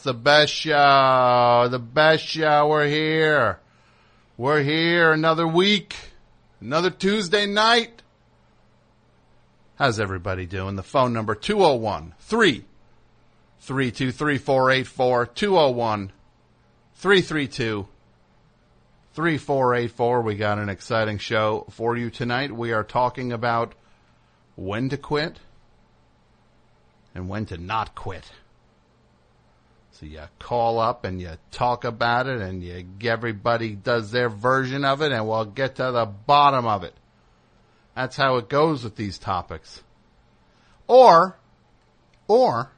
it's the best show. The best show. We're here. We're here another week. Another Tuesday night. How's everybody doing? The phone number 201 3 323 484 201 332 3484. We got an exciting show for you tonight. We are talking about when to quit and when to not quit. So you call up and you talk about it and you everybody does their version of it and we'll get to the bottom of it. That's how it goes with these topics. Or, or,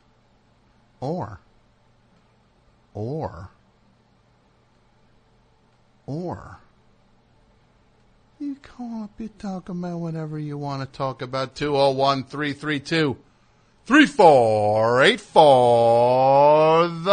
or, or, or, you call up, you talk about whatever you want to talk about. 201 332 three four eight four the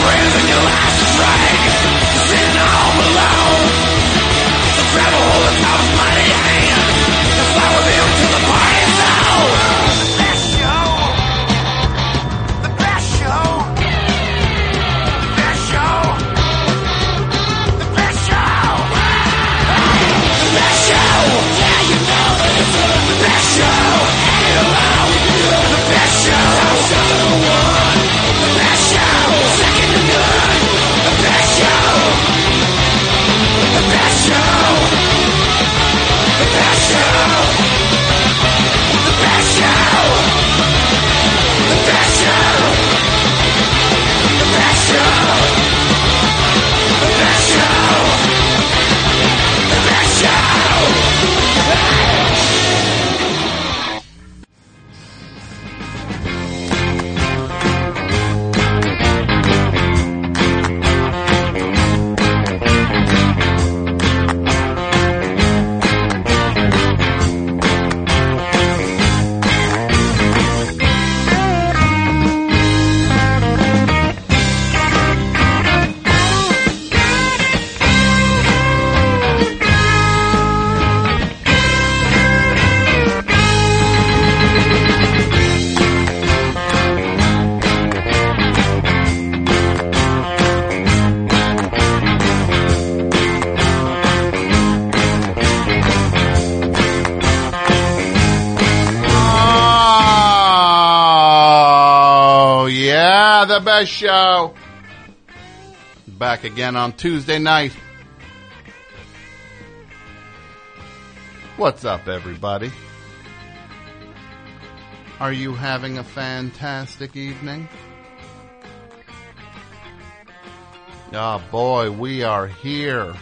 Breath in your last break the show. Back again on Tuesday night. What's up, everybody? Are you having a fantastic evening? Oh boy, we are here.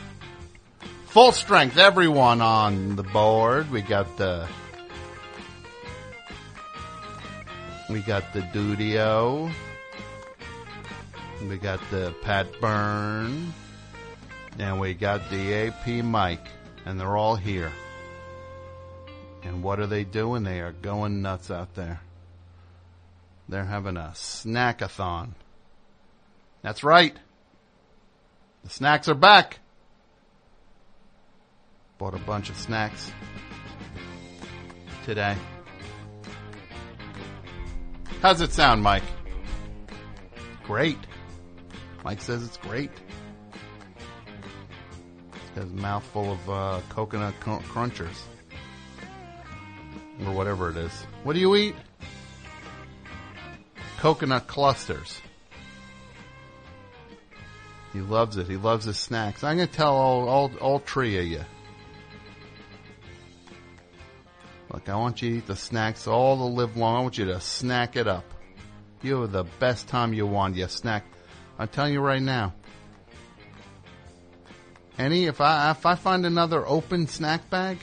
Full strength, everyone on the board. We got the We got the Dudio. We got the Pat Byrne. And we got the AP Mike. And they're all here. And what are they doing? They are going nuts out there. They're having a snackathon. That's right. The snacks are back. Bought a bunch of snacks today. How's it sound, Mike? Great. Mike says it's great. Has a mouthful of uh, coconut cr- crunchers. Or whatever it is. What do you eat? Coconut clusters. He loves it. He loves his snacks. I'm going to tell all, all, all three of you. Look, I want you to eat the snacks all the live long. I want you to snack it up. You have the best time you want. You snack. I'm telling you right now. Any, if I if I find another open snack bag,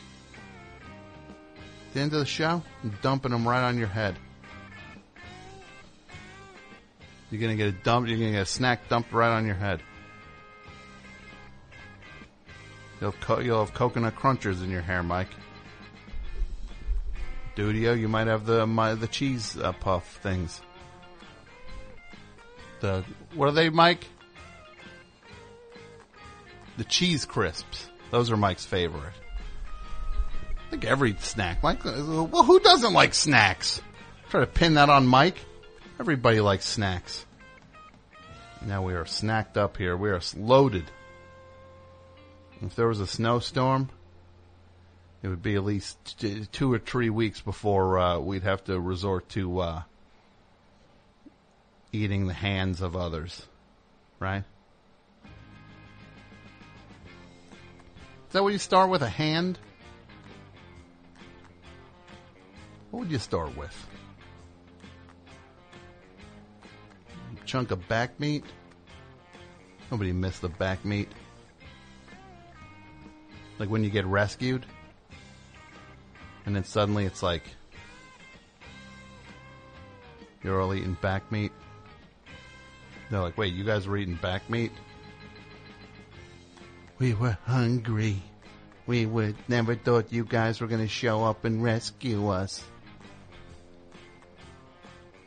at the end of the show, I'm dumping them right on your head. You're gonna get a dump. You're gonna get a snack dumped right on your head. You'll have, co- you'll have coconut crunchers in your hair, Mike. Dudio, you might have the my, the cheese uh, puff things. The what are they, Mike? The cheese crisps. Those are Mike's favorite. I think every snack, Mike. Well, who doesn't like snacks? Try to pin that on Mike. Everybody likes snacks. Now we are snacked up here. We are loaded. If there was a snowstorm, it would be at least two or three weeks before uh, we'd have to resort to uh, eating the hands of others, right? Is that what you start with? A hand? What would you start with? A chunk of back meat? Nobody missed the back meat. Like when you get rescued, and then suddenly it's like you're all eating back meat. They're like, wait, you guys were eating back meat? We were hungry. We would never thought you guys were gonna show up and rescue us.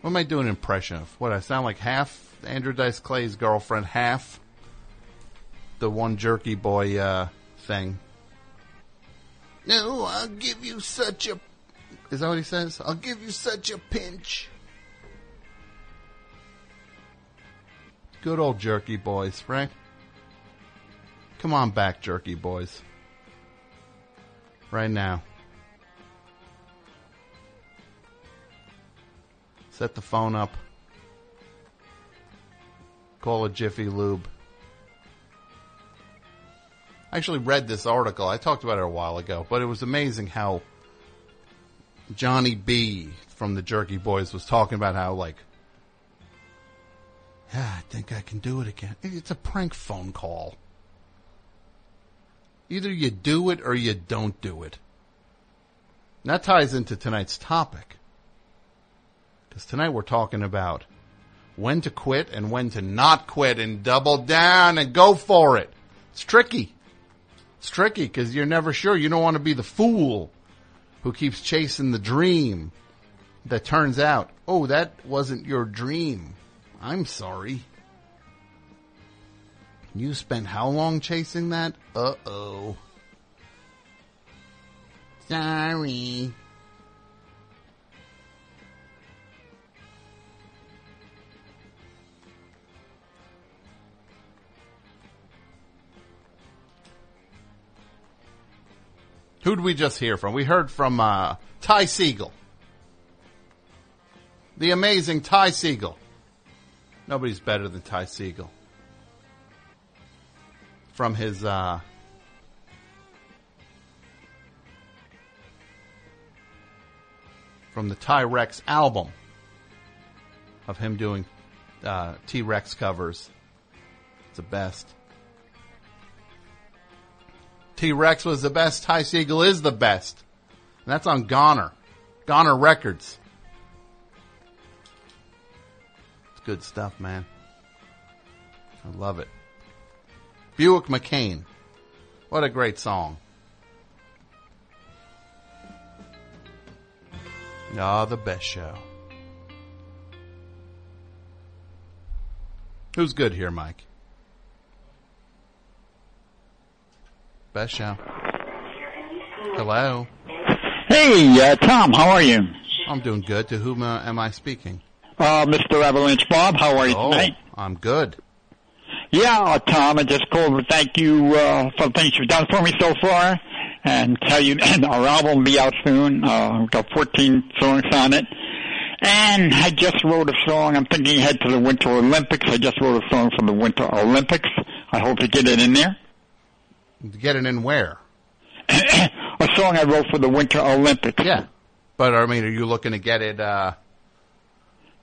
What am I doing an impression of? What I sound like half Andrew Dice Clay's girlfriend, half the one jerky boy uh, thing. No, I'll give you such a. Is that what he says? I'll give you such a pinch. Good old jerky boys, right? Come on back, jerky boys. Right now. Set the phone up. Call a Jiffy Lube. I actually read this article. I talked about it a while ago, but it was amazing how Johnny B from the Jerky Boys was talking about how like, I think I can do it again. It's a prank phone call. Either you do it or you don't do it. And that ties into tonight's topic. Because tonight we're talking about when to quit and when to not quit and double down and go for it. It's tricky. It's tricky because you're never sure. You don't want to be the fool who keeps chasing the dream that turns out, oh, that wasn't your dream. I'm sorry. You spent how long chasing that? Uh oh. Sorry. Who'd we just hear from? We heard from uh, Ty Segall. The amazing Ty Segall. Nobody's better than Ty Segall. From his uh, from the Ty Rex album of him doing uh, T Rex covers. It's the best. T Rex was the best. Ty Segall is the best. And that's on Goner. Goner Records. Good stuff, man. I love it. Buick Mackane. What a great song. Ah, the best show. Who's good here, Mike? Best show. Hello. Hey, uh, Tom, how are you? I'm doing good. To whom uh, am I speaking? Uh, Mr. Avalanche Bob, how are you Oh, tonight? I'm good. Yeah, uh, Tom, I just called to thank you uh, for the things you've done for me so far, and tell you our album will be out soon. Uh, we've got 14 songs on it. And I just wrote a song. I'm thinking ahead to the Winter Olympics. I just wrote a song for the Winter Olympics. I hope to get it in there. Get it in where? a song I wrote for the Winter Olympics. Yeah. But I mean, are you looking to get it? uh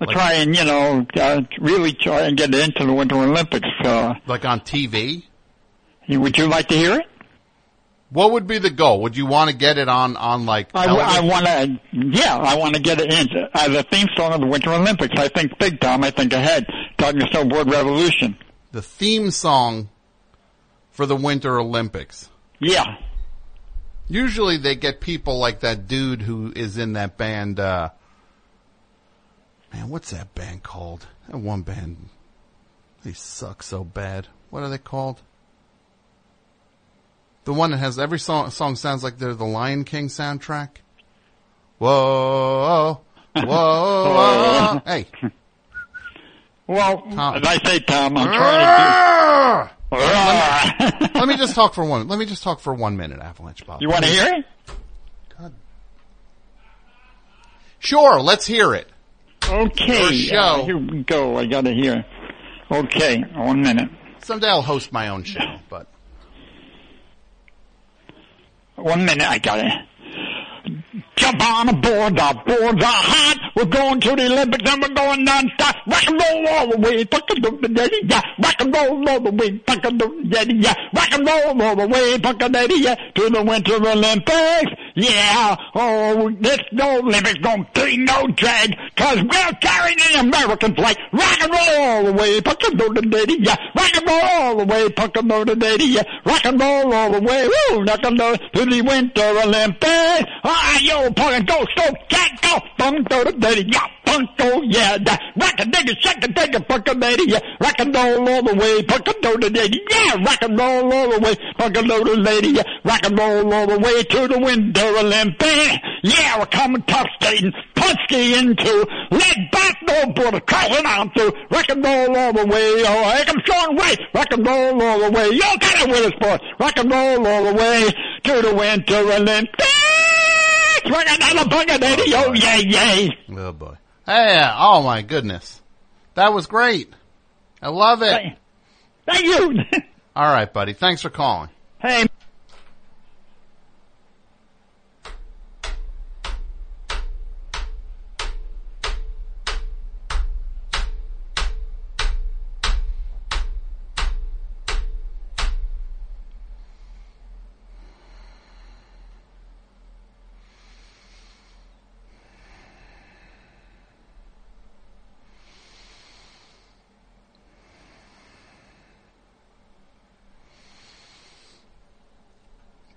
I'll try and, you know, uh, really try and get it into the Winter Olympics. Uh, like on TV? would you like to hear it? What would be the goal? Would you want to get it on on like? I, I want to, yeah, I want to get it in as a theme song of the Winter Olympics. I think big time. I think ahead. Talking to snowboard revolution. The theme song for the Winter Olympics. Yeah. Usually they get people like that dude who is in that band. uh Man, what's that band called? That one band. They suck so bad. What are they called? The one that has every song song sounds like they're the Lion King soundtrack. Whoa, whoa, whoa. hey. Well, Tom. as I say, Tom, I'm trying to do. Ah! let, me, let me just talk for one. Let me just talk for one minute, Avalanche Bob. You want to hear it? God. Sure, let's hear it. Okay. Your show. Uh, here we go. I got to hear. Okay, one minute. Someday I'll host my own show, but. One minute, I got it. Jump on aboard, the boards are hot. We're going to the Olympics and we're going non-stop. Rock and roll all the way, fuck a doop daddy, yeah. Rock and roll all the way, fuck a doop daddy, yeah. Rock and roll all the way, fuck a daddy, yeah. To the Winter Olympics, yeah. Oh, this no Olympics don't be no drag, cause we're carrying the American flag. Rock and roll all the way, fuck a doop daddy, yeah. Rock and roll all the way, fuck a doop daddy, yeah. Rock and roll all the way, woo, rock and roll to the Winter Olympics. Ah, yo, punk go, so can't go, punk go to daddy, yeah, punk go, yeah, da, rock a digger, shake a digger, punk a daddy, yeah, rock and roll all the way, punk a go to daddy, yeah, rock and roll all the way, punk a go to lady, yeah, rock and roll all the way to the Winter Olympics. Yeah, we're coming tough skating, punch skiing too, lead back, no border, crossing on through, rock and roll all the way, oh, I come strong way, rock and roll all the way, you got it with us, boy, rock and roll all the way to the Winter Olympics. Swing another bugger, daddy, oh, yay, yay. Oh boy. Hey, oh my goodness. That was great. I love it. Thank, thank you. All right, buddy. Thanks for calling. Hey.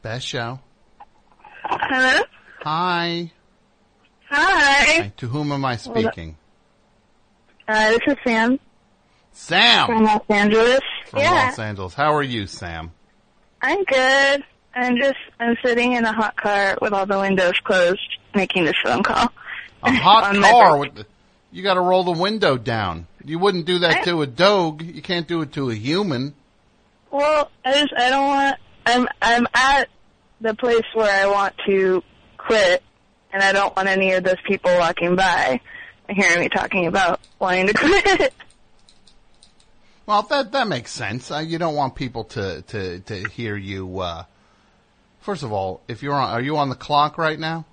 Best show. Hello? Hi. Hi. Hi. To whom am I speaking? Uh, this is Sam Sam from Los Angeles. from yeah, Los Angeles. How are you, Sam? I'm good. I'm just, I'm sitting in a hot car with all the windows closed making this phone call. A hot car with the, you got to roll the window down. You wouldn't do that I- to a dog. You can't do it to a human. Well, I just, I don't want, I'm, I'm at the place where I want to quit and I don't want any of those people walking by hearing me talking about wanting to quit. Well, that that makes sense. Uh, you don't want people to to to hear you. Uh, first of all, if you're on, are you on the clock right now?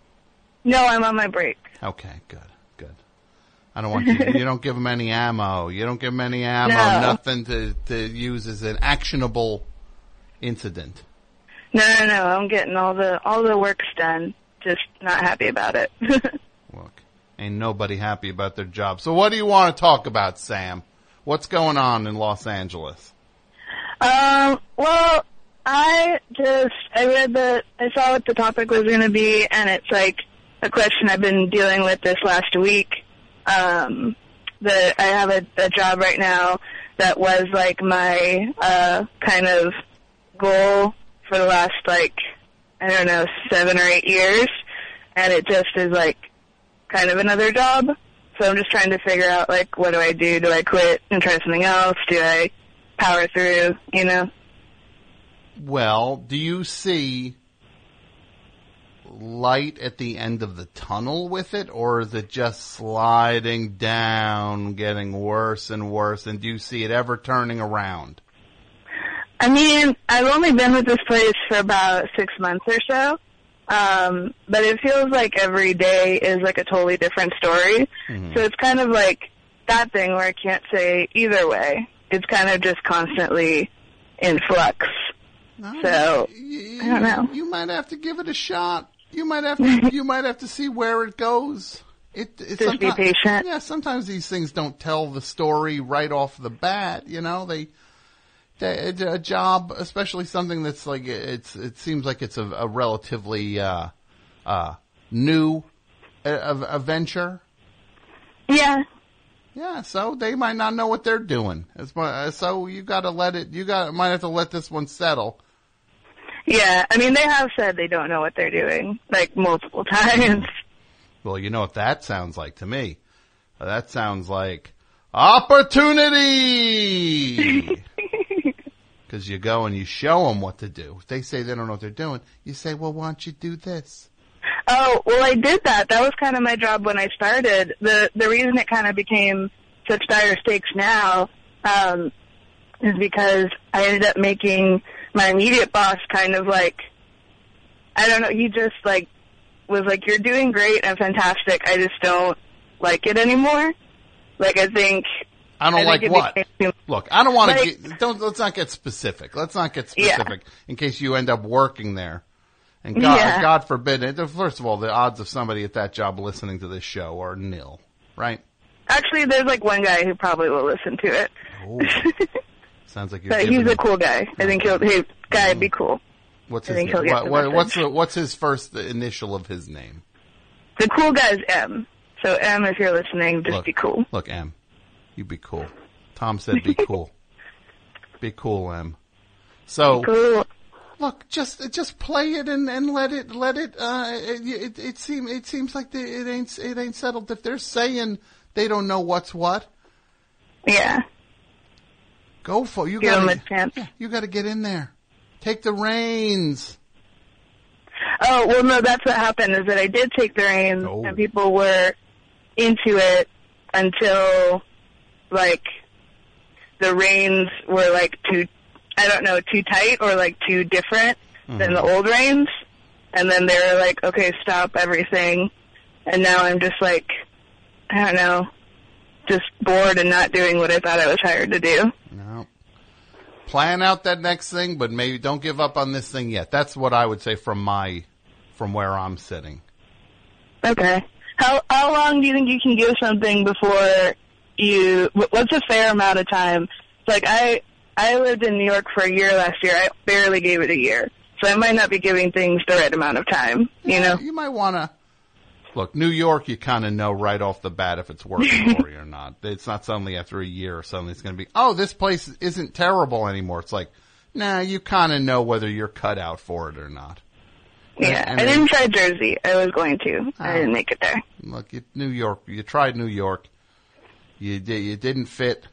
no, I'm on my break. Okay, good, good. I don't want you. you don't give them any ammo. You don't give them any ammo. No. Nothing to to use as an actionable incident. No, no, no, I'm getting all the, all the work's done. Just not happy about it. Look, ain't nobody happy about their job. So, what do you want to talk about, Sam? What's going on in Los Angeles? Um, well, I just I read the I saw what the topic was going to be, and it's like a question I've been dealing with this last week. Um, that I have a, a job right now that was like my uh kind of goal for the last like I don't know seven or eight years, and it just is like kind of another job. So I'm just trying to figure out like what do I do? Do I quit and try something else? Do I power through, you know. Well, do you see light at the end of the tunnel with it, or is it just sliding down, getting worse and worse? And do you see it ever turning around? I mean, I've only been with this place for about six months or so. Um, but it feels like every day is like a totally different story. So it's kind of like that thing where I can't say either way. It's kind of just constantly in flux. So, you, I don't know. You might have to give it a shot. You might have to. you might have to see where it goes. It, it Just be someti- patient. Yeah, sometimes these things don't tell the story right off the bat. You know, they, they a job, especially something that's like it's. It seems like it's a, a relatively uh, uh, new a, a, a venture. yeah, Yeah, so they might not know what they're doing. Uh, So you got to let it. You got might have to let this one settle. yeah. I mean, they have said they don't know what they're doing, like multiple times. Well, you know what that sounds like to me. Uh, That sounds like opportunity. Because you go and you show them what to do. If they say they don't know what they're doing, you say, "Well, why don't you do this?" Oh, well, I did that. That was kind of my job when I started. The the reason it kind of became such dire stakes now um, is because I ended up making my immediate boss kind of like I don't know. He just like was like, "You're doing great and fantastic. I just don't like it anymore." Like I think I don't I like what. became Look, I don't want to Like- get. Don't let's not get specific. Let's not get Yeah. specific in case you end up working there. And God, Yeah. God forbid it. First of all, the odds of somebody at that job listening to this show are nil, right? actually there's like one guy who probably will listen to it. Oh, sounds like you're. But he's a cool guy. I think he'll hey guy be mm. cool. What's his name? What, the what, what's the, what's his first initial of his name? The cool guy's M. So M, if you're listening, just Look. be cool. Look, M, you be cool. Tom said be cool. be cool, M. So Cool. look, just just play it and, and let it let it. Uh, it it, it seems it seems like the, it ain't it ain't settled. If they're saying they don't know what's what, Yeah. go for you. Give Got chance. Yeah, you got to get in there. Take the reins. Oh well, no, that's what happened. Is that I did take the reins, Oh. and people were into it until like the reins were like too, I don't know, too tight or like too different than mm-hmm. the old reins, and then they were like, okay, stop everything, and now I'm just like, I don't know, just bored and not doing what I thought I was hired to do. No. Plan out that next thing, but maybe don't give up on this thing yet. That's what I would say from my, from where I'm sitting. Okay. How how long do you think you can give something before you? wh- What's a fair amount of time? Like I I lived in New York for a year last year. I barely gave it a year, so I might not be giving things the right amount of time. You know? You might want to look New York. You kind of know right off the bat if it's working for you or not. It's not suddenly after a year or something. It's going to be oh, this place isn't terrible anymore. It's like nah, you kind of know whether you're cut out for it or not. Yeah. and I didn't try Jersey. I was going to. I Oh. didn't make it there. Look, you, New York. You tried New York. You you didn't fit.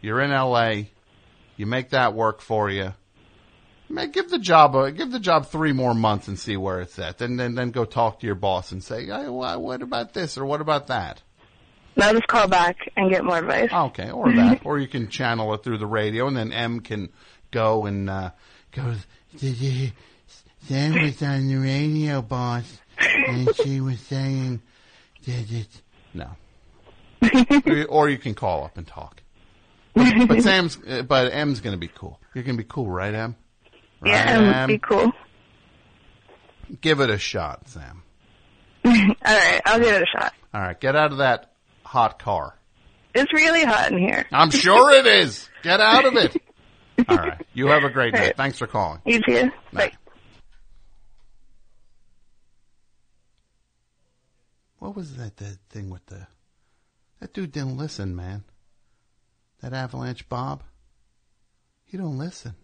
You're in L.A. You make that work for you. May give the job a, give the job three more months and see where it's at. Then then then go talk to your boss and say, hey, wha- what about this or what about that? Now just call back and get more advice. Okay, or that, or you can channel it through the radio, and then M can go and uh, go. Did you? Sam was on the radio, boss, and she was saying "Did it. No. Or, you can call up and talk. But, but Sam's, uh, but M's gonna be cool. You're gonna be cool, right, M? Right, yeah, Em? Would be cool. Give it a shot, Sam. All right, I'll give it a shot. All right, get out of that hot car. It's really hot in here. I'm sure it is. Get out of it. All right. You have a great night. Thanks for calling. You too. Bye. What was that, that thing with the that dude didn't listen, man. That Avalanche Bob. He don't listen.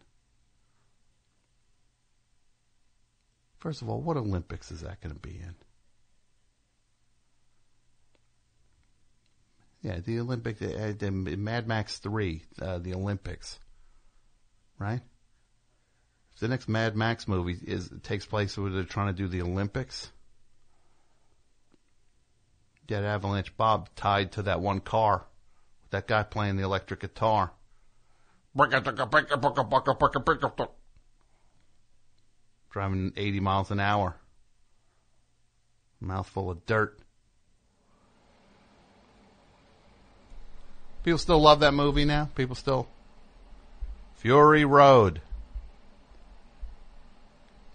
First of all, what Olympics is that going to be in? Yeah, the Olympic, uh, the Mad Max Three, uh, the Olympics. right? If the next Mad Max movie is takes place where they're trying to do the Olympics, get Avalanche Bob tied to that one car with that guy playing the electric guitar. Driving 80 miles an hour. Mouthful of dirt. People still love that movie now? People still. Fury Road.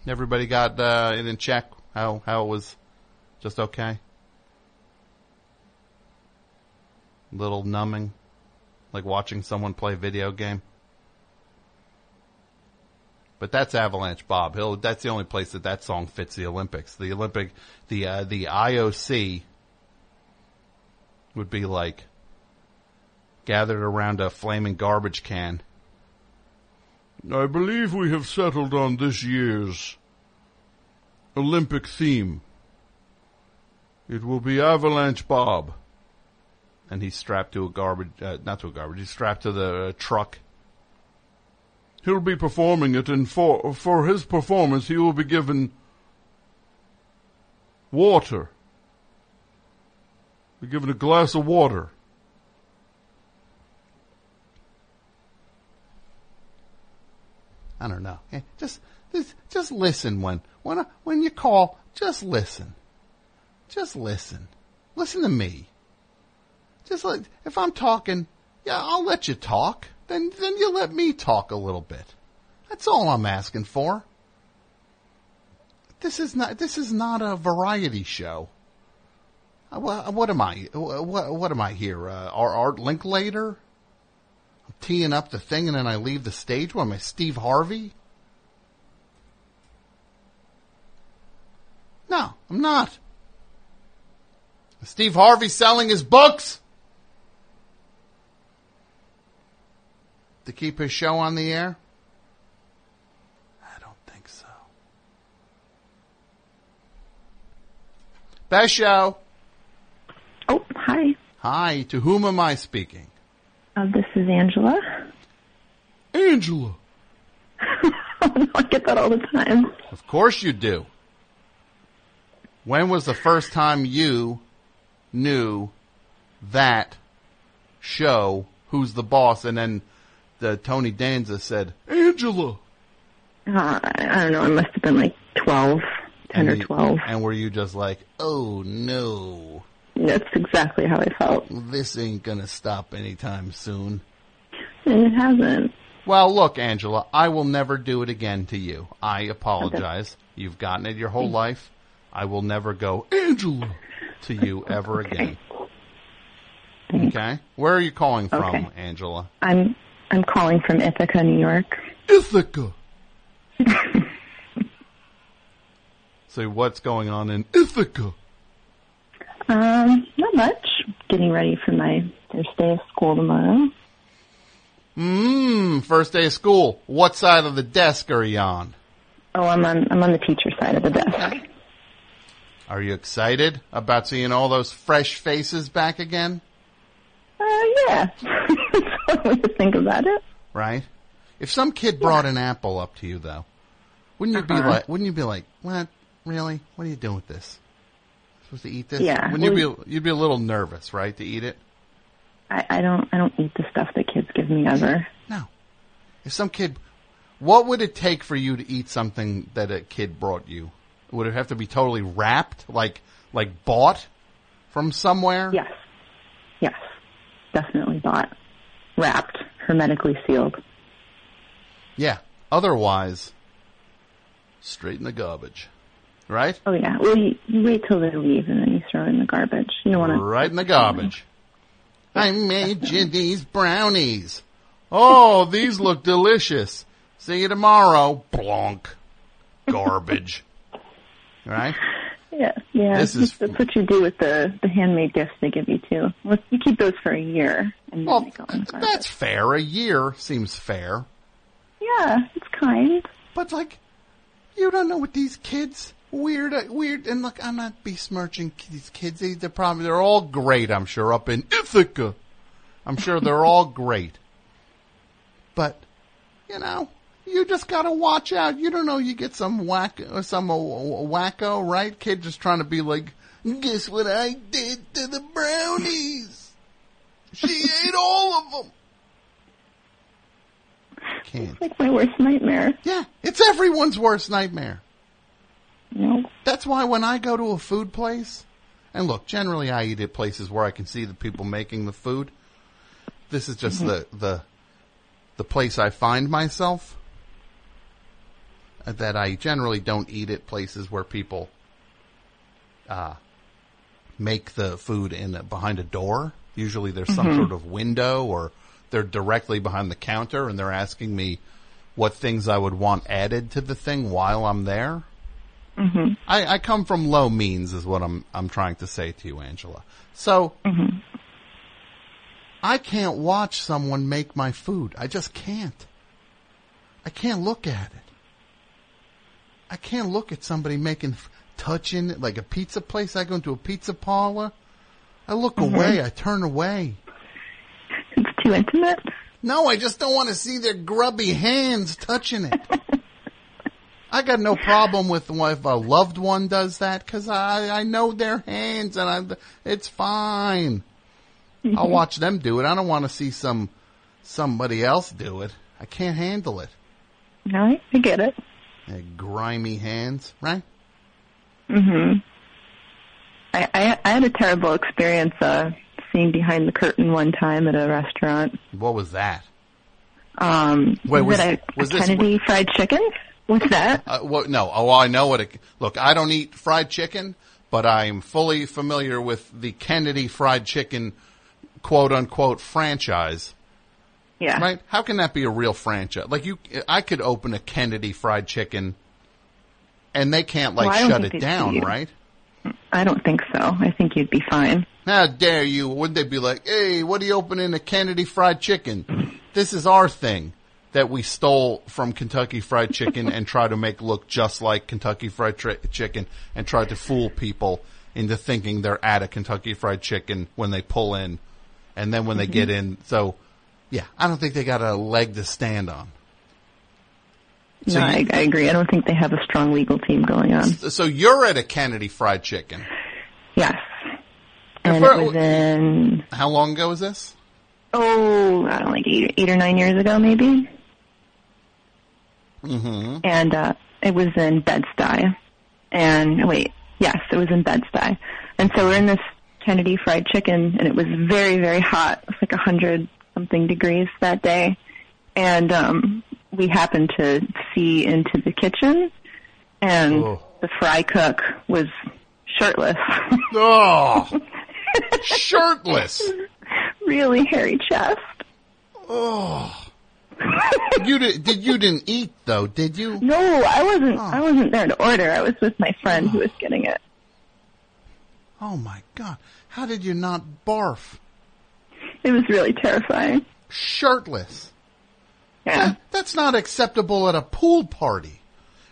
Everybody got uh, it in check. How how it was just okay. Little numbing, like watching someone play a video game. But that's Avalanche Bob. He'll, that's the only place that that song fits the Olympics. The Olympic, the uh, the IOC would be like gathered around a flaming garbage can. I believe we have settled on this year's Olympic theme. It will be Avalanche Bob. And he's strapped to a garbage, uh, not to a garbage, he's strapped to the uh, truck. He'll be performing it, and for, for his performance, he will be given water. Be given a glass of water. I don't know. Eh, Just, just, just listen when, when, I- when you call. Just listen. Just listen. Listen to me. Just like if I'm talking, yeah, I'll let you talk. Then, then you let me talk a little bit. That's all I'm asking for. This is not. This is not a variety show. Uh, What, what am I? What, what am I here? Uh, our Art Linkletter? I'm teeing up the thing and then I leave the stage? What am I, Steve Harvey? No, I'm not. Steve Harvey selling his books to keep his show on the air? I don't think so. Best show. Oh, hi. Hi, to whom am I speaking? Uh, this is Angela. Angela. I get that all the time. Of course you do. When was the first time you knew that show, Who's the Boss, and then the Tony Danza said, Angela. Uh, I I don't know. I must have been like 12, 10 or you- 12. And were you just like, oh no, That's exactly how I felt. this ain't gonna stop anytime soon. And it hasn't. Well, look, Angela, I will never do it again to you. I apologize. You've gotten it your whole life. I will never go, Angela, to you ever again. Thanks. Okay? Where are you calling from, Okay. Angela? I'm I'm calling from Ithaca, New York. Ithaca. so what's going on in Ithaca? Um, not much. Getting ready for my first day of school tomorrow. Mmm, first day of school. What side of the desk are you on? Oh, I'm on I'm on the teacher side of the desk. Are you excited about seeing all those fresh faces back again? Uh, yeah. To think about it. Right? If some kid brought an apple up to you though, wouldn't you be Uh-huh. like, wouldn't you be like, what? Really? What are you doing with this? Supposed to eat this? Yeah, Wouldn't you be, you'd be a little nervous, right, to eat it? I, I don't I don't eat the stuff that kids give me ever. No. If some kid, what would it take for you to eat something that a kid brought you? Would it have to be totally wrapped, like like bought from somewhere? Yes. Definitely bought. Wrapped. Hermetically sealed. Yeah. Otherwise, straight in the garbage, right? Oh yeah. Well, you, you wait till they leave and then you throw it in the garbage. You don't want to. Right in the garbage. I made you these brownies. Oh, these look delicious. See you tomorrow. Blonk. Garbage. Right? Yeah. Yeah. This is- That's what you do with the the handmade gifts they give you too. Well, you keep those for a year and Well, they go in that's fair. A year seems fair. Yeah, it's kind. But like, you don't know what these kids weird, uh, weird. And look, I'm not besmirching these kids. They, they're probably they're all great. I'm sure up in Ithaca. I'm sure they're all great. But you know, you just gotta watch out. You don't know, you get some whack, or some uh, wacko, right? Kid just trying to be like, guess what I did to the brownies? She ate all of them. Can't. It's like my worst nightmare. Yeah, it's everyone's worst nightmare. Know? That's why when I go to a food place, and look, generally I eat at places where I can see the people making the food. This is just the the the place I find myself. That I generally don't eat at places where people uh, make the food in a, behind a door. Usually there's some mm-hmm. sort of window, or they're directly behind the counter, and they're asking me what things I would want added to the thing while I'm there. Mm-hmm. I, I come from low means, is what I'm I'm trying to say to you, Angela. So mm-hmm. I can't watch someone make my food. I just can't. I can't look at it. I can't look at somebody making, touching it like a pizza place. I go into a pizza parlor. I look mm-hmm. away. I turn away. It's too intimate. No, I just don't want to see their grubby hands touching it. I got no problem with if a loved one does that because I I know their hands and I it's fine. I'll mm-hmm. watch them do it. I don't want to see some somebody else do it. I can't handle it. No, I get it. Grimy hands, right? I, I, I had a terrible experience uh, seeing behind the curtain one time at a restaurant. What was that? Um, Wait, was- it a, was a this- Kennedy fried chicken? What's that? Uh, what, no, oh, I know what it. Look, I don't eat fried chicken, but I'm fully familiar with the Kennedy Fried Chicken, quote unquote franchise. Yeah. Right? How can that be a real franchise? Like you, I could open a Kennedy Fried Chicken, and they can't like Well, shut it down, right? I don't think so. I think you'd be fine. How dare you? Wouldn't they be like, hey, what are you opening a Kennedy Fried Chicken? This is our thing that we stole from Kentucky Fried Chicken and try to make look just like Kentucky Fried tri- Chicken and try to fool people into thinking they're at a Kentucky Fried Chicken when they pull in. And then when they get mm-hmm. in, so yeah, I don't think they got a leg to stand on. So no, you- I, I agree. I don't think they have a strong legal team going on. So you're at a Kennedy Fried Chicken. Yes. And And for- it was in, How long ago was this? oh, I don't know, like eight, eight or nine years ago, maybe. Mm-hmm. and uh, it was in Bed-Stuy. And wait, yes, it was in Bed-Stuy. And so we're in this Kennedy Fried Chicken, and it was very, very hot. It was like a hundred something degrees that day, and um, we happened to see into the kitchen, and Oh. the fry cook was shirtless, Oh, shirtless. really hairy chest. Oh. you did, did you didn't eat though, did you? No, I wasn't. I wasn't there to order. I was with my friend who was getting it. Oh my god. How did you not barf? It was really terrifying. Shirtless. Yeah. That- that's not acceptable at a pool party.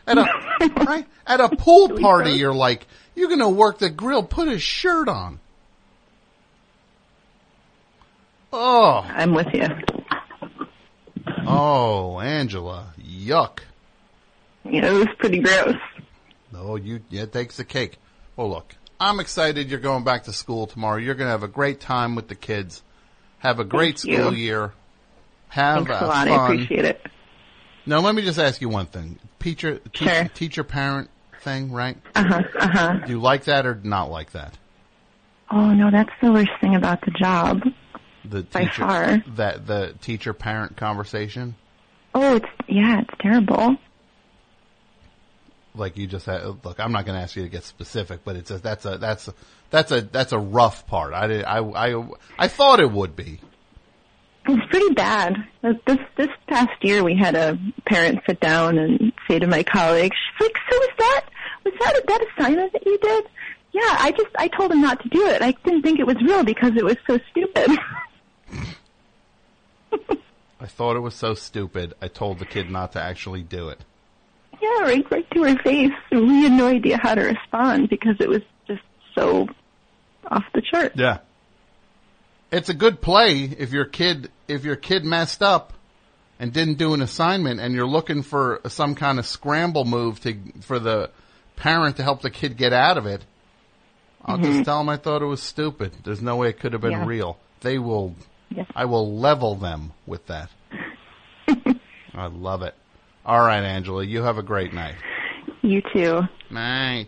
At a right? At a pool party gross. you're like, you're gonna work the grill, put a shirt on. Oh, I'm with you. oh, Angela, yuck. You know, it was pretty gross. No, you yeah, it takes the cake. Well, look, I'm excited. You're going back to school tomorrow. You're going to have a great time with the kids. Have a great Thank school you. year. Have Thanks uh, a lot. fun. I appreciate it. Now, let me just ask you one thing. Teacher, te- Sure. teacher parent thing, right? Uh huh. Uh huh. Do you like that or not like that? Oh no, that's the worst thing about the job. The By teacher, far. that the teacher parent conversation, Oh, it's yeah, it's terrible. like you just had. Look, I'm not going to ask you to get specific, but it's a, that's a that's a, that's a that's a rough part. I did, I I I thought it would be. It's pretty bad. This this past year, we had a parent sit down and say to my colleague, she's like, "So was that was that that assignment that you did?" Yeah, I just I told him not to do it. I didn't think it was real because it was so stupid. I thought it was so stupid. I told the kid not to actually do it. yeah, right, right to her face. We had no idea how to respond because it was so off the chart. Yeah. It's a good play if your kid if your kid messed up. and didn't do an assignment and you're looking for some kind of scramble move to for the parent to help the kid get out of it, I'll just mm-hmm. tell them I thought it was stupid. There's no way it could have been Yeah. real. They will, Yes. I will level them with that. I love it. All right, Angela, you have a great night. You too. Night.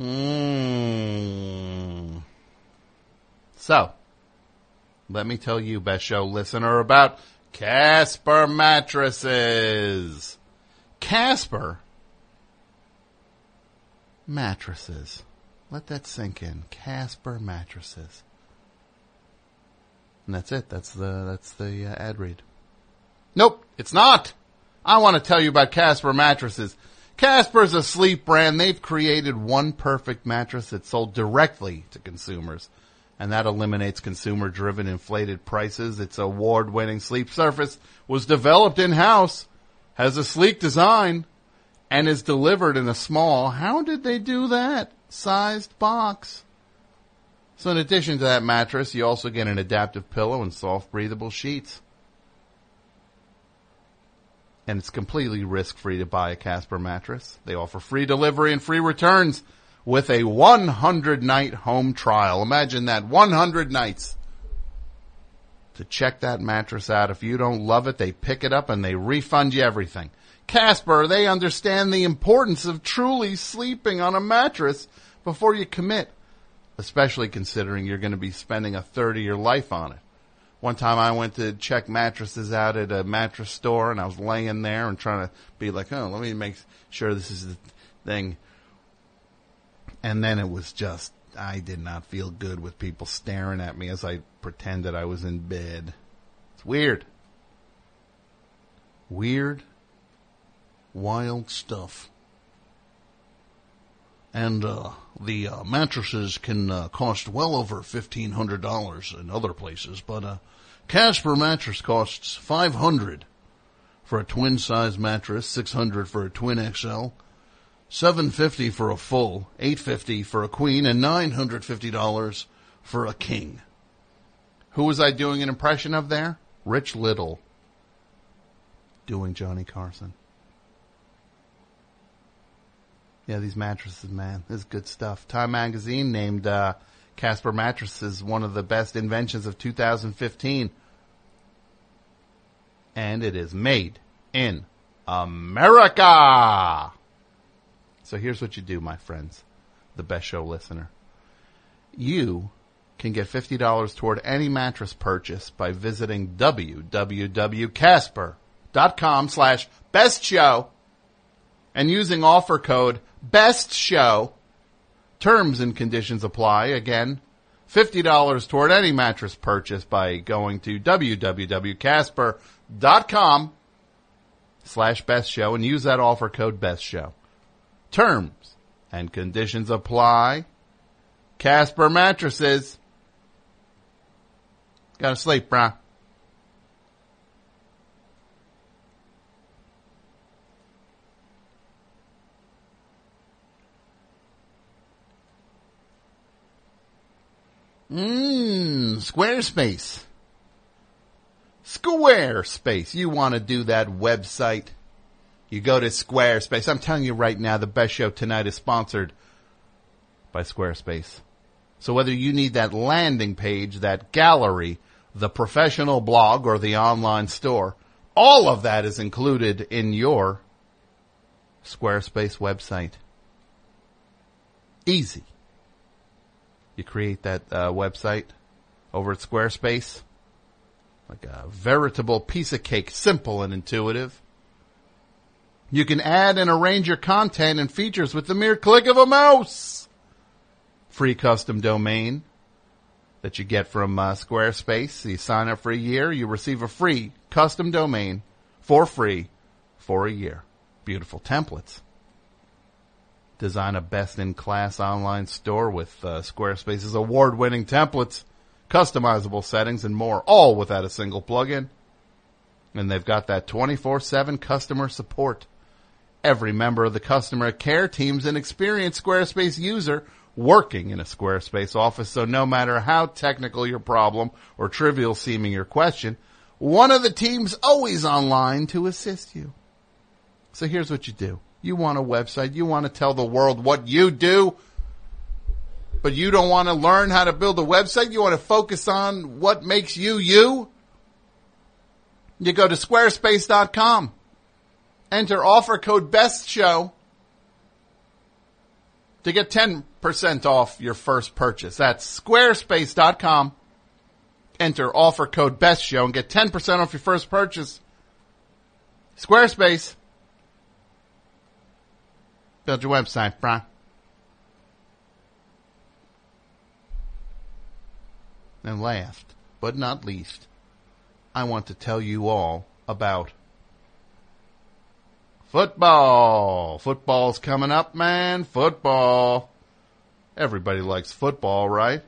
Mm. So, let me tell you, best show listener, about Casper mattresses. Casper mattresses. Let that sink in. Casper mattresses. And that's it. That's the that's the uh, ad read. Nope, it's not. I want to tell you about Casper mattresses. Casper's a sleep brand. They've created one perfect mattress that's sold directly to consumers. And that eliminates consumer driven inflated prices. Its award winning sleep surface was developed in house, has a sleek design, and is delivered in a small, how did they do that? Sized box. So in addition to that mattress, you also get an adaptive pillow and soft breathable sheets and it's completely risk free to buy a Casper mattress. They offer free delivery and free returns with a 100 night home trial. Imagine that 100 nights to check that mattress out. If you don't love it, they pick it up and they refund you everything. Casper, they understand the importance of truly sleeping on a mattress before you commit, especially considering you're going to be spending a third of your life on it. One time I went to check mattresses out at a mattress store and I was laying there and trying to be like, oh, let me make sure this is the thing. And then it was just, I did not feel good with people staring at me as I pretended I was in bed. It's weird. Weird, wild stuff. And uh, the uh, mattresses can uh, cost well over fifteen hundred dollars in other places, but uh, Casper mattress costs five hundred for a twin size mattress, six hundred for a twin XL, seven fifty for a full, eight fifty for a queen, and nine hundred fifty dollars for a king. Who was I doing an impression of there? Rich Little doing Johnny Carson. Yeah, these mattresses, man, this is good stuff. Time magazine named uh, Casper mattresses one of the best inventions of 2015, and it is made in America. So here's what you do, my friends, the best show listener. You can get $50 toward any mattress purchase by visiting www.casper.com slash best show and using offer code best show. Terms and conditions apply. Again, $50 toward any mattress purchase by going to www.casper.com slash best show and use that offer code best show. Terms and conditions apply. Casper mattresses. Gotta sleep, brah. Mmm, Squarespace. Squarespace. You want to do that website? You go to Squarespace. I'm telling you right now, the best show tonight is sponsored by Squarespace. So whether you need that landing page, that gallery, the professional blog or the online store. All of that is included in your Squarespace website. Easy. You create that uh, website over at Squarespace. Like a veritable piece of cake, simple and intuitive. You can add and arrange your content and features with the mere click of a mouse. Free custom domain that you get from uh, Squarespace. You sign up for a year, you receive a free custom domain for free for a year. Beautiful templates. Design a best-in-class online store with uh, Squarespace's award-winning templates, customizable settings, and more, all without a single plugin. And they've got that 24-7 customer support. Every member of the customer care team's an experienced Squarespace user working in a Squarespace office, so no matter how technical your problem or trivial seeming your question, one of the team's always online to assist you. So here's what you do. You want a website. You want to tell the world what you do, but you don't want to learn how to build a website. You want to focus on what makes you you. You go to squarespace.com. Enter offer code BEST show to get 10% off your first purchase. That's squarespace.com. Enter offer code BEST show and get 10% off your first purchase. Squarespace. Build your website, Brian. And last, but not least, I want to tell you all about football. Football's coming up, man. Football. Everybody likes football, right?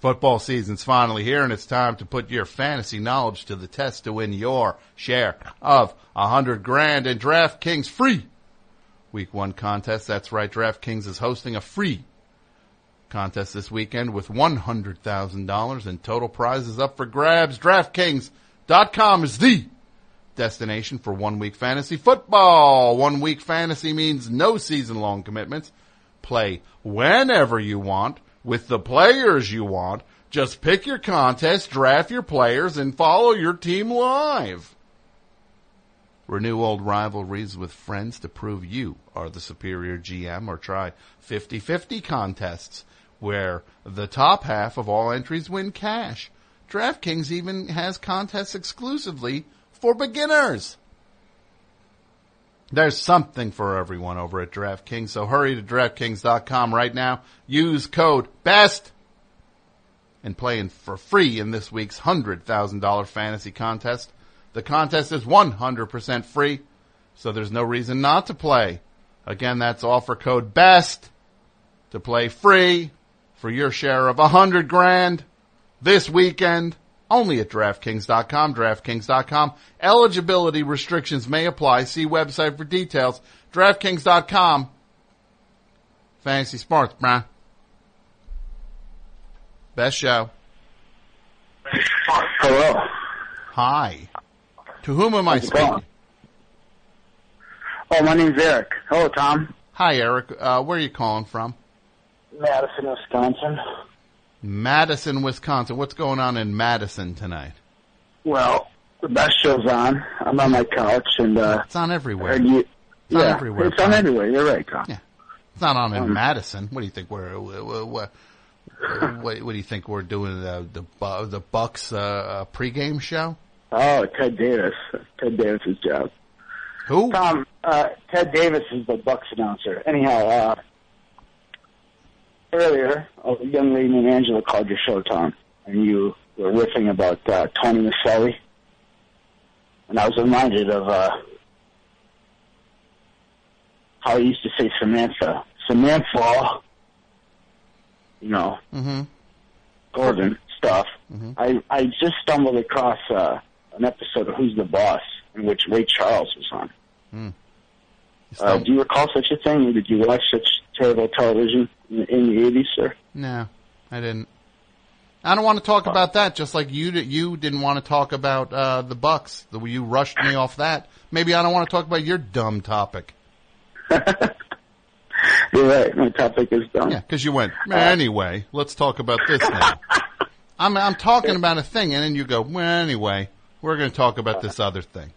Football season's finally here and it's time to put your fantasy knowledge to the test to win your share of a hundred grand in DraftKings free week one contest. That's right. DraftKings is hosting a free contest this weekend with $100,000 in total prizes up for grabs. DraftKings.com is the destination for one week fantasy football. One week fantasy means no season long commitments. Play whenever you want with the players you want. Just pick your contest, draft your players, and follow your team live. Renew old rivalries with friends to prove you are the superior GM or try 50-50 contests where the top half of all entries win cash. DraftKings even has contests exclusively for beginners. There's something for everyone over at DraftKings, so hurry to DraftKings.com right now. Use code BEST and play in for free in this week's $100,000 fantasy contest. The contest is 100% free, so there's no reason not to play. Again, that's offer code BEST to play free for your share of a hundred grand this weekend only at DraftKings.com. DraftKings.com. Eligibility restrictions may apply. See website for details. DraftKings.com. Fantasy Sports, Brian. Best show. Hello. Hi. To whom am I How's going? speaking? Oh, my name's Eric. Hello, Tom. Hi, Eric. Uh, where are you calling from? Madison, Wisconsin. Madison, Wisconsin. What's going on in Madison tonight? Well, the best show's on. I'm on my couch and uh It's on everywhere. you It's on everywhere, It's on everywhere. You're right, Tom. Yeah. It's not on in Um, Madison. What do you think we're what, what, what, what do you think we're doing the the the Bucks uh, uh, pregame show? Oh, Ted Davis. Ted Davis's job. Who? Tom, uh, Ted Davis is the Bucks announcer. Anyhow, uh, earlier, a young lady named Angela called your show, Tom, and you were riffing about uh, Tony Micelli. And I was reminded of uh, how he used to say Samantha. Samantha, you know, Mm-hmm. Gordon stuff. Mhm. I I just stumbled across uh, an episode of Who's the Boss in which Ray Charles was on. Uh, do you recall such a thing? Or did you watch such terrible television in, in the eighties, sir? no, I didn't. I don't want to talk about that. Just like you, you didn't want to talk about uh, the Bucks. The you rushed me off that. Maybe I don't want to talk about your dumb topic. You're right. My topic is done. Yeah, because you went anyway. Let's talk about this now. I'm I'm talking about a thing, and then you go, well, anyway, we're going to talk about this other thing.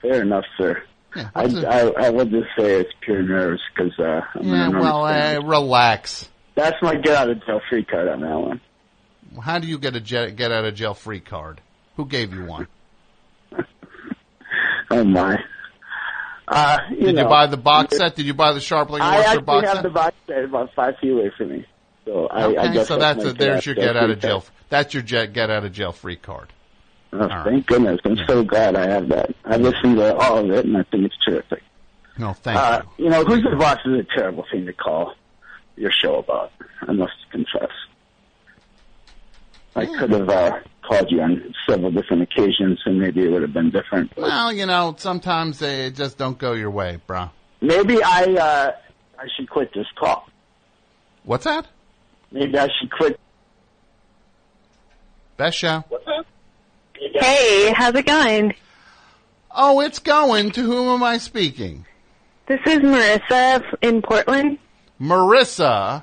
Fair enough, sir. Yeah, I, I, I would just say it's pure nerves because uh, I'm yeah. Well, uh, relax. that's my get out of jail free card on that one. How do you get a jet, get out of jail free card? Who gave you one? Oh my. Uh, you Did know, you buy the box set? Did you buy the Scharpling I actually box have set? the box set about five feet away from me. So I, okay, I guess so that's my a, there's your get out of jail. card. That's your jet get out of jail free card. Oh, thank goodness. I'm so glad I have that. I listened to all of it and I think it's terrific. No, thank Uh, you. you know, who's the boss is a terrible thing to call your show about. I must confess. I could have uh, called you on several different occasions, and maybe it would have been different. but Well, you know, sometimes they just don't go your way, bro. Maybe I uh, I should quit this call. What's that? Maybe I should quit. Best show. Hey, how's it going? Oh, it's going. To whom am I speaking? This is Marissa in Portland. Marissa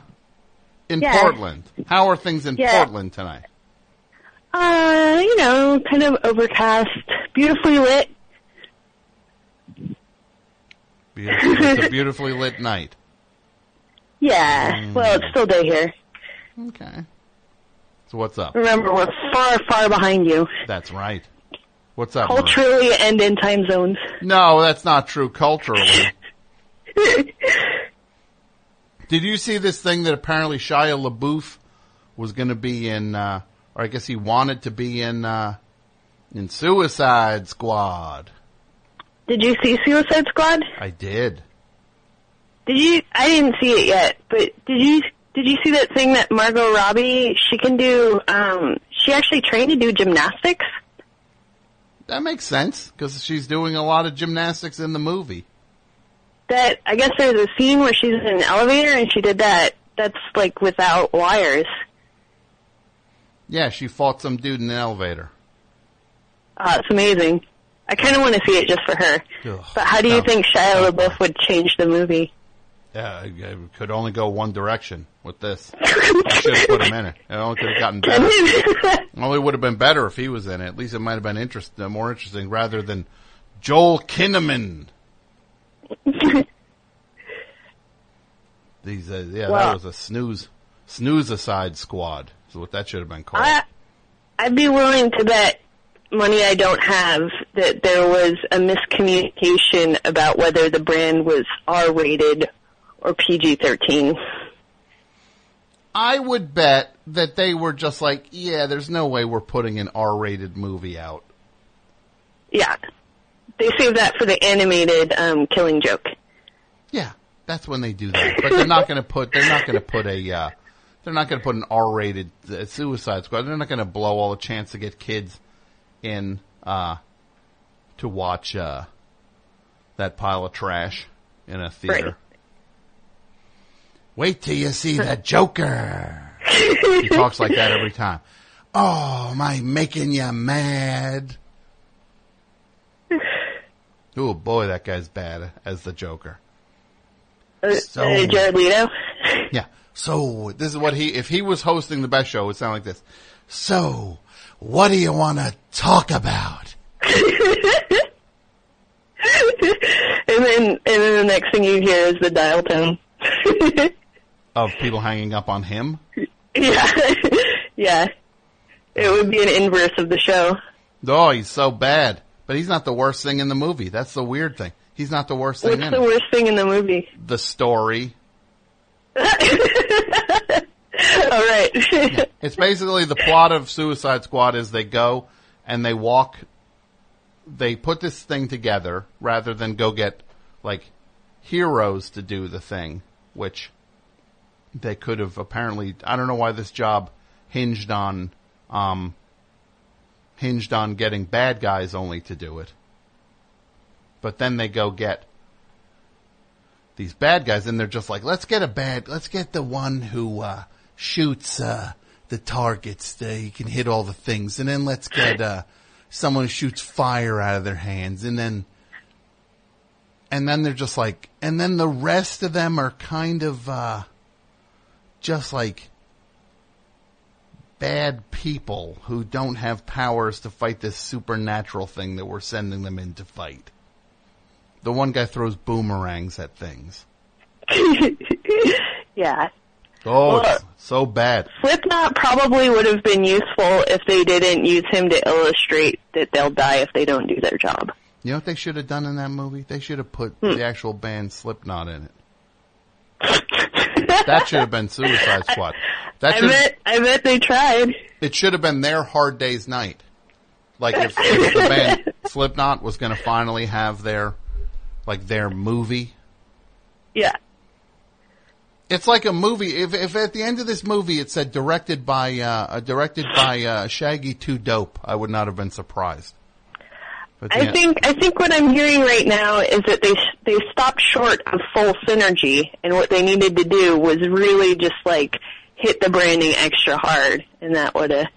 in Yes. Portland. How are things in Yeah. Portland tonight? Uh, you know, kind of overcast, beautifully lit. Beautiful. it's a beautifully lit night. Yeah, well, it's still day here. Okay. So what's up? Remember, we're far, far behind you, That's right. What's up? Culturally and in time zones. No, that's not true culturally. Did you see this thing that apparently Shia LaBeouf was going to be in, uh, or I guess he wanted to be in, uh, in Suicide Squad? Did you see Suicide Squad? I did. Did you? I didn't see it yet, but did you? Did you see that thing that Margot Robbie? She can do. Um, she actually trained to do gymnastics. That makes sense because she's doing a lot of gymnastics in the movie. That I guess there's a scene where she's in an elevator and she did that. That's like without wires. Yeah, she fought some dude in an elevator. Uh, it's amazing. I kind of want to see it just for her. Ugh. But how do you No. think Shia LaBeouf would change the movie? Yeah, it could only go one direction with this. I should have put him in it. It only could have gotten better. Only would have been better if he was in it. At least it might have been interest, uh, more interesting rather than Joel Kinnaman. These, uh, yeah, that was a snooze, snooze aside squad. Is what that should have been called. I, I'd be willing to bet money I don't have that there was a miscommunication about whether the brand was R-rated or PG-13. I would bet that they were just like, yeah, there's no way we're putting an R-rated movie out. Yeah. They saved that for the animated um, Killing Joke. Yeah, that's when they do that. But they're not going to put. They're not going to put a. Uh, they're not going to put an R-rated uh, Suicide Squad. They're not going to blow all the chance to get kids in uh, to watch uh, that pile of trash in a theater. Right. Wait till you see the Joker. he talks like that every time. Oh, am I making you mad? Oh boy, that guy's bad as the Joker. Uh, So- uh, Jared Leto. Yeah. So this is what he, if he was hosting the best show, it would sound like this. So, what do you want to talk about? and then and then the next thing you hear is the dial tone. Of people hanging up on him? yeah. yeah. It would be an inverse of the show. Oh, he's so bad. But he's not the worst thing in the movie. That's the weird thing. He's not the worst thing What's in the it. worst thing in the movie? The story. All right. It's basically the plot of Suicide Squad is they go and they walk, they put this thing together rather than go get like heroes to do the thing, which they could have apparently, I don't know why this job hinged on, um, hinged on getting bad guys only to do it. But then they go get these bad guys and they're just like, let's get a bad, let's get the one who, uh, shoots, uh, the targets, uh, you can hit all the things. And then let's get, uh, someone who shoots fire out of their hands. And then, and then they're just like, and then the rest of them are kind of, uh, just like bad people who don't have powers to fight this supernatural thing that we're sending them in to fight. The one guy throws boomerangs at things. yeah. Oh, Well- so bad. Slipknot probably would have been useful if they didn't use him to illustrate that they'll die if they don't do their job. You know what they should have done in that movie? They should have put Hmm. the actual band Slipknot in it. that should have been Suicide Squad. That I bet I bet they tried. it should have been their Hard Day's Night. Like if, if the band Slipknot was going to finally have their like their movie. Yeah. It's like a movie. If if at the end of this movie it said directed by uh, directed by uh, Shaggy Two Dope, I would not have been surprised. I the- think I think what I'm hearing right now is that they they stopped short of full synergy, and what they needed to do was really just like hit the branding extra hard, and that would have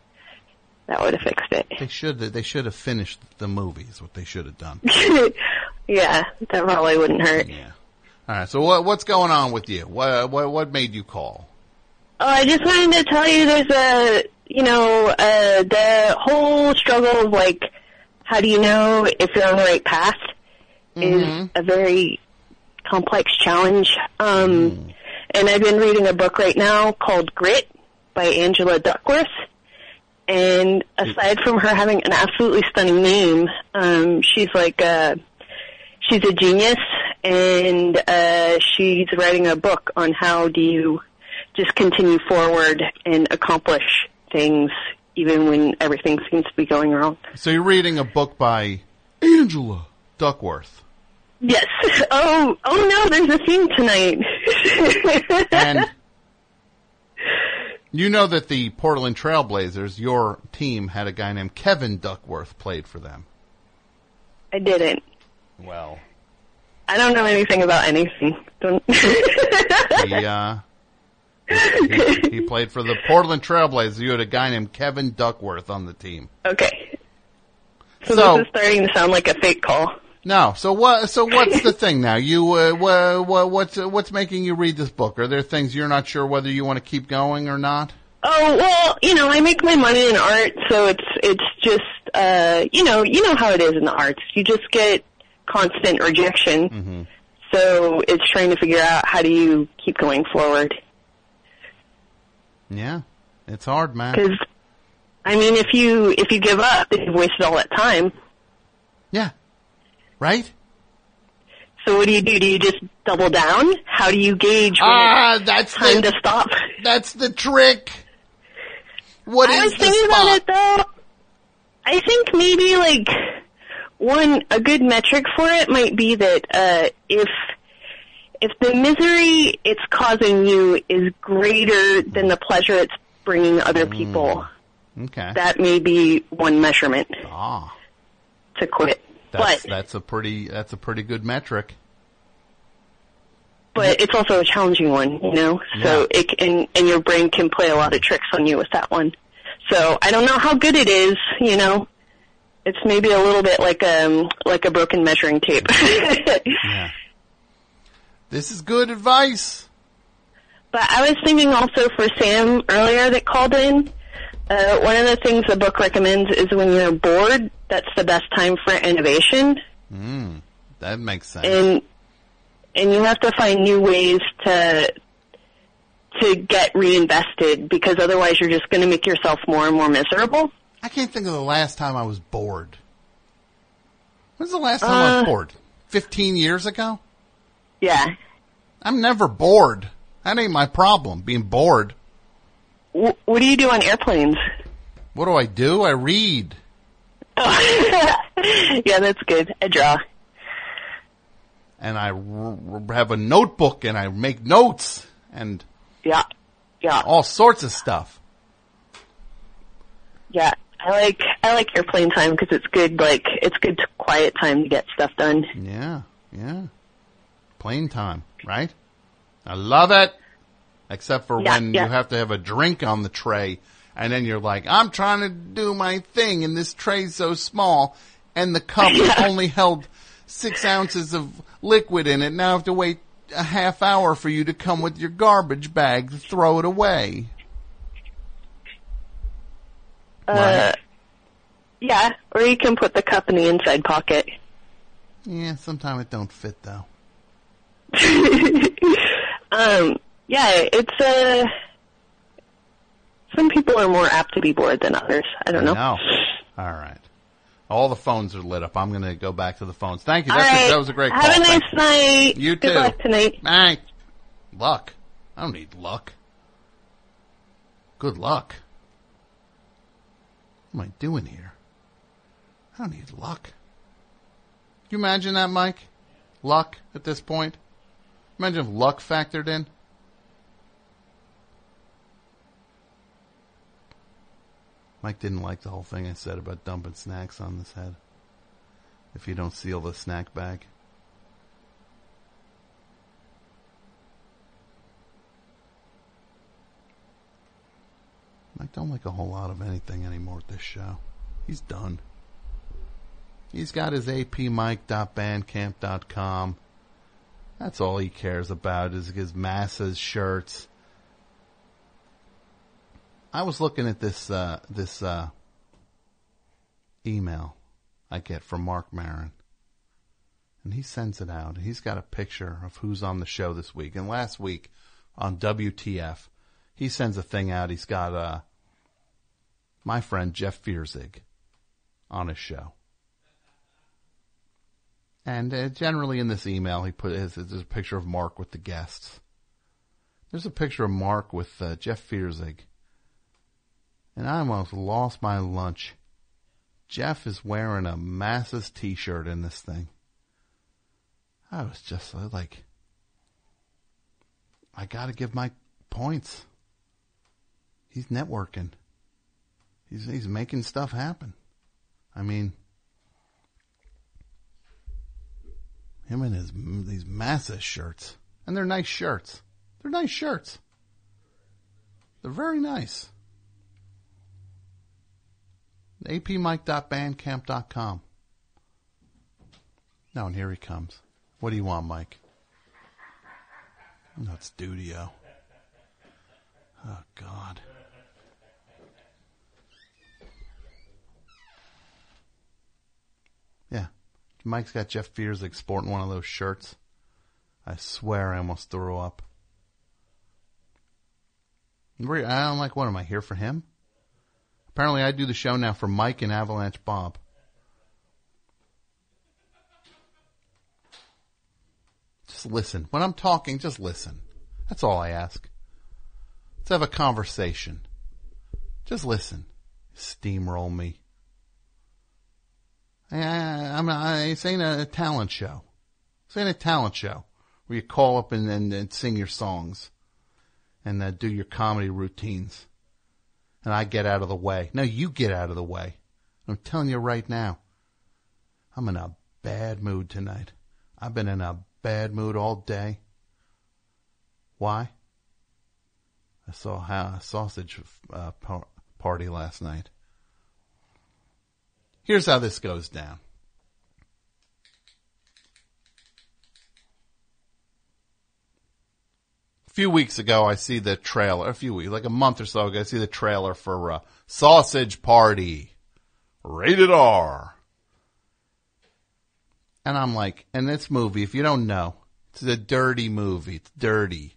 that would have fixed it. they should they should have finished the movie. Is what they should have done. yeah, that probably wouldn't hurt. Yeah. All right. So what what's going on with you? What what what made you call? Oh, I just wanted to tell you there's a, you know, uh, the whole struggle of like, how do you know if you're on the right path is a very complex challenge. Um, and I've been reading a book right now called Grit by Angela Duckworth. And aside from her having an absolutely stunning name, um, she's like a, she's a genius and uh, she's writing a book on how do you just continue forward and accomplish things even when everything seems to be going wrong. So you're reading a book by Angela Duckworth, Yes. Oh, oh no, there's a theme tonight. and you know that the Portland Trailblazers, your team, had a guy named Kevin Duckworth played for them. I didn't. Well, I don't know anything about anything. Don't. he uh, he, he played for the Portland Trailblazers. You had a guy named Kevin Duckworth on the team. okay. So, So- this is starting to sound like a fake call. No. So what? So what's the thing now? You uh, what, what what's what's making you read this book? Are there things you're not sure whether you want to keep going or not? Oh well, you know, I make my money in art, so it's it's just uh, you know, you know how it is in the arts. You just get constant rejection. So it's trying to figure out how do you keep going forward. Yeah, it's hard, man. Because I mean, if you if you give up, you've wasted all that time. Yeah. Right. So what do you do? Do you just double down? How do you gauge when Ah, that's time the- to stop? That's the trick. What I is was thinking spot? about it though. I think maybe like one a good metric for it might be that uh, if if the misery it's causing you is greater than the pleasure it's bringing other people, Okay. that may be one measurement ah, to quit. that's but that's a pretty that's a pretty good metric. but it's also a challenging one, you know. So it can, and your brain can play a lot of tricks on you with that one. So I don't know how good it is, you know. It's maybe a little bit like um like a broken measuring tape. Yeah. This is good advice. But I was thinking also for Sam earlier that called in. Uh, one of the things the book recommends is when you're bored, that's the best time for innovation, Mm, that makes sense. and and you have to find new ways to to get reinvested because otherwise you're just going to make yourself more and more miserable. I can't think of the last time I was bored. When's the last time I was Uh, bored? Fifteen years ago. Yeah. I'm never bored. That ain't my problem. Being bored. W- what do you do on airplanes? What do I do? I read. yeah, that's good. I draw. and I r- r- have a notebook and I make notes and Yeah. Yeah. all sorts of stuff. Yeah. I like I like airplane time because it's good. Like it's good to quiet time to get stuff done. Yeah, yeah. Plane time, right? I love it. Except for Yeah, when yeah. you have to have a drink on the tray and then you're like, I'm trying to do my thing and this tray's so small and the cup only held six ounces of liquid in it. Now I have to wait a half hour for you to come with your garbage bag to throw it away. Uh, yeah, or you can put the cup in the inside pocket. Yeah, sometimes it don't fit though. Um, yeah, it's uh, some people are more apt to be bored than others. I don't know. No. All right. All the phones are lit up. I'm going to go back to the phones. Thank you. That's a- that was a great Have call. a nice Thank night. You Good too. luck tonight. Bye. Luck. I don't need luck. Good luck. What am I doing here? I don't need luck. Can you imagine that, Mike? Luck at this point? Imagine if luck factored in. Mike didn't like the whole thing I said about dumping snacks on this head. If you don't seal the snack bag. Mike don't like a whole lot of anything anymore at this show. He's done. He's got his apmike.bandcamp.com. That's all he cares about is his masses shirts. I was looking at this uh, this uh, email I get from Marc Maron, and he sends it out. He's got a picture of who's on the show this week. And last week on WTF, he sends a thing out. He's got uh, my friend Jeff Feuerzeig on his show. And uh, generally in this email, he put his, there's a picture of Marc with the guests. There's a picture of Marc with uh, Jeff Feuerzeig. And I almost lost my lunch. Jeff is wearing a Masses t-shirt in this thing. I was just like, I gotta give my points. He's networking. He's, he's making stuff happen. I mean, him and his, these Masses shirts. And they're nice shirts. They're nice shirts. They're very nice apmike.bandcamp.com. Now, and here he comes. What do you want, Mike? No, it's Studio. Oh, God. Yeah. Mike's got Jeff Feuerzeig sporting one of those shirts. I swear I almost threw up. I'm like, what am I here for him? Apparently, I do the show now for Mike and Avalanche Bob. Just listen. When I'm talking, just listen. That's all I ask. Let's have a conversation. Just listen. Steamroll me. I, I'm, I, this ain't a talent show. This ain't a talent show where you call up and, and, and sing your songs and uh, do your comedy routines and I get out of the way. No, you get out of the way. I'm telling you right now. I'm in a bad mood tonight. I've been in a bad mood all day. Why? I saw a sausage uh, par- party last night. Here's how this goes down. A few weeks ago, I see the trailer. A few weeks, like a month or so ago, I see the trailer for uh, Sausage Party, rated R. And I'm like, and this movie, if you don't know, it's a dirty movie. It's dirty.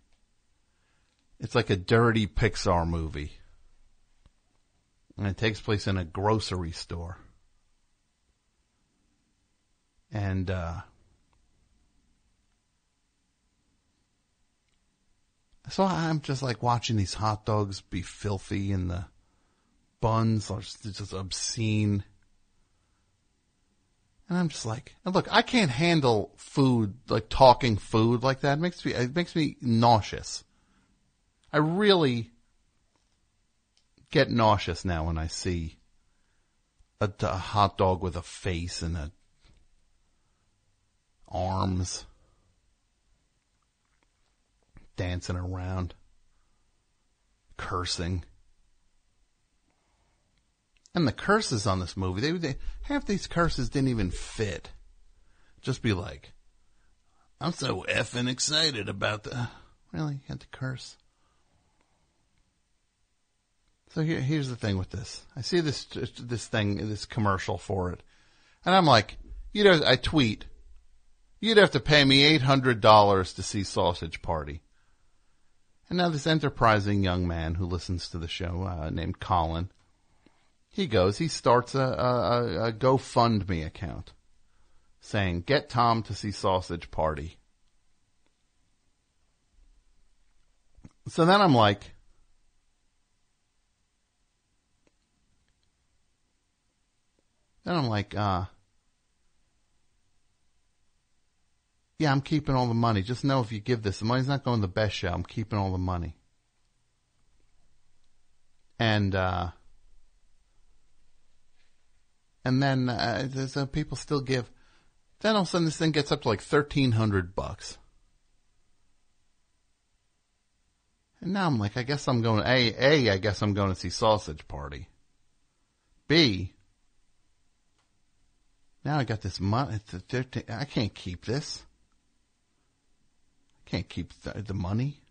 It's like a dirty Pixar movie. And it takes place in a grocery store. And, uh, So I'm just like watching these hot dogs be filthy and the buns are just, obscene. And I'm just like, and look, I can't handle food, like talking food like that. It makes me, it makes me nauseous. I really get nauseous now when I see a, a hot dog with a face and a arms dancing around, cursing. And the curses on this movie, they, they half these curses didn't even fit. Just be like, I'm so effing excited about the. Really, you had to curse. So here, here's the thing with this. I see this this thing, this commercial for it, and I'm like, you know, I tweet, you'd have to pay me eight hundred dollars to see Sausage Party. And now this enterprising young man who listens to the show, uh, named Colin, he goes, he starts a, a, a GoFundMe account saying, get Tom to see Sausage Party. So then I'm like, then I'm like, uh, yeah, I'm keeping all the money. Just know if you give this, the money's not going to the best show. I'm keeping all the money. And, uh, and then, uh, uh, people still give. Then all of a sudden this thing gets up to like 1300 bucks. And now I'm like, I guess I'm going, A, A, I guess I'm going to see Sausage Party. B, now I got this money. I can't keep this. Can't keep the, the money.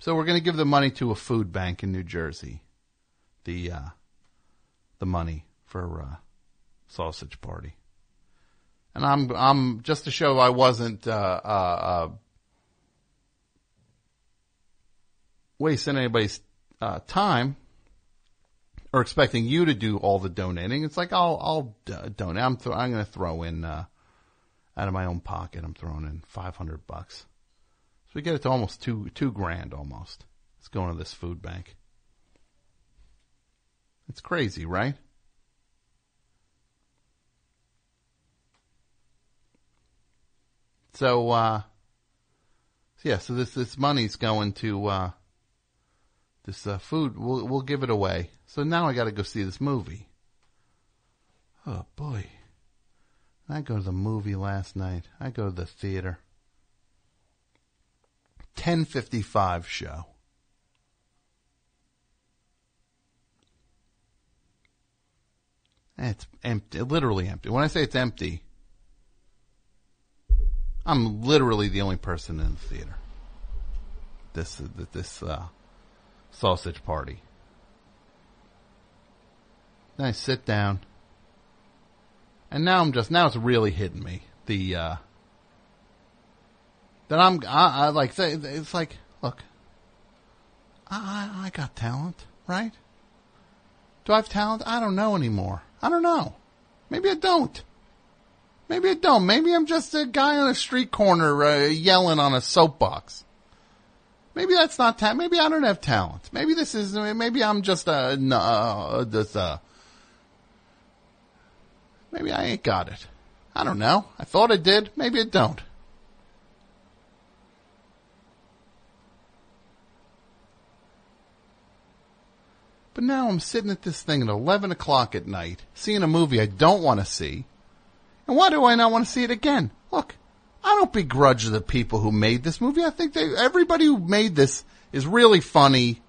So we're going to give the money to a food bank in New Jersey. The uh, the money for uh, sausage party. And I'm I'm just to show I wasn't uh, uh, uh wasting anybody's uh, time or expecting you to do all the donating. It's like I'll I'll donate. I'm th- I'm going to throw in out of my own pocket, I'm throwing in 500 bucks. So we get it to almost two, two grand almost. It's going to this food bank. It's crazy, right? So, uh, yeah, so this, this money's going to, uh, this, uh, food. We'll, we'll give it away. So now I gotta go see this movie. Oh boy. I go to the movie last night. I go to the theater. 1055 show. It's empty, literally empty. When I say it's empty, I'm literally the only person in the theater. This this uh, sausage party. Then I sit down. And now I'm just now it's really hitting me. The uh that I'm I, I like it's like look I I got talent right? Do I have talent? I don't know anymore. I don't know. Maybe I don't. Maybe I don't. Maybe I'm just a guy on a street corner uh, yelling on a soapbox. Maybe that's not talent maybe I don't have talent. Maybe this is maybe I'm just a uh, this uh Maybe I ain't got it. I don't know. I thought I did. Maybe it don't. But now I'm sitting at this thing at 11 o'clock at night, seeing a movie I don't want to see. And why do I not want to see it again? Look, I don't begrudge the people who made this movie. I think they, everybody who made this is really funny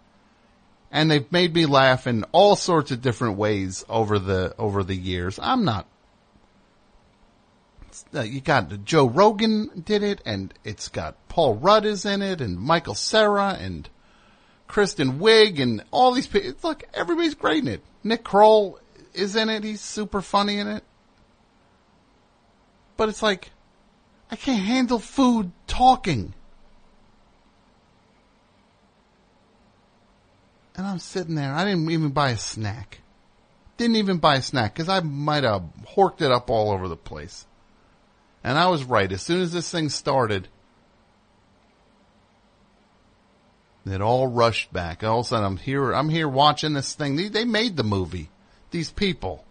and they've made me laugh in all sorts of different ways over the, over the years. I'm not uh, you got Joe Rogan did it, and it's got Paul Rudd is in it, and Michael Cera, and Kristen Wiig, and all these people. Look, everybody's great in it. Nick Kroll is in it. He's super funny in it. But it's like, I can't handle food talking. And I'm sitting there. I didn't even buy a snack. Didn't even buy a snack because I might have horked it up all over the place. And I was right. As soon as this thing started, it all rushed back. All of a sudden, I'm here. I'm here watching this thing. They, they made the movie. These people.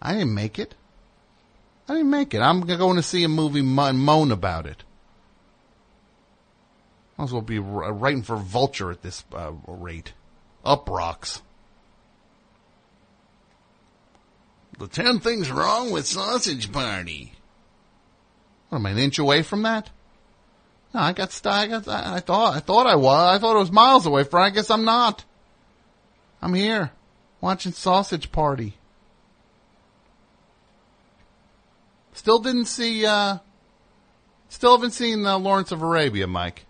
I didn't make it. I didn't make it. I'm going to see a movie and moan about it. Might as well be writing for Vulture at this uh, rate. Uproxx. The ten things wrong with Sausage Party. What am I, an inch away from that? No, I got stuck. I, got, I thought, I thought I was. I thought it was miles away from. I guess I'm not. I'm here, watching Sausage Party. Still didn't see, uh, still haven't seen uh, Lawrence of Arabia, Mike.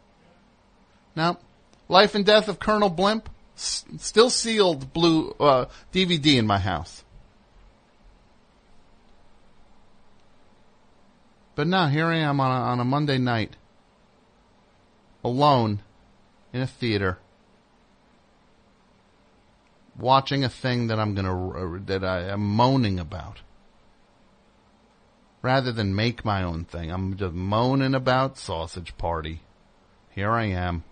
No. Life and Death of Colonel Blimp, S- still sealed blue uh, DVD in my house. But now here I am on a, on a Monday night, alone in a theater, watching a thing that I'm gonna uh, that I am moaning about. Rather than make my own thing, I'm just moaning about Sausage Party. Here I am,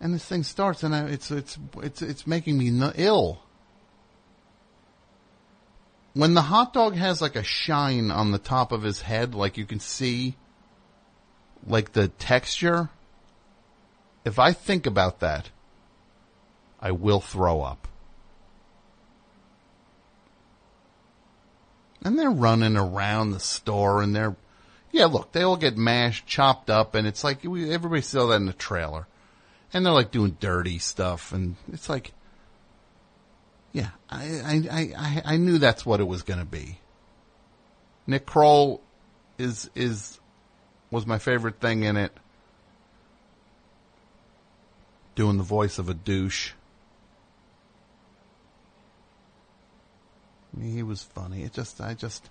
and this thing starts, and I, it's it's it's it's making me ill. When the hot dog has like a shine on the top of his head, like you can see, like the texture. If I think about that, I will throw up. And they're running around the store and they're, yeah, look, they all get mashed, chopped up, and it's like, everybody saw that in the trailer. And they're like doing dirty stuff, and it's like, yeah, I, I, I, I, knew that's what it was gonna be. Nick Kroll is, is, was my favorite thing in it. Doing the voice of a douche. He was funny. It just, I just,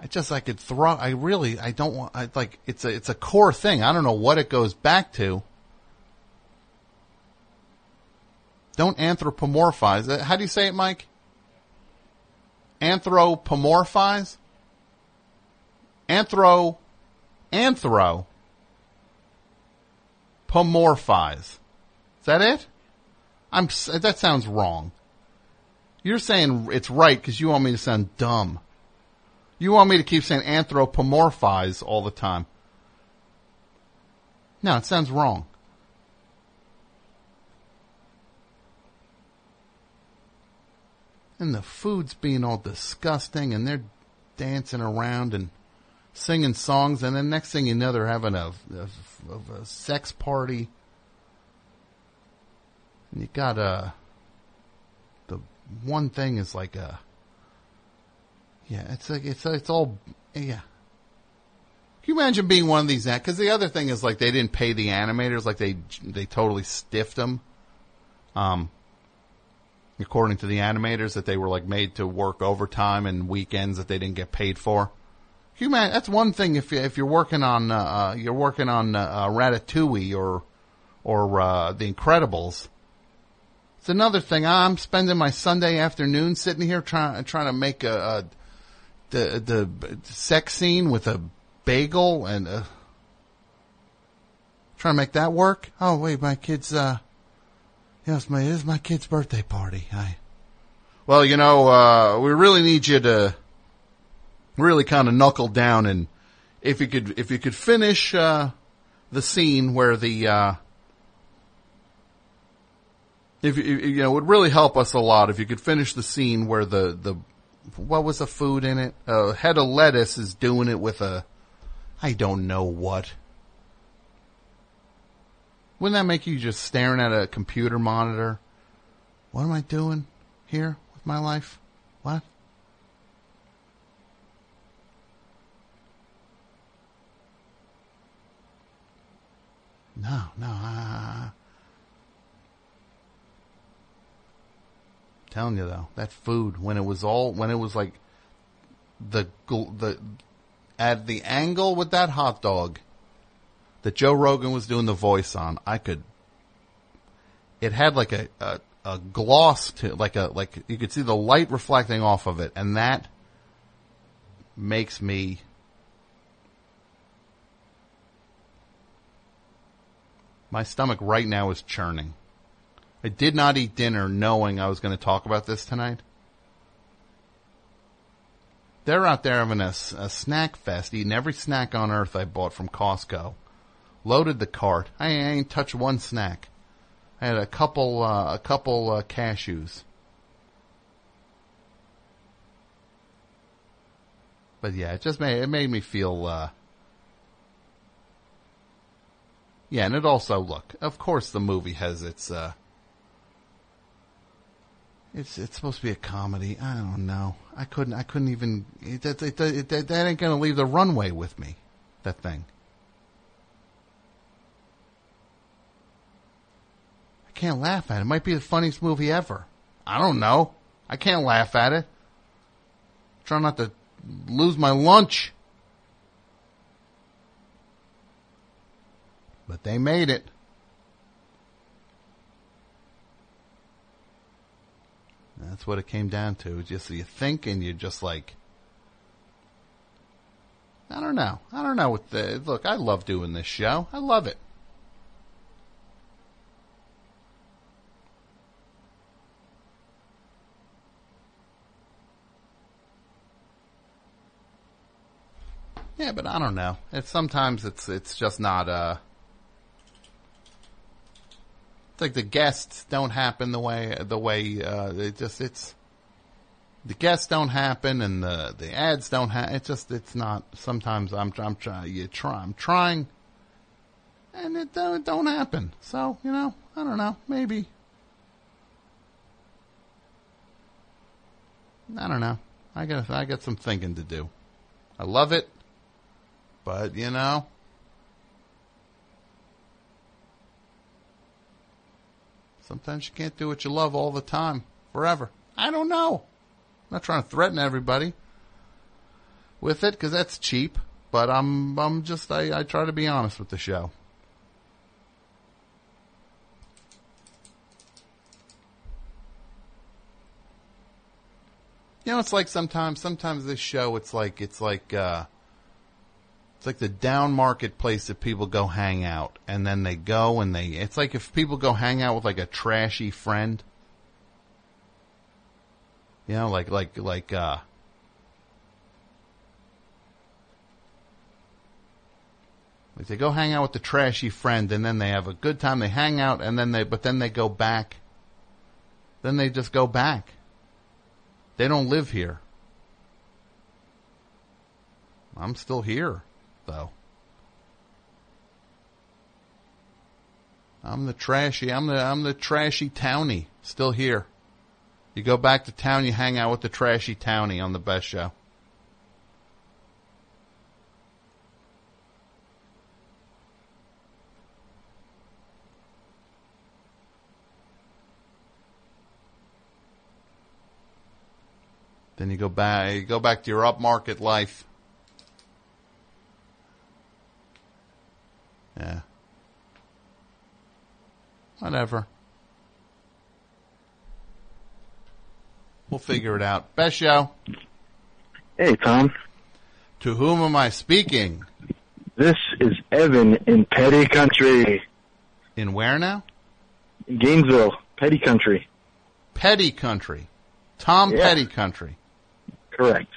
I just, I could throw, I really, I don't want, I like, it's a, it's a core thing. I don't know what it goes back to. Don't anthropomorphize. Uh, How do you say it, Mike? Anthropomorphize? Anthro, anthro, pomorphize. Is that it? I'm, that sounds wrong. You're saying it's right because you want me to sound dumb. You want me to keep saying anthropomorphize all the time. No, it sounds wrong. And the food's being all disgusting and they're dancing around and singing songs and then next thing you know they're having a, a, a sex party. And you got a, the one thing is like a, yeah, it's like, it's, it's all, yeah. Can you imagine being one of these? Because the other thing is like they didn't pay the animators, like they they totally stiffed them. Um, according to the animators, that they were like made to work overtime and weekends that they didn't get paid for. Imagine? That's one thing if you, if you're working on uh, uh, you're working on uh, uh, Ratatouille or or uh, The Incredibles. It's another thing. I'm spending my Sunday afternoon sitting here trying trying to make a, a the the sex scene with a bagel and uh, trying to make that work. Oh wait, my kid's uh, yes, my it's my kid's birthday party. I well, you know, uh, we really need you to really kind of knuckle down and if you could if you could finish uh, the scene where the uh, if you, you know, it would really help us a lot if you could finish the scene where the, the, what was the food in it? A head of lettuce is doing it with a, I don't know what. Wouldn't that make you just staring at a computer monitor? What am I doing here with my life? What? No, no, uh, telling you though, that food when it was all when it was like the the at the angle with that hot dog that Joe Rogan was doing the voice on, I could. It had like a, a a gloss to like a like you could see the light reflecting off of it, and that makes me. My stomach right now is churning. I did not eat dinner knowing I was going to talk about this tonight. They're out there having a snack fest, eating every snack on earth I bought from Costco. Loaded the cart. I ain't touched one snack. I had a couple, uh, a couple uh, cashews. But yeah, it just made it made me feel. Uh, yeah, and it also look. Of course, the movie has its. Uh, it's it's supposed to be a comedy. I don't know. I couldn't. I couldn't even. It, it, it, that ain't gonna leave the runway with me. That thing. I can't laugh at it. It might be the funniest movie ever. I don't know. I can't laugh at it. Try not to lose my lunch. But they made it. That's what it came down to. Just you think and you're just like, I don't know. I don't know what the look. I love doing this show. I love it. Yeah, but I don't know. It's sometimes it's it's just not uh it's like the guests don't happen the way the way uh it just it's the guests don't happen and the the ads don't happen. It's just it's not. Sometimes I'm I'm trying you try I'm trying, and it don't, it don't happen. So you know I don't know maybe I don't know. I got I got some thinking to do. I love it, but you know. Sometimes you can't do what you love all the time, forever. I don't know. I'm not trying to threaten everybody with it because that's cheap. But I'm I'm just I, I try to be honest with the show. You know, it's like sometimes sometimes this show it's like it's like uh it's like the down market place that people go hang out and then they go and they it's like if people go hang out with like a trashy friend you know, like like like uh like they go hang out with the trashy friend and then they have a good time, they hang out and then they but then they go back. Then they just go back. They don't live here. I'm still here, though. I'm the trashy. I'm the I'm the trashy townie. Still here. You go back to town, you hang out with the trashy townie on the best show. Then you go back, you go back to your upmarket life. Yeah. Whatever. We'll figure it out. Best show. Hey, Tom. To whom am I speaking? This is Evan in Petty Country. In where now? In Gainesville, Petty Country. Petty Country. Tom Yeah. Petty Country. Correct.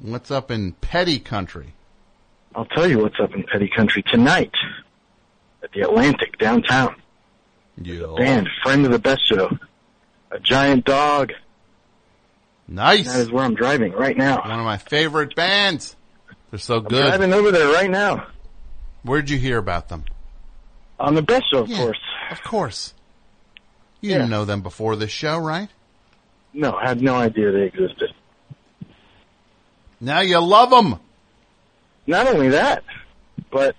What's up in Petty Country? I'll tell you what's up in Petty Country tonight at the Atlantic downtown. Yo. Band, friend of the best show. A giant dog. Nice. That is where I'm driving right now. One of my favorite bands. They're so I'm good. driving over there right now. Where'd you hear about them? On the best show, of Yeah. course. Of course. You Yeah. didn't know them before this show, right? No, I had no idea they existed. Now you love them. Not only that, but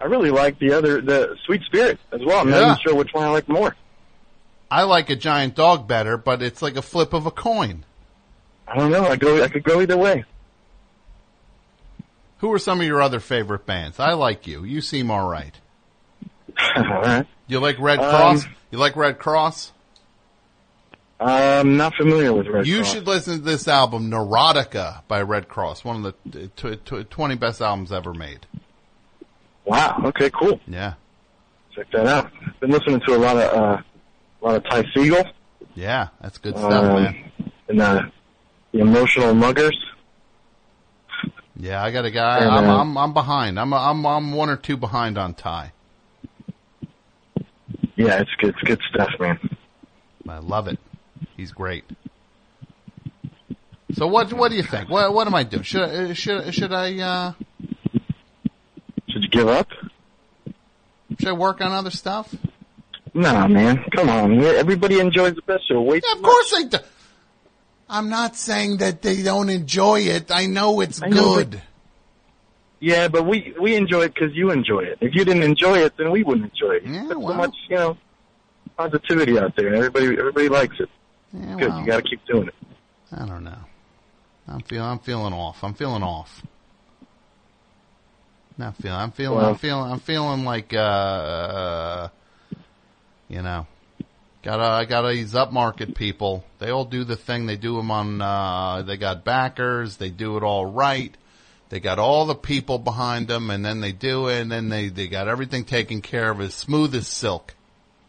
I really like the other, the Sweet Spirit as well. I'm Yeah. not even sure which one I like more. I like a giant dog better, but it's like a flip of a coin. I don't know. I go. I could go either way. Who are some of your other favorite bands? I like you. You seem all right. All right. You like Red Um, Cross? You like Redd Kross? I'm not familiar with Red you Cross. should listen to this album, Neurotica by Redd Kross. One of the t- t- 20 best albums ever made. Wow. Okay. Cool. Yeah. Check that out. Been listening to a lot of uh, a lot of Ty Segall Yeah, that's good stuff, um, man. and uh, the Emotional Muggers. Yeah, I got a guy. And, I'm, uh, I'm, I'm behind. I'm, I'm, I'm one or two behind on Ty. Yeah, it's good. It's good stuff, man. I love it. He's great. So what, what do you think? What, what am I doing? Should, I, should, should I, uh, Should you give up? should I work on other stuff? Nah, man. Come on. Everybody enjoys the best show. Wait. Yeah, of course they do. I'm not saying that they don't enjoy it. I know it's I know, good. Yeah, but we we enjoy it because you enjoy it. If you didn't enjoy it, then we wouldn't enjoy it. Yeah, Put well. so much, you know, positivity out there, and everybody everybody likes it. Yeah, Good. well, You got to keep doing it. I don't know. I'm feeling. I'm feeling off. I'm feeling off. Not feeling. I'm feeling. I'm feeling. I'm feeling like. Uh, uh, you know, gotta. I gotta these upmarket people. They all do the thing. They do them on. Uh, they got backers. They do it all right. They got all the people behind them, and then they do it, and then they they got everything taken care of as smooth as silk.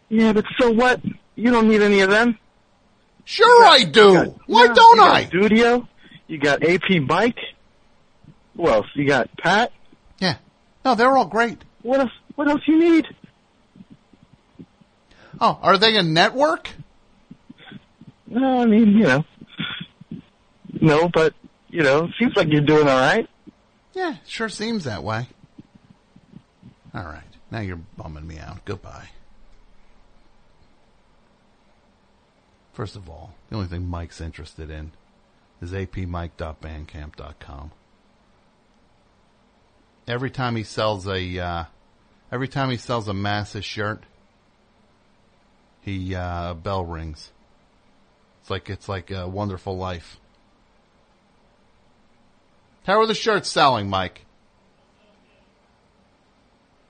Yeah, but so what? You don't need any of them. Sure, I do. Why Yeah, don't got I? Studio. You got AP Mike. Who else? You got Pat. Yeah. No, they're all great. What else? What else you need? Oh, are they a network? No, I mean, you know. No, but you know, seems like you're doing all right. Yeah, sure seems that way. All right. Now you're bumming me out. Goodbye. First of all, the only thing Mike's interested in is apmike.bandcamp.com. Every time he sells a, uh, every time he sells a Masses shirt, he, uh, bell rings. It's like, it's like a wonderful life. How are the shirts selling, Mike?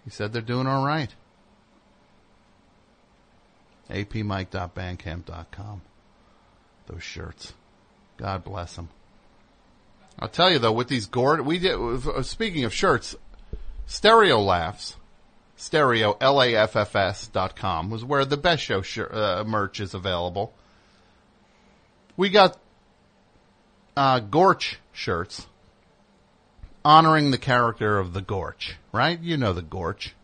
He said they're doing all right. apmike.bandcamp.com. Those shirts. God bless them. I'll tell you though, with these gourd, we did, uh, speaking of shirts, Stereo Laffs, stereo, L-A-F-F-S dot com was where the best show uh, merch is available. We got, uh, Gorch shirts honoring the character of the Gorch, right? You know the Gorch.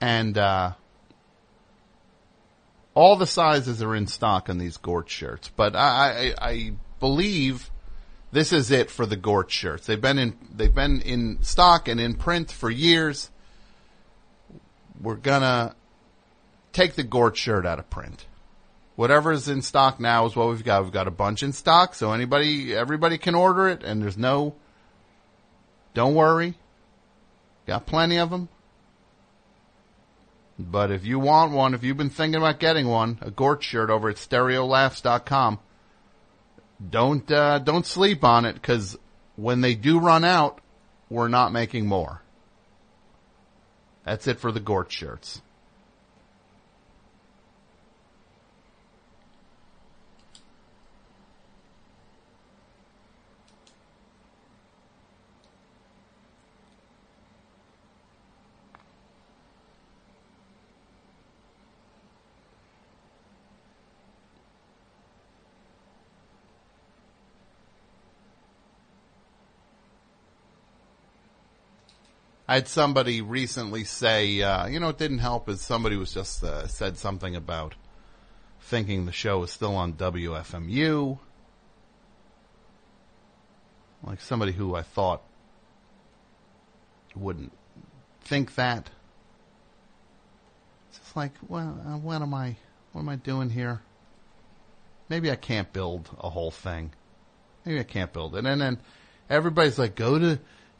And, uh, all the sizes are in stock on these Gort shirts, but I, I, I believe this is it for the Gort shirts. They've been in, they've been in stock and in print for years. We're gonna take the Gort shirt out of print. Whatever is in stock now is what we've got. We've got a bunch in stock, so anybody, everybody can order it, and there's no, don't worry. Got plenty of them. But if you want one, if you've been thinking about getting one, a Gort shirt over at stereolaffs.com, don't, uh, don't sleep on it because when they do run out, we're not making more. That's it for the Gort shirts. I had somebody recently say, uh, you know, it didn't help is somebody was just uh, said something about thinking the show is still on WFMU. Like somebody who I thought wouldn't think that. It's just like, well, uh, what am I, what am I doing here? Maybe I can't build a whole thing. Maybe I can't build it. And then everybody's like, go to,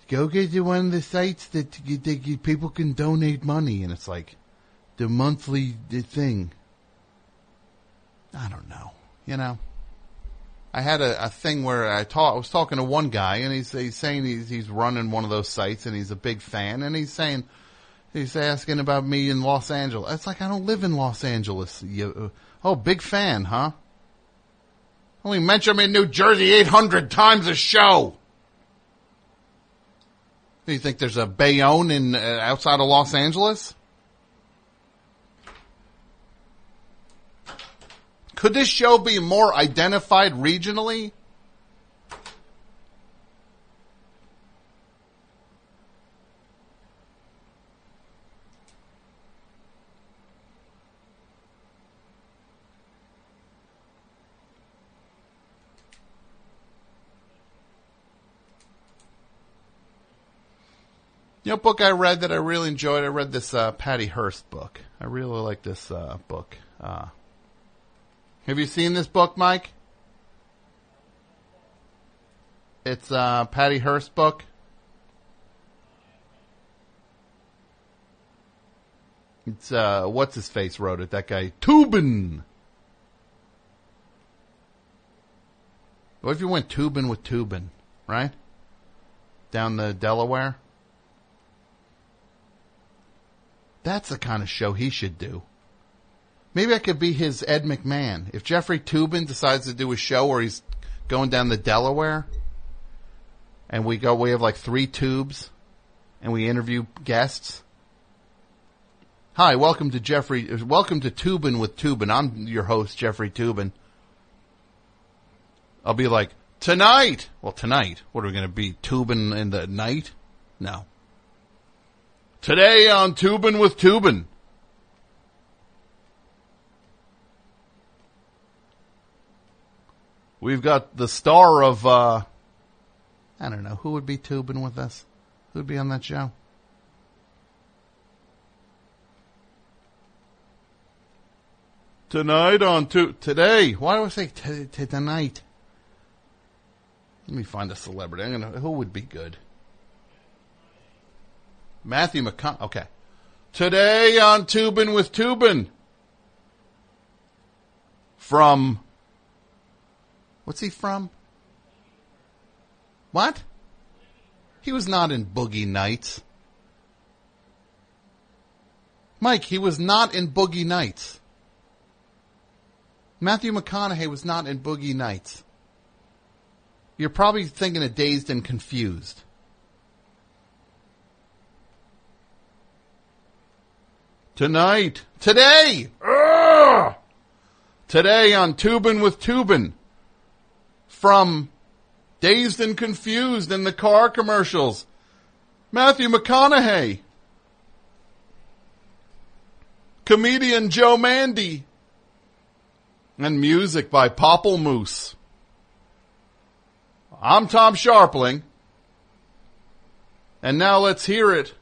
go get to one of the sites that, that people can donate money. And it's like the monthly thing. I don't know. You know, I had a, a thing where I taught, I was talking to one guy and he's, he's saying he's, he's running one of those sites and he's a big fan and he's saying, he's asking about me in Los Angeles. It's like, I don't live in Los Angeles. You, oh, big fan, huh? Only mention me in New Jersey 800 times a show. You think there's a Bayonne in uh, outside of Los Angeles? Could this show be more identified regionally? Know, book I read that I really enjoyed. I read this uh, Patty Hearst book. I really like this uh, book. Uh, have you seen this book, Mike? It's uh, Patty Hearst book. It's uh, what's his face wrote it? That guy Toobin. What if you went tubing with Toobin, right? Down the Delaware. That's the kind of show he should do. Maybe I could be his Ed McMahon. If Jeffrey Toobin decides to do a show where he's going down the Delaware, and we go, we have like three tubes, and we interview guests. Hi, welcome to Jeffrey, welcome to Tubin with Toobin. I'm your host, Jeffrey Toobin. I'll be like, tonight! Well, tonight, what are we gonna be, Tubin in the night? No. Today on Tubin with Toobin. We've got the star of, uh, I don't know, who would be tubing with us? Who would be on that show? Tonight on tu- today. Why do I say t- t- tonight? Let me find a celebrity. I'm gonna. Who would be good? Matthew McCon. Okay. Today on Tubin with Toobin. From. What's he from? What? He was not in Boogie Nights. Mike, he was not in Boogie Nights. Matthew McConaughey was not in Boogie Nights. You're probably thinking of Dazed and Confused. Tonight. Today! Ugh! Today on Tubin with Toobin. From Dazed and Confused in the car commercials. Matthew McConaughey. Comedian Joe Mande. And music by Popple Moose. I'm Tom Scharpling. And now let's hear it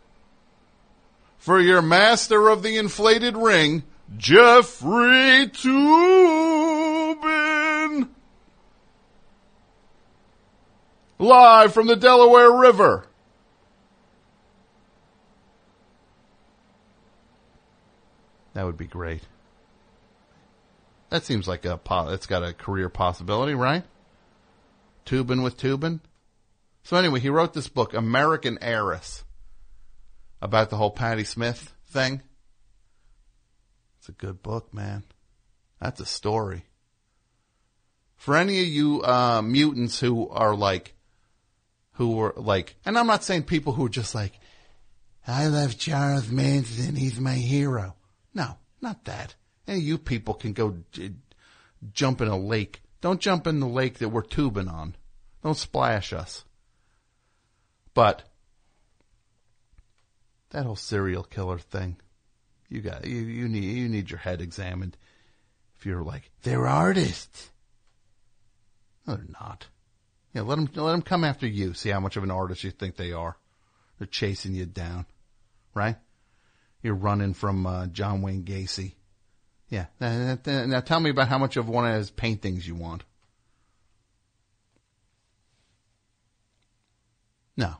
for your master of the inflated ring, Jeffrey Toobin. Live from the Delaware River. That would be great. That seems like a it's got a career possibility, right? Tubin with Toobin. So anyway, he wrote this book, American Heiress, about the whole Patti Smith thing. It's a good book, man. That's a story. For any of you uh, mutants who are like, who were like, and I'm not saying people who are just like, I love Charles Manson, he's my hero. No, not that. Any of you people can go j- jump in a lake. Don't jump in the lake that we're tubing on. Don't splash us. But that whole serial killer thing, you got you, you need you need your head examined. If you're like they're artists, no, they're not. Yeah, let them let them come after you. See how much of an artist you think they are. They're chasing you down, right? You're running from uh, John Wayne Gacy. Yeah. Now, now- now tell me about how much of one of his paintings you want. No.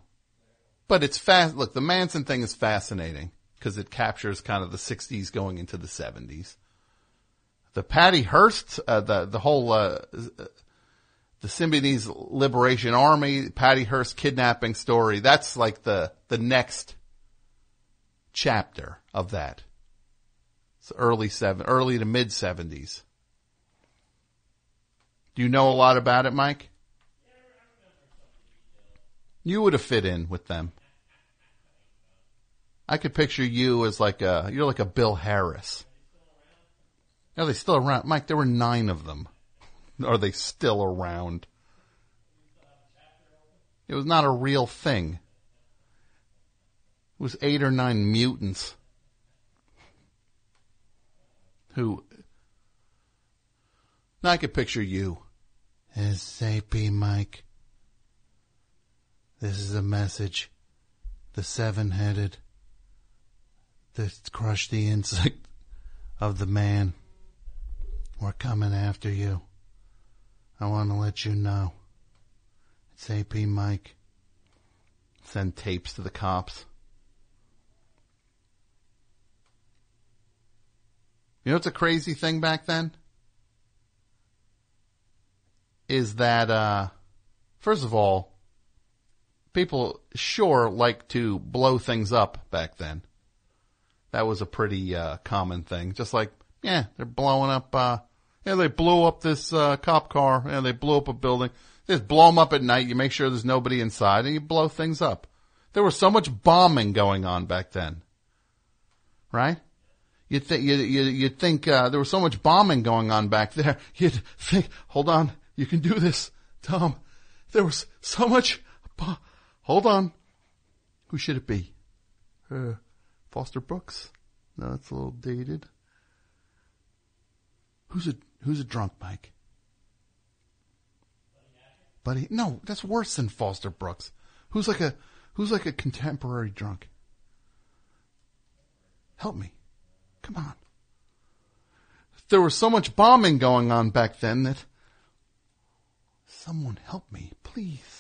But it's fast. Look, the Manson thing is fascinating because it captures kind of the 60s going into the 70s. The Patty Hearst, uh, the, the whole, uh, the Symbionese Liberation Army, Patty Hearst kidnapping story, that's like the, the next chapter of that. It's early seven, early to mid seventies. Do you know a lot about it, Mike? You would have fit in with them. I could picture you as like a, you're like a Bill Harris. Are they still around? Mike, there were nine of them. Are they still around? It was not a real thing. It was eight or nine mutants who. Now I could picture you. SAP Mike. This is a message. The seven headed. That crushed the insect of the man. We're coming after you. I want to let you know. It's AP Mike. Send tapes to the cops. You know what's a crazy thing back then? Is that, uh, first of all, people sure like to blow things up back then. That was a pretty, uh, common thing. Just like, yeah, they're blowing up, uh, yeah, they blew up this, uh, cop car. Yeah, they blew up a building. Just blow them up at night. You make sure there's nobody inside and you blow things up. There was so much bombing going on back then. Right? You'd think, you, you, you'd think, uh, there was so much bombing going on back there. You'd think, hold on, you can do this, Tom. There was so much, bo- hold on. Who should it be? Uh, Foster Brooks? No, that's a little dated. Who's a, who's a drunk, Mike? Buddy, no, that's worse than Foster Brooks. Who's like a, who's like a contemporary drunk? Help me. Come on. There was so much bombing going on back then that someone help me, please.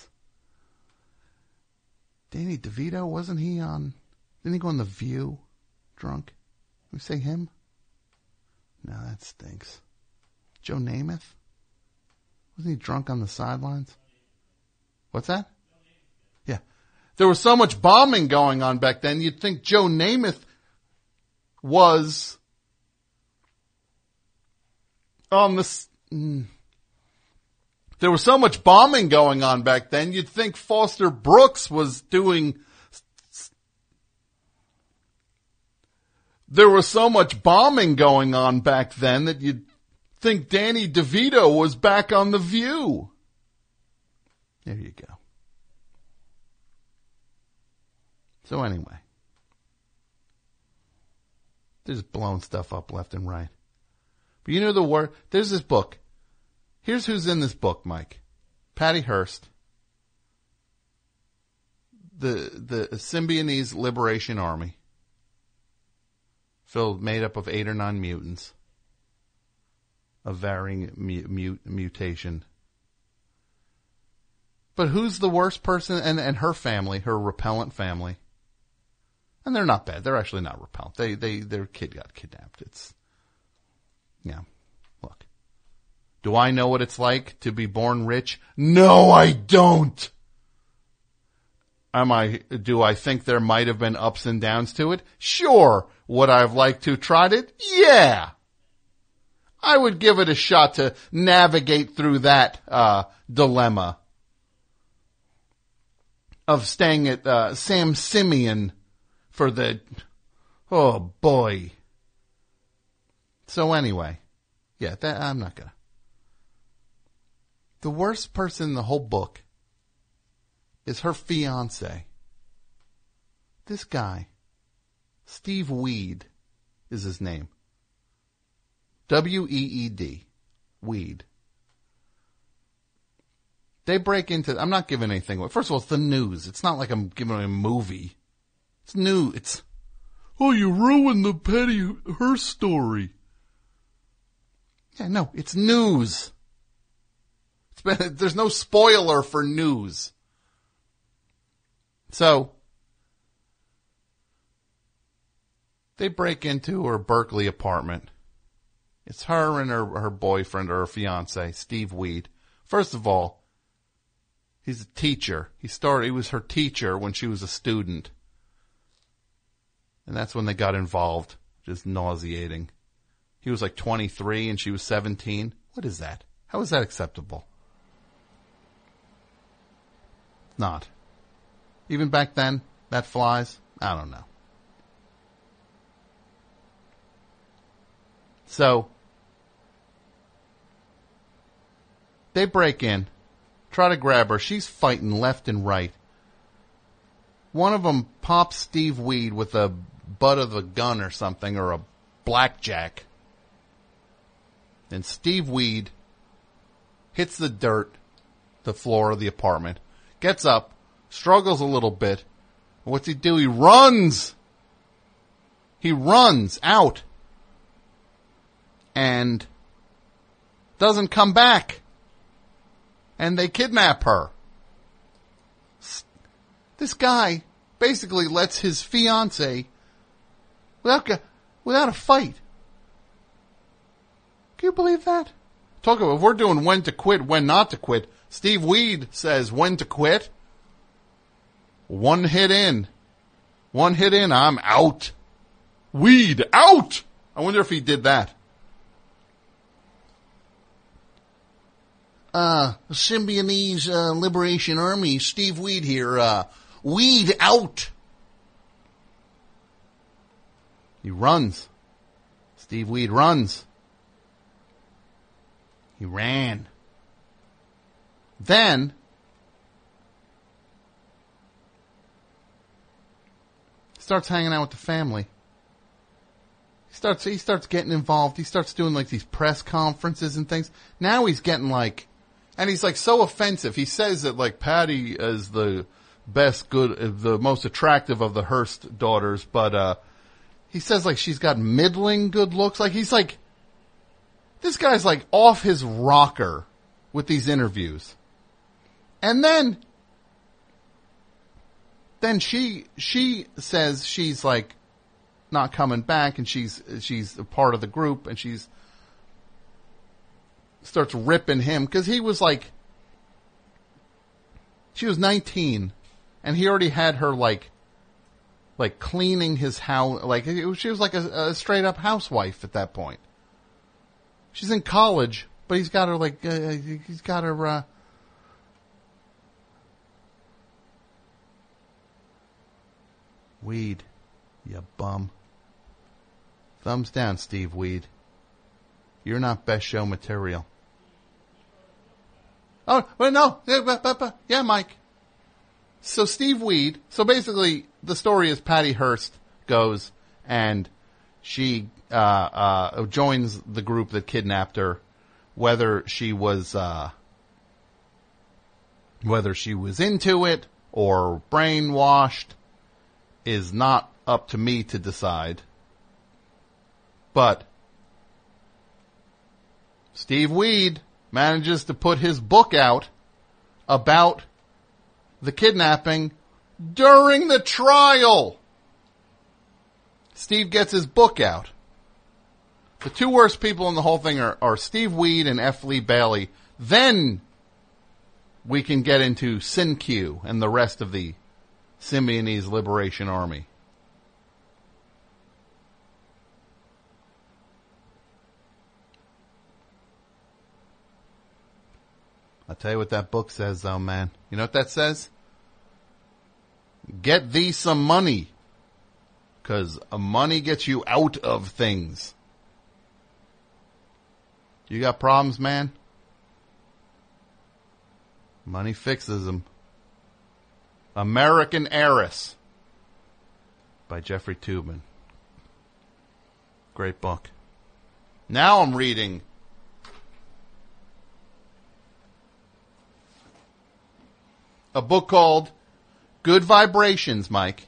Danny DeVito, wasn't he on, didn't he go on The View drunk? We say him? No, that stinks. Joe Namath? Wasn't he drunk on the sidelines? What's that? Yeah. There was so much bombing going on back then, you'd think Joe Namath was on this. Mm, there was so much bombing going on back then, you'd think Foster Brooks was doing. There was so much bombing going on back then that you'd think Danny DeVito was back on The View. There you go. So anyway, just blowing stuff up left and right. But you know the word, there's this book. Here's who's in this book, Mike. Patty Hearst. The, the Symbionese Liberation Army. Filled, made up of eight or nine mutants. Of varying mu- mu- mutation. But who's the worst person? And, and her family, her repellent family. And they're not bad. They're actually not repellent. They, they, their kid got kidnapped. It's, yeah. Do I know what it's like to be born rich? No, I don't. Am I, do I think there might have been ups and downs to it? Sure. Would I have liked to tried it? Yeah. I would give it a shot to navigate through that, uh, dilemma of staying at, uh, San Simeon for the, oh boy. So anyway, yeah, that, I'm not gonna. The worst person in the whole book is her fiance. This guy, Steve Weed, is his name. W E E D, Weed. They break into. I'm not giving anything away. First of all, it's the news. It's not like I'm giving a movie. It's new. It's. Oh, you ruined the Patty Hearst story. Yeah, no, it's news. There's no spoiler for news. So, they break into her Berkeley apartment. It's her and her, her boyfriend or her fiance, Steve Weed. First of all, he's a teacher. He started, he was her teacher when she was a student. And that's when they got involved. Just nauseating. He was like 23 and she was 17. What is that? How is that acceptable? Not. Even back then, that flies? I don't know. So, they break in, try to grab her. She's fighting left and right. One of them pops Steve Weed with the butt of a gun or something, or a blackjack. And Steve Weed hits the dirt, the floor of the apartment, gets up, struggles a little bit. What's he do? He runs! He runs out and doesn't come back. And they kidnap her. This guy basically lets his fiance without without a fight Can you believe that? Talk about if we're doing when to quit, when not to quit. Steve Weed says when to quit. One hit in. One hit in, I'm out. Weed out. I wonder if he did that. Uh, Symbionese uh, Liberation Army, Steve Weed here. Uh, weed out. He runs. Steve Weed runs. He ran. Then, starts hanging out with the family. He starts he starts getting involved. He starts doing like these press conferences and things. Now he's getting like and he's like so offensive. He says that like Patty is the best good the most attractive of the Hearst daughters, but uh he says like she's got middling good looks. Like he's like this guy's like off his rocker with these interviews. And then then she she says she's like not coming back and she's she's a part of the group and she's starts ripping him cuz he was like she was 19 and he already had her like like cleaning his house like was, she was like a, a straight up housewife at that point. She's in college but he's got her like uh, he's got her uh Weed, you bum. Thumbs down, Steve Weed. You're not best show material. Oh, well, no. Yeah, Mike. So Steve Weed, so basically the story is Patty Hearst goes and she, uh, uh, joins the group that kidnapped her, whether she was, uh, whether she was into it or brainwashed is not up to me to decide. But Steve Weed manages to put his book out about the kidnapping during the trial. Steve gets his book out. The two worst people in the whole thing are, are Steve Weed and F. Lee Bailey. Then we can get into Cinque and the rest of the Symbionese Liberation Army. I'll tell you what that book says though, man. You know what that says? Get thee some money. Cause money gets you out of things. You got problems, man? Money fixes them. American Heiress by Jeffrey Tubman. Great book. Now I'm reading a book called Good Vibrations, Mike.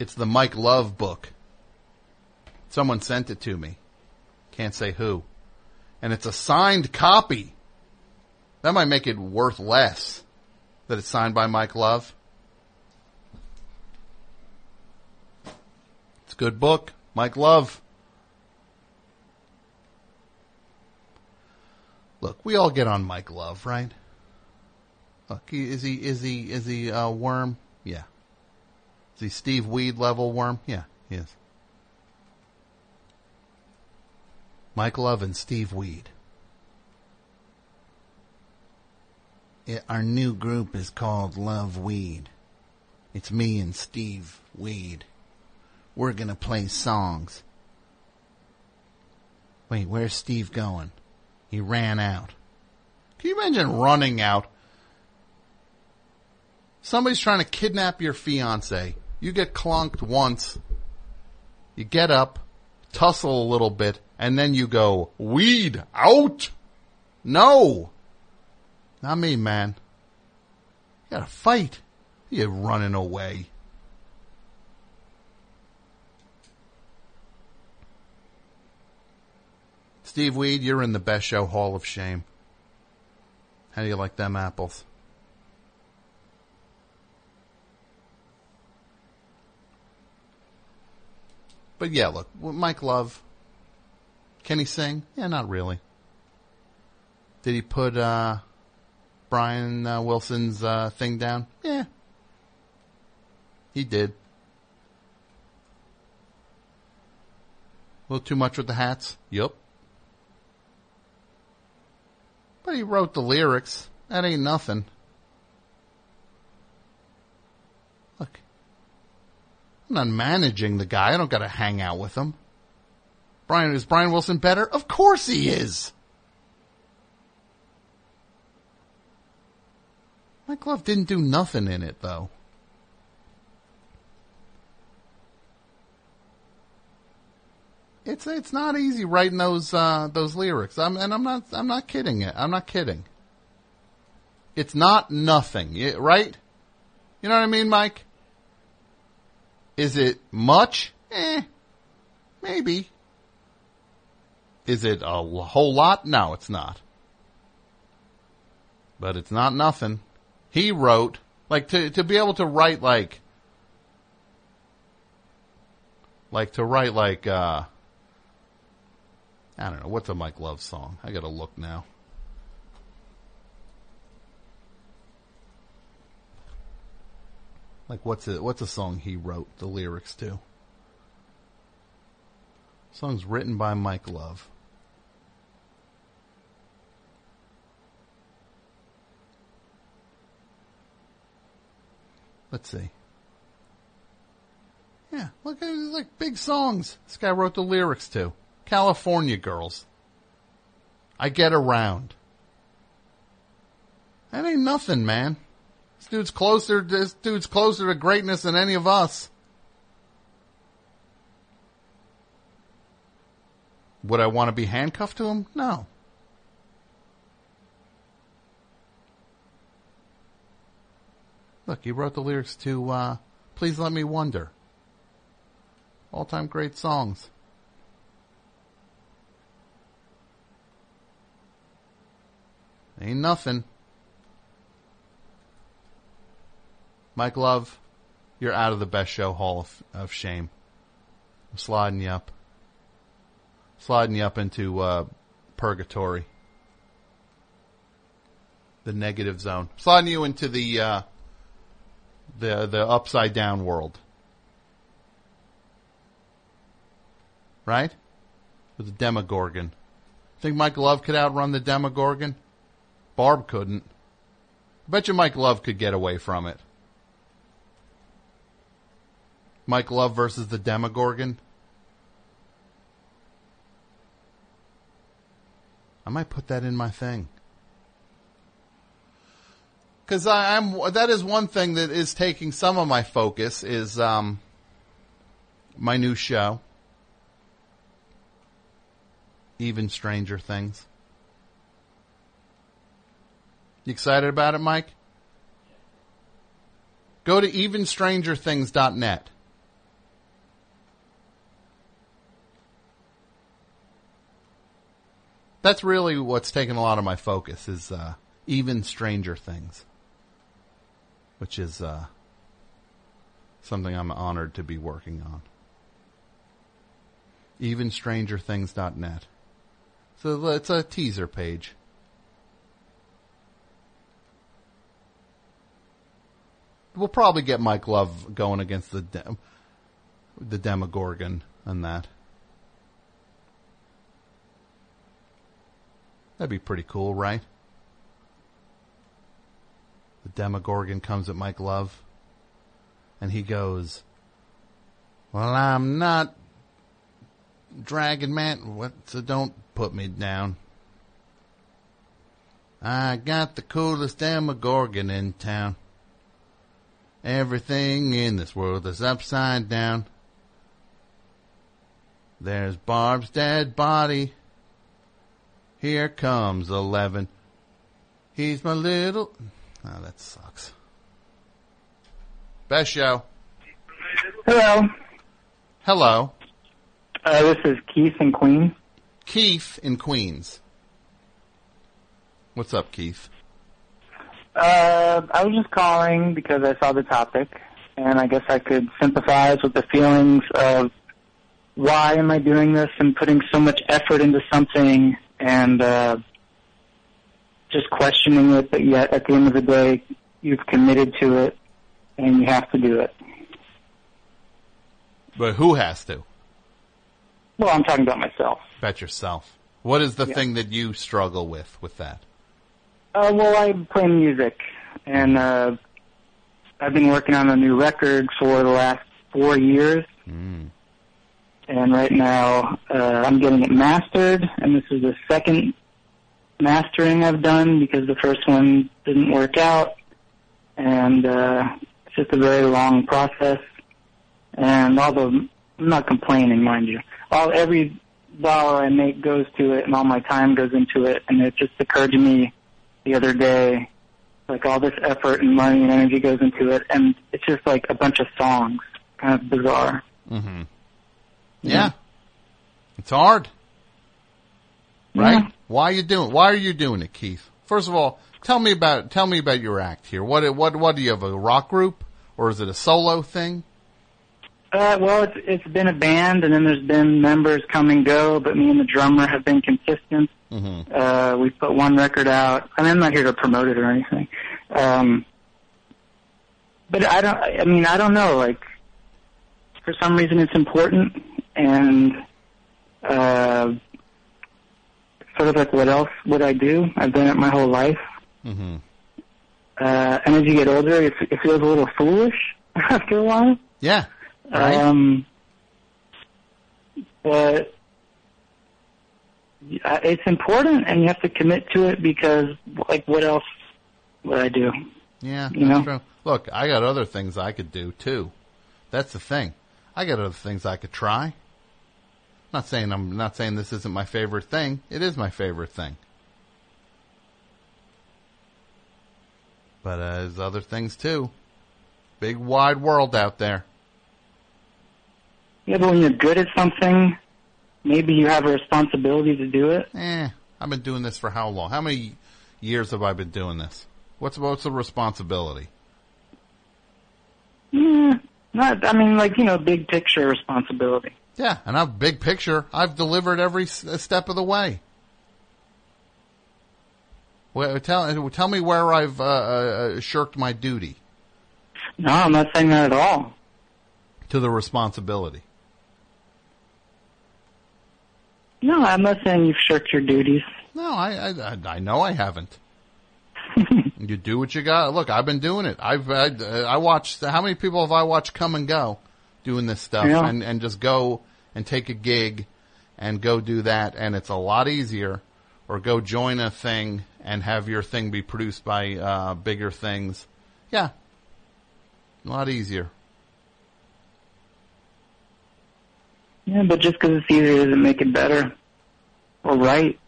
It's the Mike Love book. Someone sent it to me. Can't say who. And it's a signed copy. That might make it worth less that it's signed by Mike Love. It's a good book. Mike Love. Look, we all get on Mike Love, right? Look, is he is he is he a worm? Yeah. Is he Steve Weed level worm? Yeah, he is. Mike Love and Steve Weed. It, our new group is called Love Weed. It's me and Steve Weed. We're gonna play songs. Wait, where's Steve going? He ran out. Can you imagine running out? Somebody's trying to kidnap your fiance. You get clunked once. You get up, tussle a little bit, and then you go, weed out! No! Not me, man. You gotta fight. You're running away. Steve Weed, you're in the Best Show Hall of Shame. How do you like them apples? But yeah, look, Mike Love, Can he sing? Yeah, not really. Did he put uh, Brian uh, Wilson's uh, thing down? Yeah, he did. A little too much with the hats? Yep. But he wrote the lyrics. That ain't nothing. Look. I'm not managing the guy. I don't gotta hang out with him. Brian, is Brian Wilson better? Of course he is! Mike Love didn't do nothing in it, though. It's it's not easy writing those uh, those lyrics. I'm, and I'm not I'm not kidding it. I'm not kidding. It's not nothing, right? You know what I mean, Mike? Is it much? Eh, maybe. Is it a whole lot? No, it's not. But it's not nothing. He wrote like to to be able to write like like to write like uh I don't know what's a Mike Love song. I got to look now. Like what's a what's a song he wrote the lyrics to? Song's written by Mike Love. Let's see. Yeah, look at it's like big songs. This guy wrote the lyrics to. California Girls. I get around. That ain't nothing, man. This dude's closer. This dude's closer to greatness than any of us. Would I want to be handcuffed to him? No. Look, he wrote the lyrics to uh, "Please Let Me Wonder." All-time great songs. Ain't nothing. Mike Love, you're out of the best show hall of, of shame. I'm sliding you up. Sliding you up into uh, purgatory. The negative zone. Sliding you into the uh, the the upside down world. Right? With the Demogorgon. Think Mike Love could outrun the Demogorgon? Barb couldn't. Bet you Mike Love could get away from it. Mike Love versus the Demogorgon. I might put that in my thing. Cause I, I'm, that is one thing that is taking some of my focus is, um, my new show. Even Stranger Things. You excited about it, Mike? Go to evenstrangerthings.net. That's really what's taken a lot of my focus is uh, even Stranger Things, which is uh, something I'm honored to be working on. Evenstrangerthings.net. So it's a teaser page. We'll probably get Mike Love going against the Dem- the Demogorgon and that. That'd be pretty cool, right? The Demogorgon comes at Mike Love, and he goes, "Well, I'm not Dragon Man. What? So don't put me down. I got the coolest Demogorgon in town." Everything in this world is upside down. There's Barb's dead body. Here comes Eleven. He's my little. Oh, that sucks. Best show. Hello. Hello. Uh, this is Keith in Queens. Keith in Queens. What's up, Keith? Uh, I was just calling because I saw the topic, and I guess I could sympathize with the feelings of why am I doing this and putting so much effort into something and uh, just questioning it, but yet at the end of the day, you've committed to it and you have to do it. But who has to? Well, I'm talking about myself. About yourself. What is the Yeah. thing that you struggle with with that? Uh, well, I play music, and uh, I've been working on a new record for the last four years. Mm. And right now, uh, I'm getting it mastered, and this is the second mastering I've done because the first one didn't work out, and uh, it's just a very long process. And although I'm not complaining, mind you, all every dollar I make goes to it, and all my time goes into it. And it just occurred to me the other day, like all this effort and money and energy goes into it, and it's just like a bunch of songs, kind of bizarre. Mm-hmm. Yeah. It's hard. Right? Why are you doing why are you doing it, Keith? First of all, tell me about tell me about your act here. What what what do you have a rock group or is it a solo thing? Uh, well, it's it's been a band, and then there's been members come and go, but me and the drummer have been consistent. Mm-hmm. Uh, we put one record out, and I'm not here to promote it or anything. Um, but I don't. I mean, I don't know. Like, for some reason, it's important, and uh, sort of like, what else would I do? I've done it my whole life. Mm-hmm. Uh, and as you get older, it, it feels a little foolish after a while. Yeah. Right. Um, but uh, it's important, and you have to commit to it because, like, what else would I do? Yeah, You know? true. Look, I got other things I could do too. That's the thing. I got other things I could try. Not saying I'm not saying this isn't my favorite thing. It is my favorite thing. But uh, there's other things too. Big wide world out there. Yeah, but when you're good at something, maybe you have a responsibility to do it. Eh, I've been doing this for how long? How many years have I been doing this? What's what's the responsibility? Yeah, not. I mean, like you know, big picture responsibility. Yeah, and I've big picture. I've delivered every step of the way. Well, tell tell me where I've uh, uh, shirked my duty No, I'm not saying that at all. to the responsibility. No, I'm not saying you've shirked your duties. No, I I, I know I haven't. you do what you got. Look, I've been doing it. I've I, I watched. How many people have I watched come and go doing this stuff Yeah. and and just go and take a gig and go do that, and it's a lot easier. Or go join a thing and have your thing be produced by uh, bigger things. Yeah, a lot easier. Yeah, but just because it's easier doesn't make it better or right.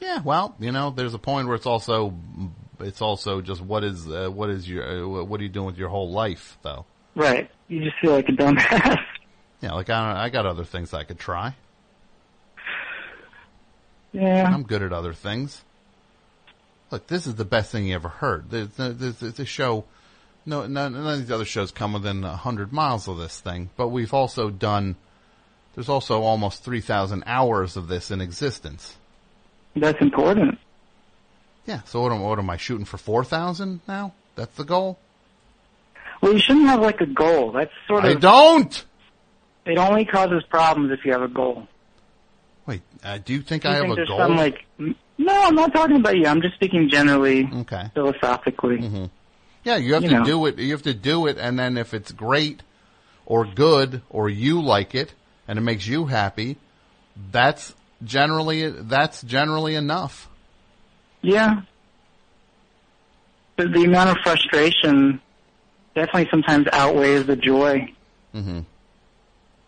Yeah, well, you know, there's a point where it's also it's also just what is uh, what is your uh, what are you doing with your whole life though? Right. You just feel like a dumbass. Yeah, like I I got other things I could try. Yeah. I'm good at other things. Look, this is the best thing you ever heard. There's, there's, there's a show. No, none, none of these other shows come within a hundred miles of this thing, but we've also done. There's also almost three thousand hours of this in existence. That's important. Yeah. So what am, what am I shooting for? Four thousand now? That's the goal. Well, you shouldn't have like a goal. That's sort of. I don't. It only causes problems if you have a goal. Wait, uh, do you think Do I you have a goal? some like? No, I'm not talking about you. I'm just speaking generally, okay. philosophically. Yeah, you have You to know. do it. You have to do it, and then if it's great or good or you like it and it makes you happy, that's generally that's generally enough. Yeah. But the amount of frustration definitely sometimes outweighs the joy. Mm-hmm.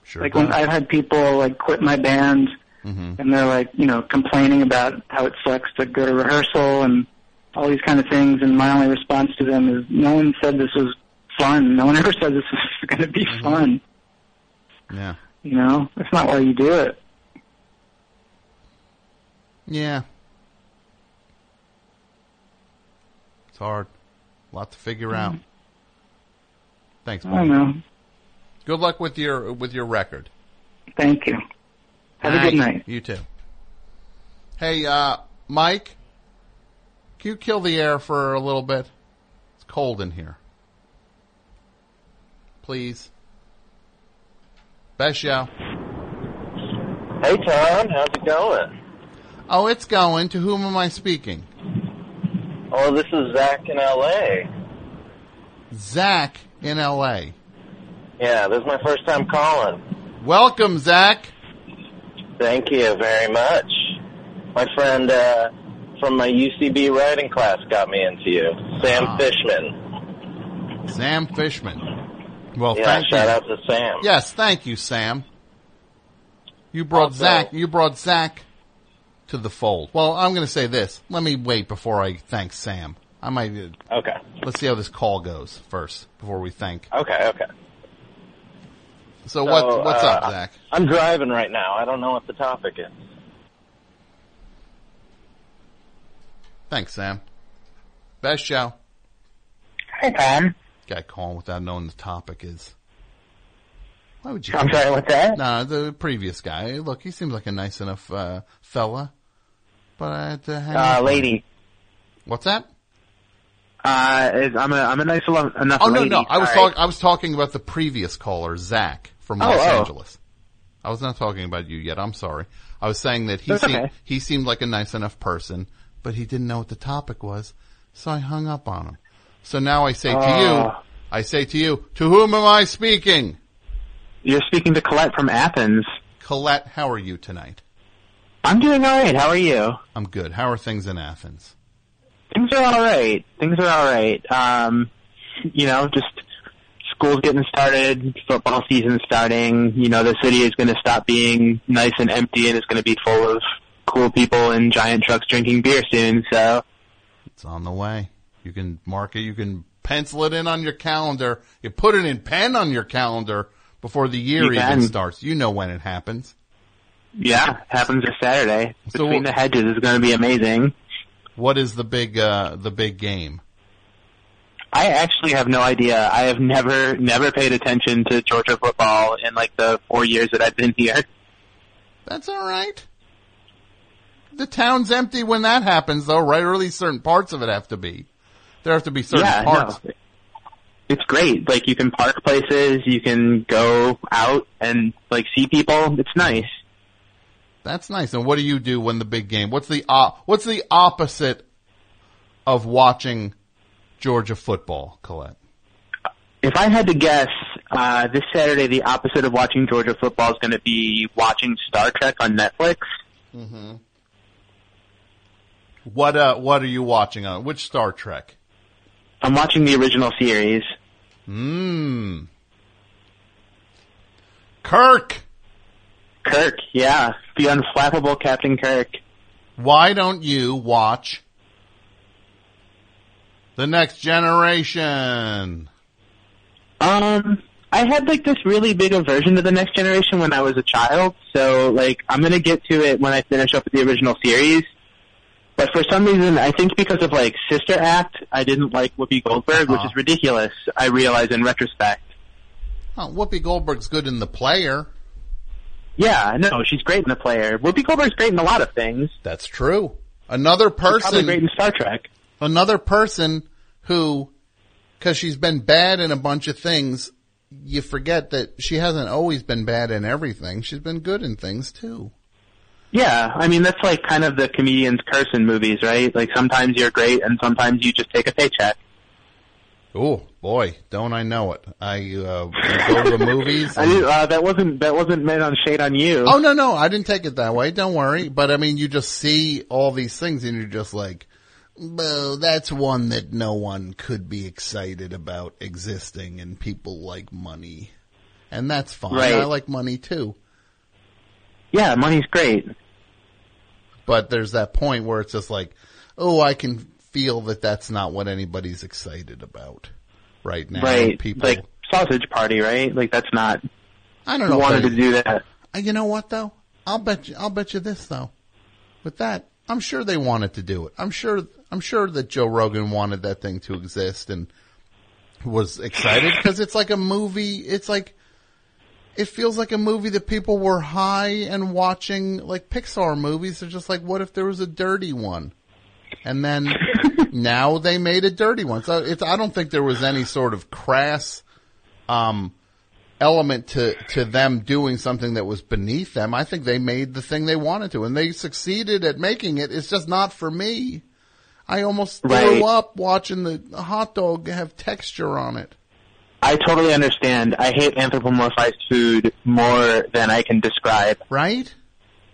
Sure. like when. I've had people like quit my band Mm-hmm. and they're like, you know, complaining about how it sucks to go to rehearsal and all these kind of things and my only response to them is no one said this was fun. No one ever said this was going to be Mm-hmm. fun. Yeah. You know, that's not why you do it. Yeah. It's hard. A lot to figure out. Thanks, I buddy. don't know. Good luck with your with your record. Thank you. Have a good right. night. You too. Hey, uh, Mike, can you kill the air for a little bit? It's cold in here. Please. Best show. Hey Tom, how's it going? Oh, it's going. To whom am I speaking? Oh, this is Zach in LA. Zach in L.A. Yeah, this is my first time calling. Welcome, Zach. Thank you very much. My friend uh, from my UCB writing class got me into you, Sam Ah. Fishman. Sam Fishman. Well, yeah, thank shout you. out to Sam. Yes, thank you, Sam. You brought Also- Zach. You brought Zach to the fold. Well, I'm going to say this. Let me wait before I thank Sam. I might. Okay. Let's see how this call goes first before we thank. Okay, okay. So, what? What's uh, up, Zach? I'm driving right now. I don't know what the topic is. Thanks, Sam. Best show. Hi, Tom. Guy calling without knowing the topic is. Why would you? I'm sorry, what's that? No, the previous guy. Look, he seems like a nice enough uh, fella, but I had to hang Uh, up lady. What's that? Uh, is, I'm a I'm a nice enough Oh no, lady. no, I was talking. I was talking about the previous caller, Zach from Oh, Los oh. Angeles. I was not talking about you yet. I'm sorry. I was saying that he That's seemed okay. he seemed like a nice enough person, but he didn't know what the topic was, so I hung up on him. So now I say to Oh. you, I say to you, to whom am I speaking? You're speaking to Colette from Athens. Colette, how are you tonight? I'm doing all right. How are you? I'm good. How are things in Athens? Things are all right. Things are all right. Um, you know, just school's getting started, football season starting. You know, the city is going to stop being nice and empty, and it's going to be full of cool people in giant trucks drinking beer soon. So, It's on the way. You can mark it. You can pencil it in on your calendar. You put it in pen on your calendar before the year You even can. starts. You know when it happens. yeah, happens this Saturday. So- Between the hedges is going to be amazing. What is the big uh the big game? I actually have no idea. I have never, never paid attention to Georgia football in like the four years that I've been here. That's all right. The town's empty when that happens, though, right? Or at least certain parts of it have to be. There have to be certain yeah, parts. no. It's great. Like you can park places, you can go out and like see people. It's nice. That's nice. And what do you do when the big game? What's the op- What's the opposite of watching Georgia football, Colette? If I had to guess, uh, this Saturday the opposite of watching Georgia football is going to be watching Star Trek on Netflix. Mm-hmm. What uh What are you watching on? Which Star Trek? I'm watching the original series. Mmm. Kirk. Kirk, yeah, the unflappable Captain Kirk. Why don't you watch the Next Generation? Um, I had like this really big aversion to the next generation when I was a child, so like I'm gonna get to it when I finish up with the original series. But for some reason, I think because of like Sister Act, I didn't like Whoopi Goldberg, which Uh-huh. is ridiculous. I realize in retrospect. Oh, Whoopi Goldberg's good in The Player. Yeah, no, she's great in the player. Whoopi Goldberg's great in a lot of things. That's true. Another She's probably person, great in Star Trek. another person who, because she's been bad in a bunch of things, you forget that she hasn't always been bad in everything. She's been good in things too. Yeah, I mean that's like kind of the comedian's curse in movies, right? Like sometimes you're great and sometimes you just take a paycheck. Oh boy, don't I know it? I uh, go to the movies. I and- uh, that wasn't that wasn't meant on shade on you. Oh no, no, I didn't take it that way. Don't worry. But I mean, you just see all these things, and you're just like, "Well, that's one that no one could be excited about existing, and people like money, and that's fine. Right. I like money too. Yeah, money's great. But there's that point where it's just like, oh, I can feel that that's not what anybody's excited about right now. right. People, Like sausage party, right? Like that's not I don't know. wanted to do that. You know what though? I'll bet you. I'll bet you this though. With that, I'm sure they wanted to do it. I'm sure. I'm sure that Joe Rogan wanted that thing to exist and was excited because it's like a movie. It's like it feels like a movie that people were high and watching like Pixar movies. They're just like, what if there was a dirty one? And then now they made a dirty one. So it's, I don't think there was any sort of crass, um, element to, to them doing something that was beneath them. I think they made the thing they wanted to and they succeeded at making it. It's just not for me. I almost Right. threw up watching the hot dog have texture on it. I totally understand. I hate anthropomorphized food more than I can describe. Right?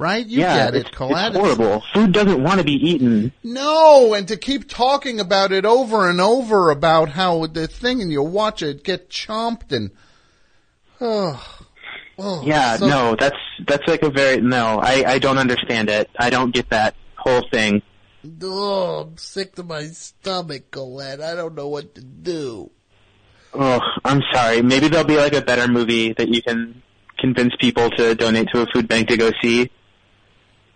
Right? You yeah, get it, it's, Colette. it's horrible. Food doesn't want to be eaten. No, and to keep talking about it over and over about how the thing and you watch it get chomped and oh, oh yeah, so- no, that's that's like a very no. I I don't understand it. I don't get that whole thing. Oh, I'm sick to my stomach, Colette. I don't know what to do. Oh, I'm sorry. Maybe there'll be like a better movie that you can convince people to donate to a food bank to go see.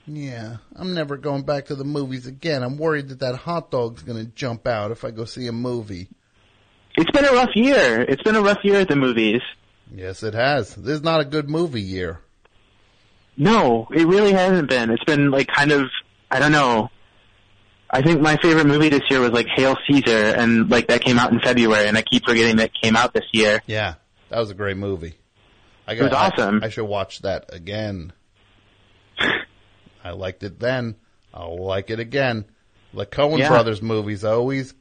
Yeah, I'm never going back to the movies again. I'm worried that that hot dog's going to jump out if I go see a movie. It's been a rough year. It's been a rough year at the movies. Yes, it has. This is not a good movie year. No, it really hasn't been. It's been like kind of I don't know. I think my favorite movie this year was like Hail Caesar, and like that came out in February, and I keep forgetting that came out this year. Yeah, that was a great movie. I It was I- awesome. I, should watch that again. I liked it then. I'll like it again. The Coen Yeah. Brothers movies always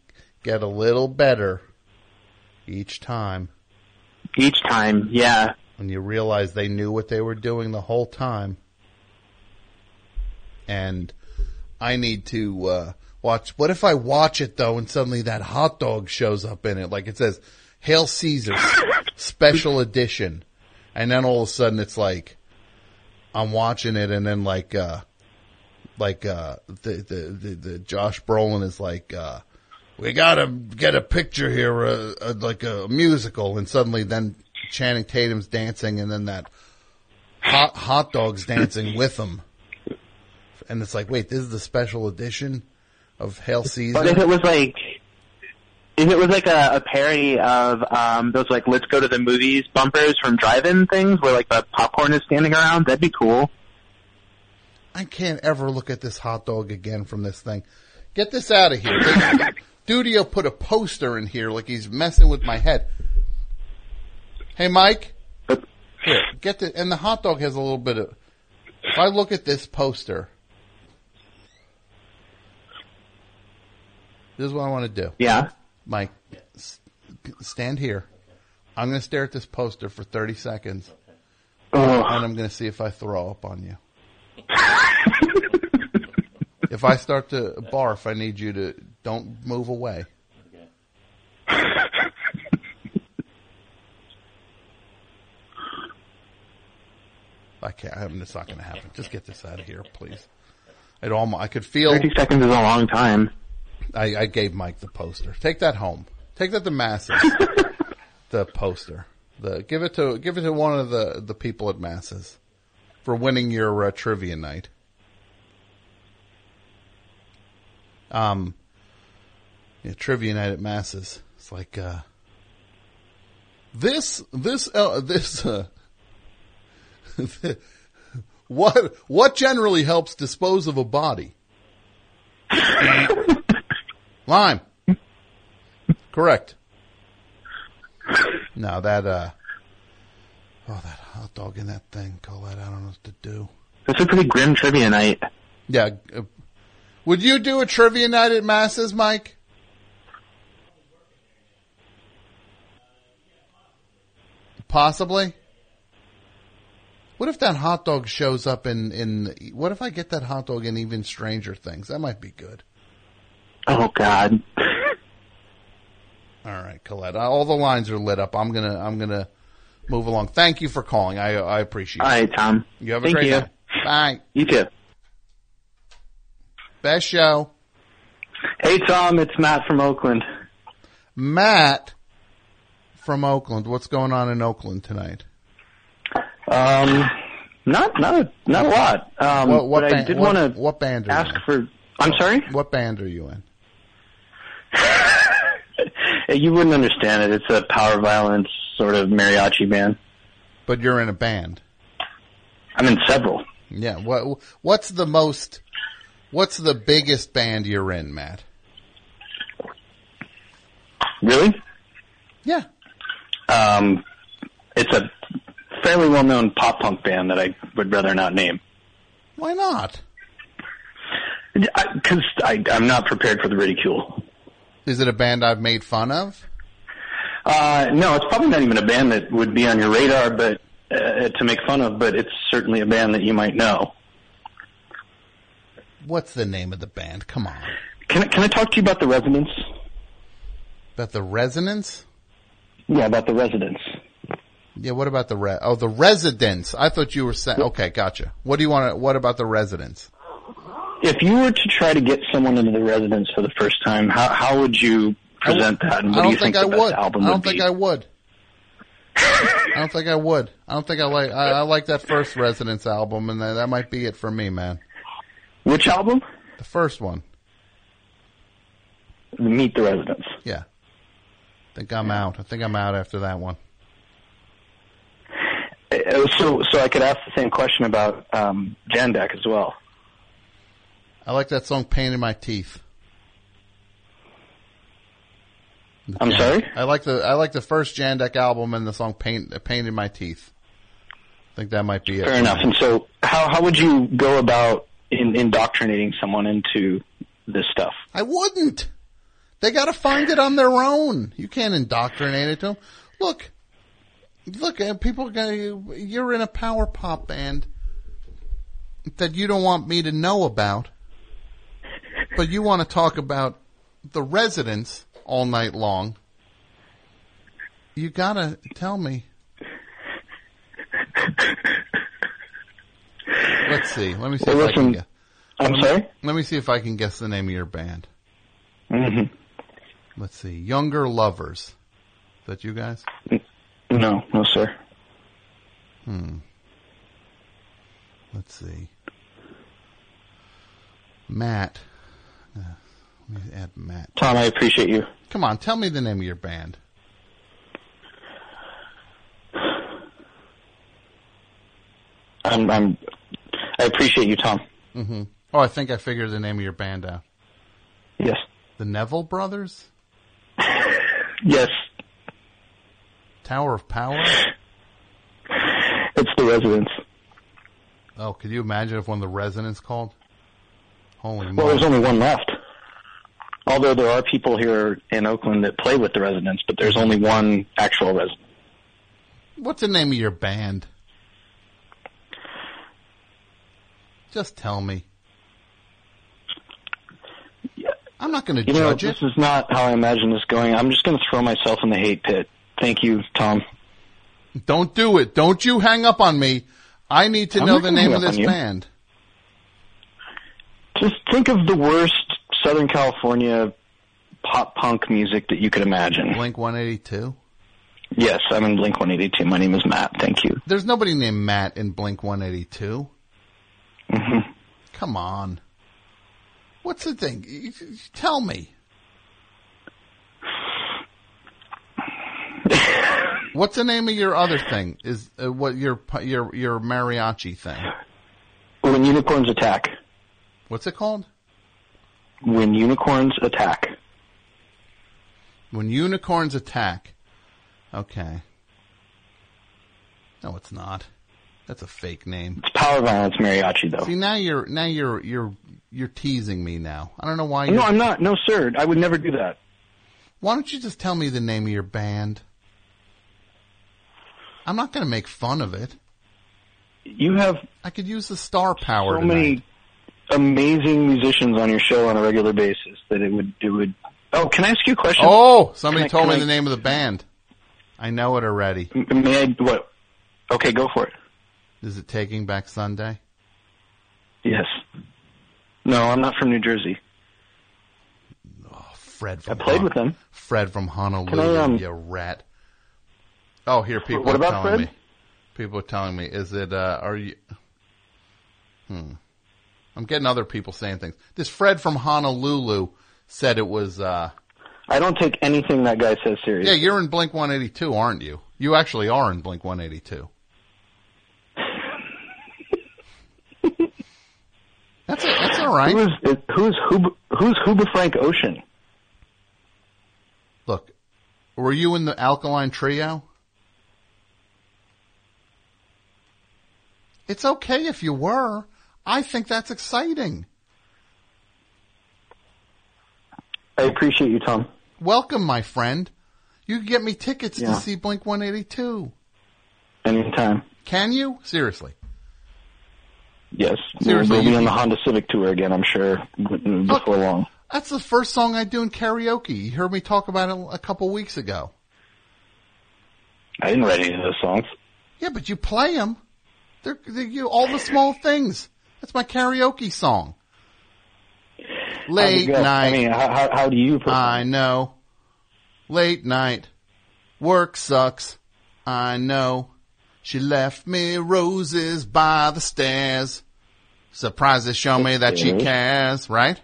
get a little better each time. Each time, yeah. When you realize they knew what they were doing the whole time. And I need to uh, watch. What if I watch it though, and suddenly that hot dog shows up in it, like it says "Hail Caesar Special Edition," and then all of a sudden it's like I'm watching it, and then like uh, like uh, the, the the the Josh Brolin is like. Uh, we gotta get a picture here, uh, uh, like a musical, and suddenly then Channing Tatum's dancing, and then that hot hot dogs dancing with him, and it's like, wait, this is the special edition of Hail Caesar. But if it was like, if it was like a, a parody of um those like "Let's go to the movies" bumpers from drive-in things, where like the popcorn is standing around, that'd be cool. I can't ever look at this hot dog again from this thing. Get this out of here. Dudio put a poster in here like he's messing with my head. Hey, Mike. Here, get the, and the hot dog has a little bit of, if I look at this poster, this is what I want to do. Yeah. Mike, stand here. I'm going to stare at this poster for 30 seconds. Oh. And I'm going to see if I throw up on you. If I start to barf, I need you to don't move away. Okay. I can't. I'm, it's not going to happen. Just get this out of here, please. It almost. I could feel. Thirty seconds is a long time. I, I gave Mike the poster. Take that home. Take that to masses. the poster. The give it to give it to one of the the people at masses for winning your uh, trivia night. Um, yeah, trivia night at masses. It's like uh, this this uh, this uh, what what generally helps dispose of a body? Lime. Correct. No, that uh oh that hot dog in that thing, Colette, I don't know what to do. That's a pretty grim trivia night. Yeah. Uh, would you do a trivia night at Masses, Mike? Possibly. What if that hot dog shows up in in what if I get that hot dog in even Stranger Things? That might be good. Oh God. All right, Colette. All the lines are lit up. I'm gonna I'm gonna move along. Thank you for calling. I I appreciate it. right, Tom. You have a Thank great you. night. Bye. You too. Best show. Hey Tom, it's Matt from Oakland. Matt from Oakland. What's going on in Oakland tonight? Um, not not a, not a lot. Um, what what, but I band, did want to what band are you ask for. I'm sorry. What band are you in? You wouldn't understand it. It's a power violence sort of mariachi band. But you're in a band. I'm in several. Yeah. What What's the most? What's the biggest band you're in, Matt? Really? Yeah. Um, it's a fairly well-known pop punk band that I would rather not name. Why not? Because I, I'm not prepared for the ridicule. Is it a band I've made fun of? Uh, no, it's probably not even a band that would be on your radar, but uh, to make fun of. But it's certainly a band that you might know. What's the name of the band? Come on. Can I, can I talk to you about the Resonance? About the Resonance? Yeah, about the Residents. Yeah. What about the re? Oh, the Residents. I thought you were saying. Okay, gotcha. What do you want to? What about the Residents? If you were to try to get someone into the Residents for the first time, how how would you present that? And I what do don't you think, think, I would. album I don't think be? I would. I don't think I would. I don't think I like. I, I like that first Residents album, and that, that might be it for me, man. Which album? The first one. Meet the Residents. Yeah. I think I'm out. I think I'm out after that one. Uh, So so I could ask the same question about um, Jandek as well. I like that song "Pain in My Teeth." I'm sorry. I like the I like the first Jandek album and the song "Paint Pain in My Teeth." I think that might be it. Fair enough. And so how how would you go about in, indoctrinating someone into this stuff? I wouldn't. They got to find it on their own. You can't indoctrinate it to them. Look, look, uh, people. Got, you're in a power pop band that you don't want me to know about, but you want to talk about the residents all night long. You gotta tell me. Let's see. Let me see Well, if I can listen, guess. I'm let sorry? Me, let me see if I can guess the name of your band. Mm-hmm. Let's see. Younger Lovers. Is that you guys? No, no, sir. Hmm. Let's see. Matt. Let me add Matt. Tom, I appreciate you. Come on, tell me the name of your band. I'm, I'm, I appreciate you, Tom. hmm Oh, I think I figured the name of your band out. Yes. The Neville Brothers? Yes, Tower of Power? it's the Residents. Oh, could you imagine if one of the residents called? Holy moly. Well, moly. there's only one left. Although there are people here in Oakland that play with the Residents, but there's only one actual resident. What's the name of your band? Just tell me. I'm not going to You know, judge it. this is not how I imagine this going. I'm just going to throw myself in the hate pit. Thank you, Tom. Don't do it. Don't you hang up on me. I need to I'm know the name of this band. Just think of the worst Southern California pop punk music that you could imagine. Blink 182. Yes, I'm in Blink 182. My name is Matt. Thank you. There's nobody named Matt in Blink 182. Mm-hmm. Come on. What's the thing? Tell me. What's the name of your other thing? Is uh, what your your your mariachi thing? When unicorns attack. What's it called? When unicorns attack. When unicorns attack. Okay. No, it's not. That's a fake name. It's power violence mariachi, though. See now you're now you're you're you're teasing me now. I don't know why. No, I'm not. No, sir. I would never do that. Why don't you just tell me the name of your band? I'm not going to make fun of it. You have I could use the star power so tonight. many amazing musicians on your show on a regular basis that it would it would. Oh, can I ask you a question? Oh, somebody Can I- told me can the name of the band. I know it already. May I? What? Okay, go for it. Is it Taking Back Sunday? Yes. No, I'm not from New Jersey. Fred from I played Hon- with them. Fred from Honolulu, I, um, you rat. Oh, here people What are about telling Fred? me. People are telling me, is it? uh Are you? Hmm. I'm getting other people saying things. This Fred from Honolulu said it was. uh I don't take anything that guy says seriously. Yeah, you're in Blink 182, aren't you? You actually are in Blink 182. that's a, that's all right. Who's who's who's Huba Frank Ocean? Look, were you in the Alkaline Trio? It's okay if you were. I think that's exciting. I appreciate you, Tom. Welcome, my friend. You can get me tickets Yeah. to see Blink 182. Anytime. Can you? Seriously. Yes. Seriously, we'll be on the Honda Civic tour again, I'm sure, before long. That's the first song I do in karaoke. You heard me talk about it a couple weeks ago. I didn't write any of those songs. Yeah, but you play them. They're, they're you, all the small things. That's my karaoke song. Late night. I mean, how, how, how do you? I know. Late night. Work sucks. I know. She left me roses by the stairs. Surprises show me that she cares, right?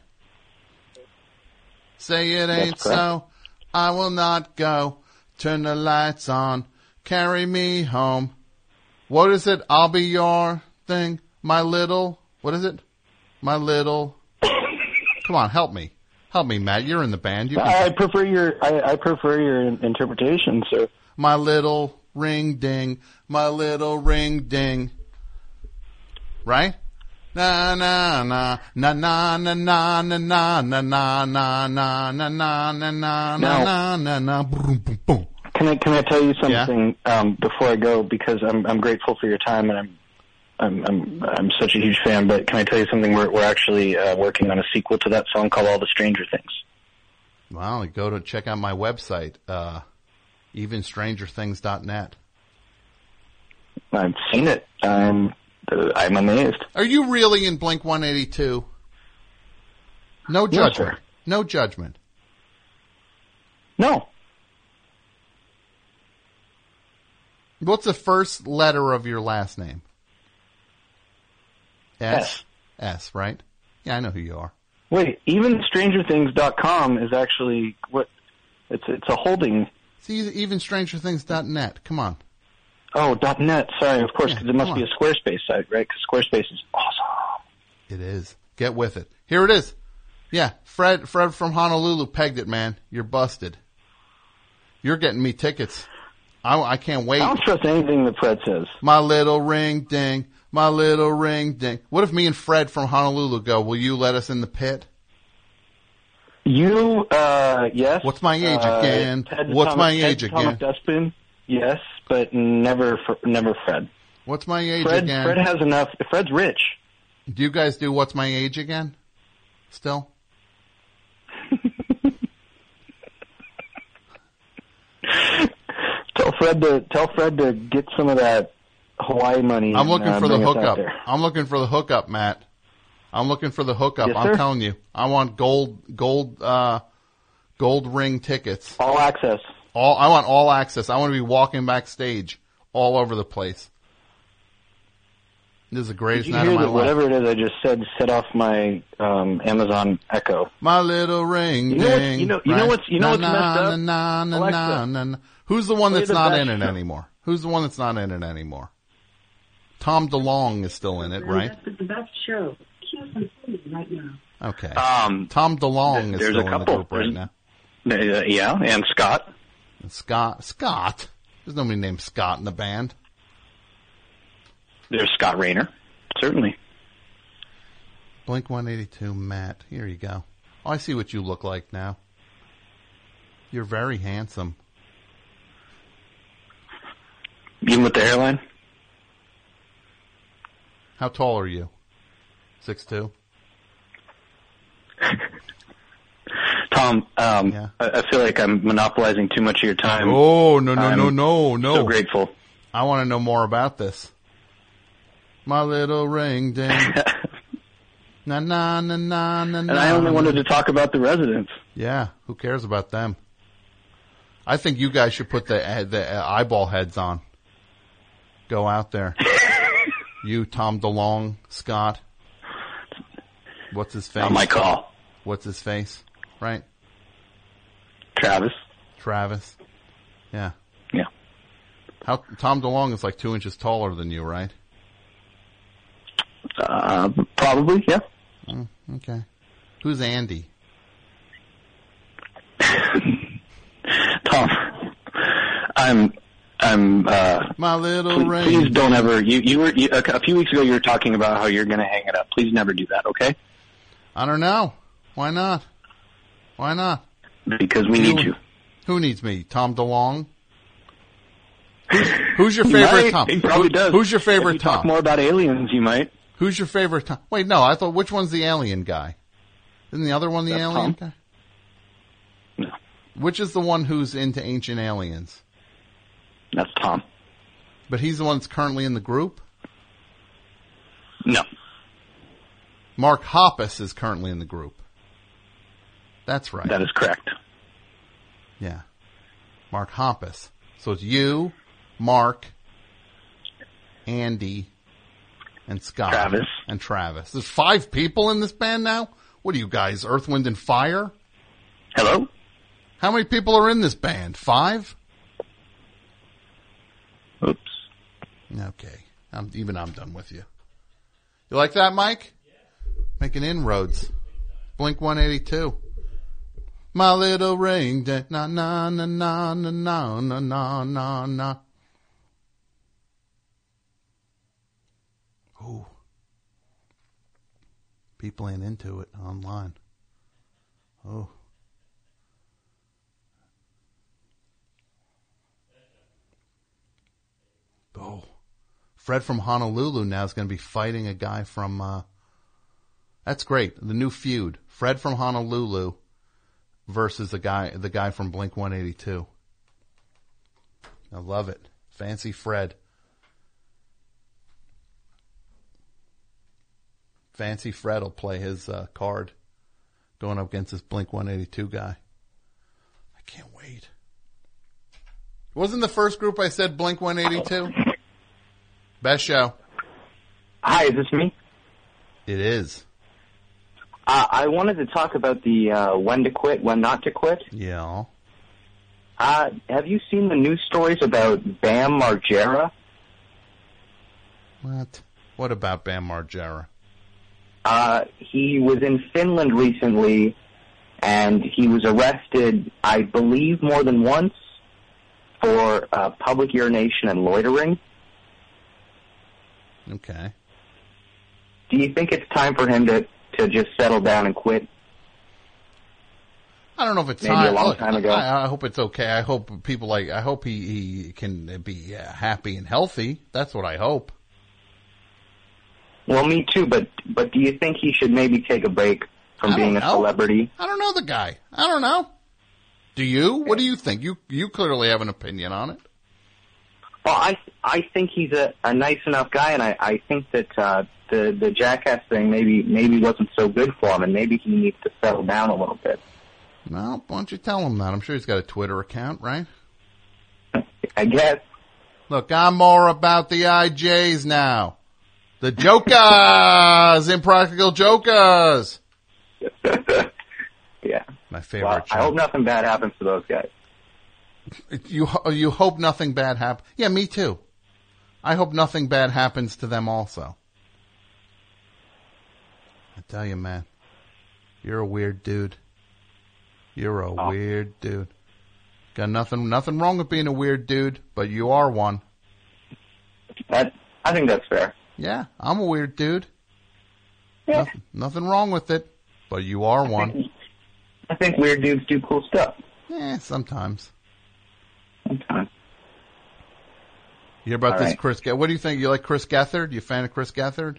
Say it ain't so. I will not go. Turn the lights on. Carry me home. What is it? I'll be your thing. My little, what is it? My little. Come on, help me. Help me, Matt. You're in the band. You can I prefer your I, I prefer your interpretation, sir. my little ring ding, my little ring ding. Right? Na na na na na na na na na na na na na na na na na na na na boom boom boom. Can I can I tell you something um, before I go? Because I'm I'm grateful for your time and I'm I'm I'm I'm such a huge fan. But can I tell you something? We're we're actually uh, working on a sequel to that song called All the Stranger Things. Well, go to check out my website, uh, evenstrangerthings.net. I've seen it. I'm uh, I'm amazed. Are you really in Blink 182? No No, judgment. sir. no judgment. No. What's the first letter of your last name? S. S, right? Yeah, I know who you are. Wait, even StrangerThings.com is actually what it's it's a holding. See, evenstrangerthings.net. Come on. Oh, .net. Sorry, of course, because it must come be a Squarespace site, right? Because Squarespace is awesome. It is. Get with it. Here it is. Yeah, Fred. Fred from Honolulu pegged it, man. You're busted. You're getting me tickets. I, I can't wait. I don't trust anything that Fred says. My little ring ding. My little ring ding. What if me and Fred from Honolulu go? Will you let us in the pit? You, uh, yes. What's my age Uh, again? Ted What's Thomas- my Ted age Thomas again? Dustbin, yes, but never, never Fred. What's my age Fred, again? Fred has enough. Fred's rich. Do you guys do what's my age again? Still? Tell Fred to tell Fred to get some of that Hawaii money. I'm and, looking uh, for the bring us out hookup. I'm looking for the hookup, Matt. I'm looking for the hookup. Yes, I'm telling you. I want gold gold uh gold ring tickets. All access. All I want all access. I want to be walking backstage all over the place. This is the Did greatest you night hear of my that? life. Whatever it is, I just said set off my um, Amazon Echo. My little ring You know ding. you know- you know what's- you know what's Na, messed na, up? Na, na, na, na, na. Who's the one play that's the not in it anymore? Who's the one that's not in it anymore? Tom DeLonge is still in it, right? That's The best show. Cue right now. Okay. Um, Tom DeLonge is still a in the group right now. Uh, yeah, and Scott. Scott. Scott. There's nobody named Scott in the band. There's Scott Raynor. Certainly. Blink 182, Matt. Here you go. Oh, I see what you look like now. You're very handsome. Even with the hairline. How tall are you? Six two. Tom, um, I, I feel like I'm monopolizing too much of your time. Oh no no I'm no no no! So grateful. I want to know more about this. My little ring ding. na na na na na. And I only wanted to talk about the residents. Yeah, who cares about them? I think you guys should put the the eyeball heads on. Go out there. you, Tom DeLonge, Scott. What's his face? Not my call. What's his face? Right. Travis. Travis. Yeah. Yeah. How Tom DeLonge is like two inches taller than you, right? Uh, probably, yeah. Mm, okay. Who's Andy? Tom, I'm, I'm, uh, My little please, rain. please don't ever, you, you were, you, a, few weeks ago you were talking about how you're gonna hang it up. Please never do that, okay? I don't know. Why not? Why not? Because we need you. Who needs me? Tom DeLonge? Who's, who's your favorite might. Tom? He probably Who- does. Who's your favorite you talk more about aliens, you might. Who's your favorite Tom? Wait, no, I thought which one's the alien guy? Isn't the other one the That's alien Tom. guy? No. Which is the one who's into ancient aliens? That's Tom. But he's the one that's currently in the group? No. Mark Hoppus is currently in the group. That's right. That is correct. Yeah. Mark Hoppus. So it's you, Mark, Andy, and Scott. Travis. And Travis. There's five people in this band now? What are you guys, Earth, Wind, and Fire? Hello? How many people are in this band? Five? Oops. Okay. I'm, even I'm done with you. You like that, Mike? Making inroads. Blink 182. My little ring, da- na na na na na na na na na na. Ooh. People ain't into it online. Oh. Oh. Fred from Honolulu now is going to be fighting a guy from, uh, that's great. The new feud. Fred from Honolulu versus the guy, the guy from Blink 182. I love it. Fancy Fred. Fancy Fred will play his uh, card going up against this Blink 182 guy. I can't wait. Wasn't the first group I said Blink 182? Best show. Hi, is this me? It is. Uh, I wanted to talk about the uh, when to quit, when not to quit. Yeah. Uh, have you seen the news stories about Bam Margera? What? What about Bam Margera? Uh, he was in Finland recently, and he was arrested, I believe, more than once for uh, public urination and loitering. Okay. Do you think it's time for him to, to just settle down and quit? I don't know if it's Maybe time. a long Look, time ago. I, I hope it's okay. I hope people like. I hope he, he can be uh, happy and healthy. That's what I hope. Well, me too, but but do you think he should maybe take a break from being a celebrity? I don't know the guy. I don't know. Do you? What do you think? You you clearly have an opinion on it. Well, I I think he's a, a nice enough guy, and I I think that uh, the the jackass thing maybe maybe wasn't so good for him, and maybe he needs to settle down a little bit. Well, why don't you tell him that? I'm sure he's got a Twitter account, right? I guess. Look, I'm more about the IJs now. The Jokers, Impractical Jokers. Yeah. My favorite. Well, I hope nothing bad happens to those guys. You you hope nothing bad happens. Yeah, me too. I hope nothing bad happens to them also. I tell you, man, you're a weird dude. You're a oh. weird dude. Got nothing nothing wrong with being a weird dude, but you are one. That I think that's fair. Yeah, I'm a weird dude. Nothing, nothing wrong with it, but you are one. I think weird dudes do cool stuff. Yeah, sometimes. Sometimes. You hear about All this right. Chris? What do you think? You like Chris Gethard? You a fan of Chris Gethard?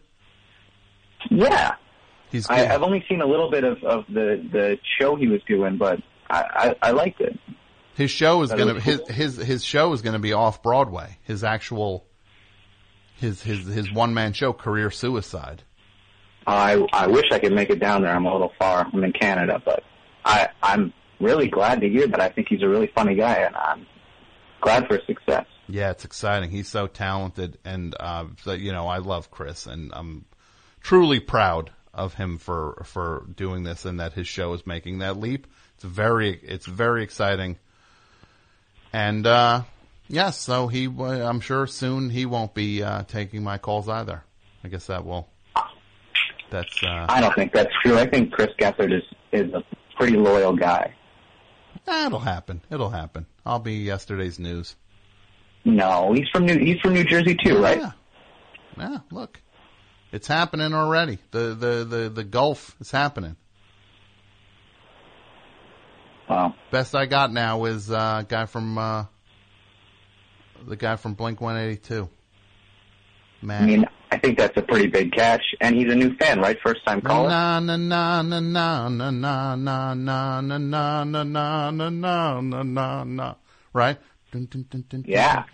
Yeah. He's I, I've only seen a little bit of, of the, the show he was doing, but I, I, I liked it. His show is gonna his cool. his his show is gonna be off Broadway. His actual his his his one man show, Career Suicide. I I wish I could make it down there. I'm a little far. I'm in Canada, but I I'm really glad to hear that. I think he's a really funny guy, and I'm glad for his success. Yeah, it's exciting. He's so talented, and uh, so, you know I love Chris, and I'm truly proud of him for for doing this, and that his show is making that leap. It's very it's very exciting, and uh, yes, so he uh, I'm sure soon he won't be uh, taking my calls either. I guess that will That's uh, I don't think that's true. I think Chris Gethard is is a pretty loyal guy. That'll happen. It'll happen. I'll be yesterday's news. No, he's from New he's from New Jersey too, right? Yeah. Yeah, look. It's happening already. The the the the Gulf is happening. Wow. Best I got now is uh guy from uh the guy from Blink one eighty two. Man. I mean, I think that's a pretty big catch, and he's a new fan, right? First time caller. Na na na na na na na na na na na na na na na na na na right? Yeah.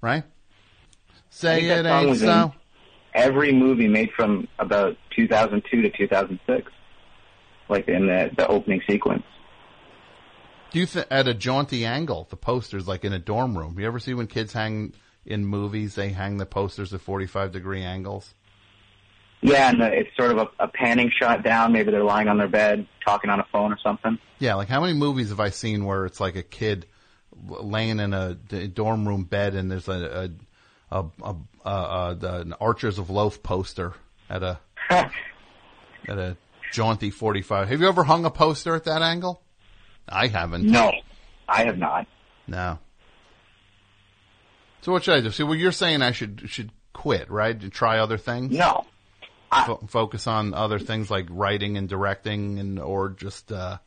right? Say it ain't so. Every movie made from about 2002 to 2006, like in the the opening sequence. Do you think at a jaunty angle, the posters like in a dorm room? You ever see when kids hang in movies, they hang the posters at 45 degree angles? Yeah, and uh, it's sort of a, a panning shot down. Maybe they're lying on their bed, talking on a phone or something. Yeah, like how many movies have I seen where it's like a kid laying in a dorm room bed and there's a a a, a, a, a the- an Archers of Loaf poster at a at a jaunty 45. Have you ever hung a poster at that angle? I haven't. No, I have not. No. So what should I do? See, well, you're saying I should should quit, right? To try other things. No. Fo- focus on other things like writing and directing, and or just uh,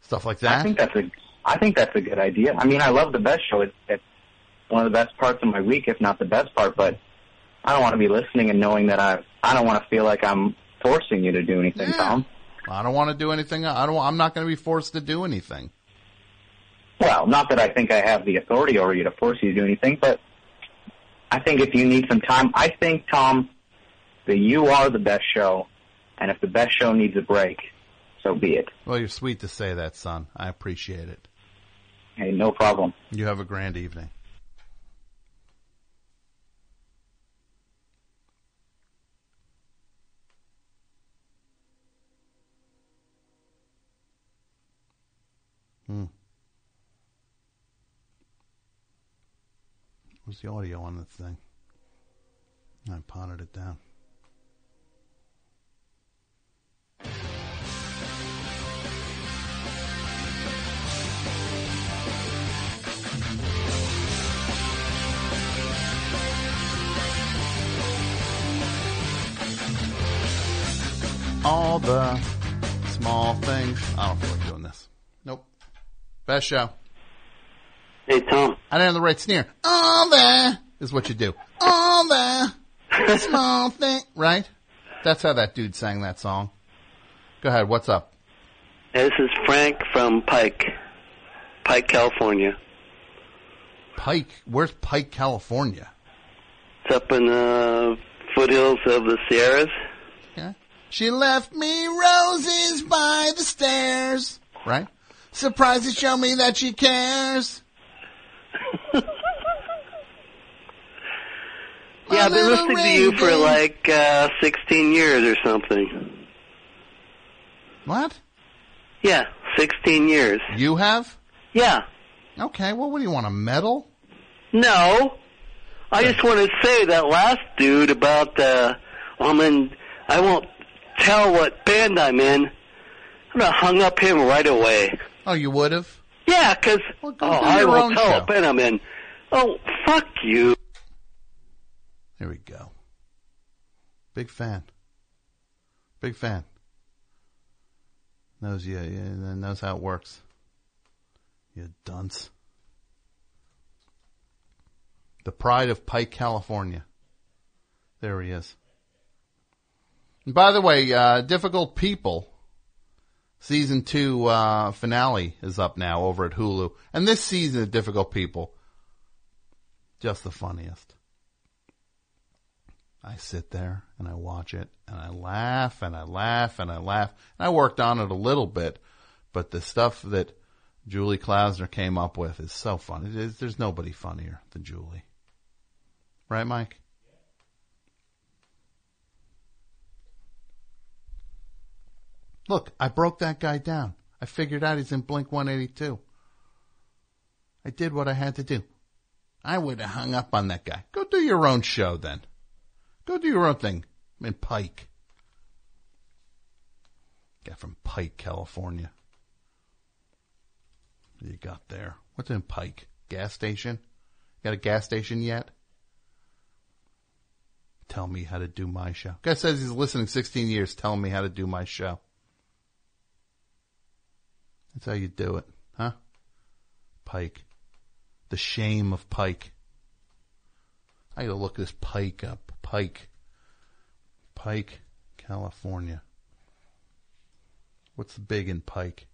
stuff like that. I think that's a I think that's a good idea. I mean, I love the best show. It's, it's one of the best parts of my week, if not the best part. But I don't want to be listening and knowing that I I don't want to feel like I'm forcing you to do anything, Tom. I don't want to do anything. I don't. I'm not going to be forced to do anything. Well, not that I think I have the authority over you to force you to do anything, but I think if you need some time, I think Tom that you are the best show, and if the best show needs a break, so be it. Well, you're sweet to say that, son. I appreciate it. Hey, no problem. You have a grand evening. Hmm. Where's the audio on the thing? I potted it down. All the small things. I don't feel like doing this. Nope. Best show. Hey, Tom. I don't have the right sneer. All the is what you do. All the small thing, right? That's how that dude sang that song. Go ahead. What's up? This is Frank from Pike, Pike, California. Pike. Where's Pike, California? It's up in the foothills of the Sierras. She left me roses by the stairs. Right? Surprised to show me that she cares. Yeah, I've been listening to you for like uh, 16 years or something. What? Yeah, 16 years. You have? Yeah. Okay, well, what do you want, a medal? No. I just want to say that last dude about, uh, I'm in, I won't tell what band I'm in. I'm gonna hung up him right away. Oh, you would have? Yeah, 'cause go oh, I will own tell show. what band I'm in. Oh, fuck you. There we go. Big fan. Big fan. Knows you, yeah, knows how it works. You dunce. The pride of Pike, California. There he is. And by the way, uh, Difficult People season two uh, finale is up now over at Hulu, and this season of Difficult People, just the funniest. I sit there and I watch it and I laugh and I laugh and I laugh. And I worked on it a little bit, but the stuff that Julie Klausner came up with is so funny. There's nobody funnier than Julie. Right, Mike? Look, I broke that guy down. I figured out he's in Blink 182. I did what I had to do. I would have hung up on that guy. Go do your own show then. Go do your own thing. I'm in Pike. Guy from Pike, California. What you got there? What's in Pike? Gas station? Got a gas station yet? Tell me how to do my show. Guy says he's listening 16 years telling me how to do my show. That's how you do it, huh? Pike. The shame of Pike. I gotta look this Pike up. Pike. Pike, California. What's big in Pike?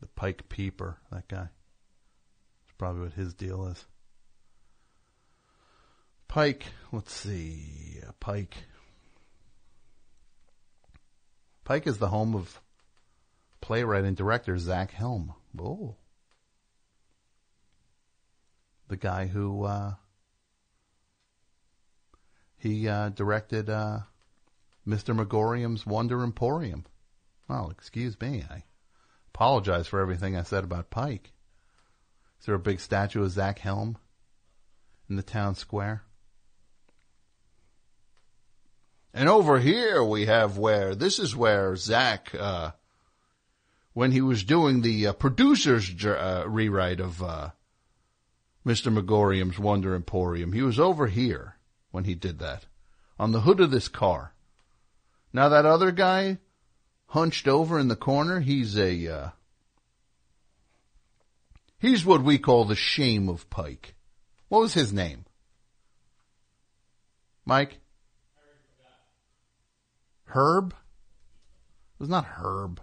The Pike Peeper, that guy. That's probably what his deal is. Pike, let's see. Pike. Pike is the home of playwright and director Zach Helm. Oh. The guy who uh, he uh, directed uh, Mr. Magorium's Wonder Emporium. Well, excuse me. I apologize for everything I said about Pike. Is there a big statue of Zach Helm in the town square? And over here we have where this is where Zach, uh, when he was doing the uh, producer's uh, rewrite of uh, Mr. Magorium's Wonder Emporium, he was over here when he did that on the hood of this car. Now that other guy hunched over in the corner, he's a uh, he's what we call the shame of Pike. What was his name? Mike? Herb? It was not Herb.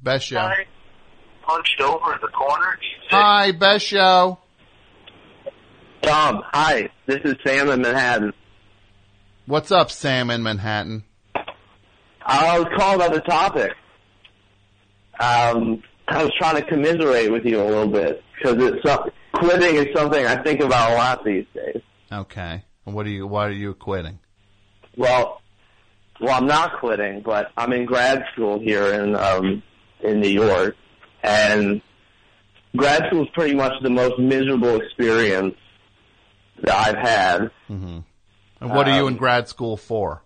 Best show. Guy Punched over in the corner. Hi, best show. Tom, hi. This is Sam in Manhattan. What's up, Sam in Manhattan? I was calling about the topic. Um, I was trying to commiserate with you a little bit because it's some, quitting is something I think about a lot these days. Okay. And what are you? Why are you quitting? Well, well, I'm not quitting, but I'm in grad school here in um, in New York, and grad school is pretty much the most miserable experience that I've had. Mm-hmm. And what are you in Um, grad school for?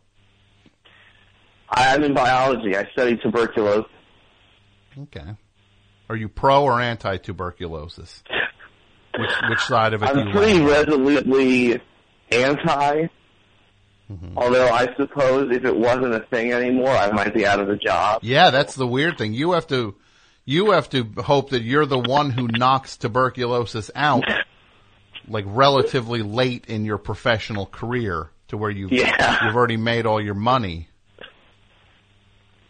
I'm in biology. I study tuberculosis. Okay. Are you pro or anti tuberculosis? Which which side of it I'm you pretty resolutely anti. Mm-hmm. Although I suppose if it wasn't a thing anymore, I might be out of a job. Yeah, that's the weird thing. You have to you have to hope that you're the one who knocks tuberculosis out like relatively late in your professional career to where you've Yeah. you've already made all your money.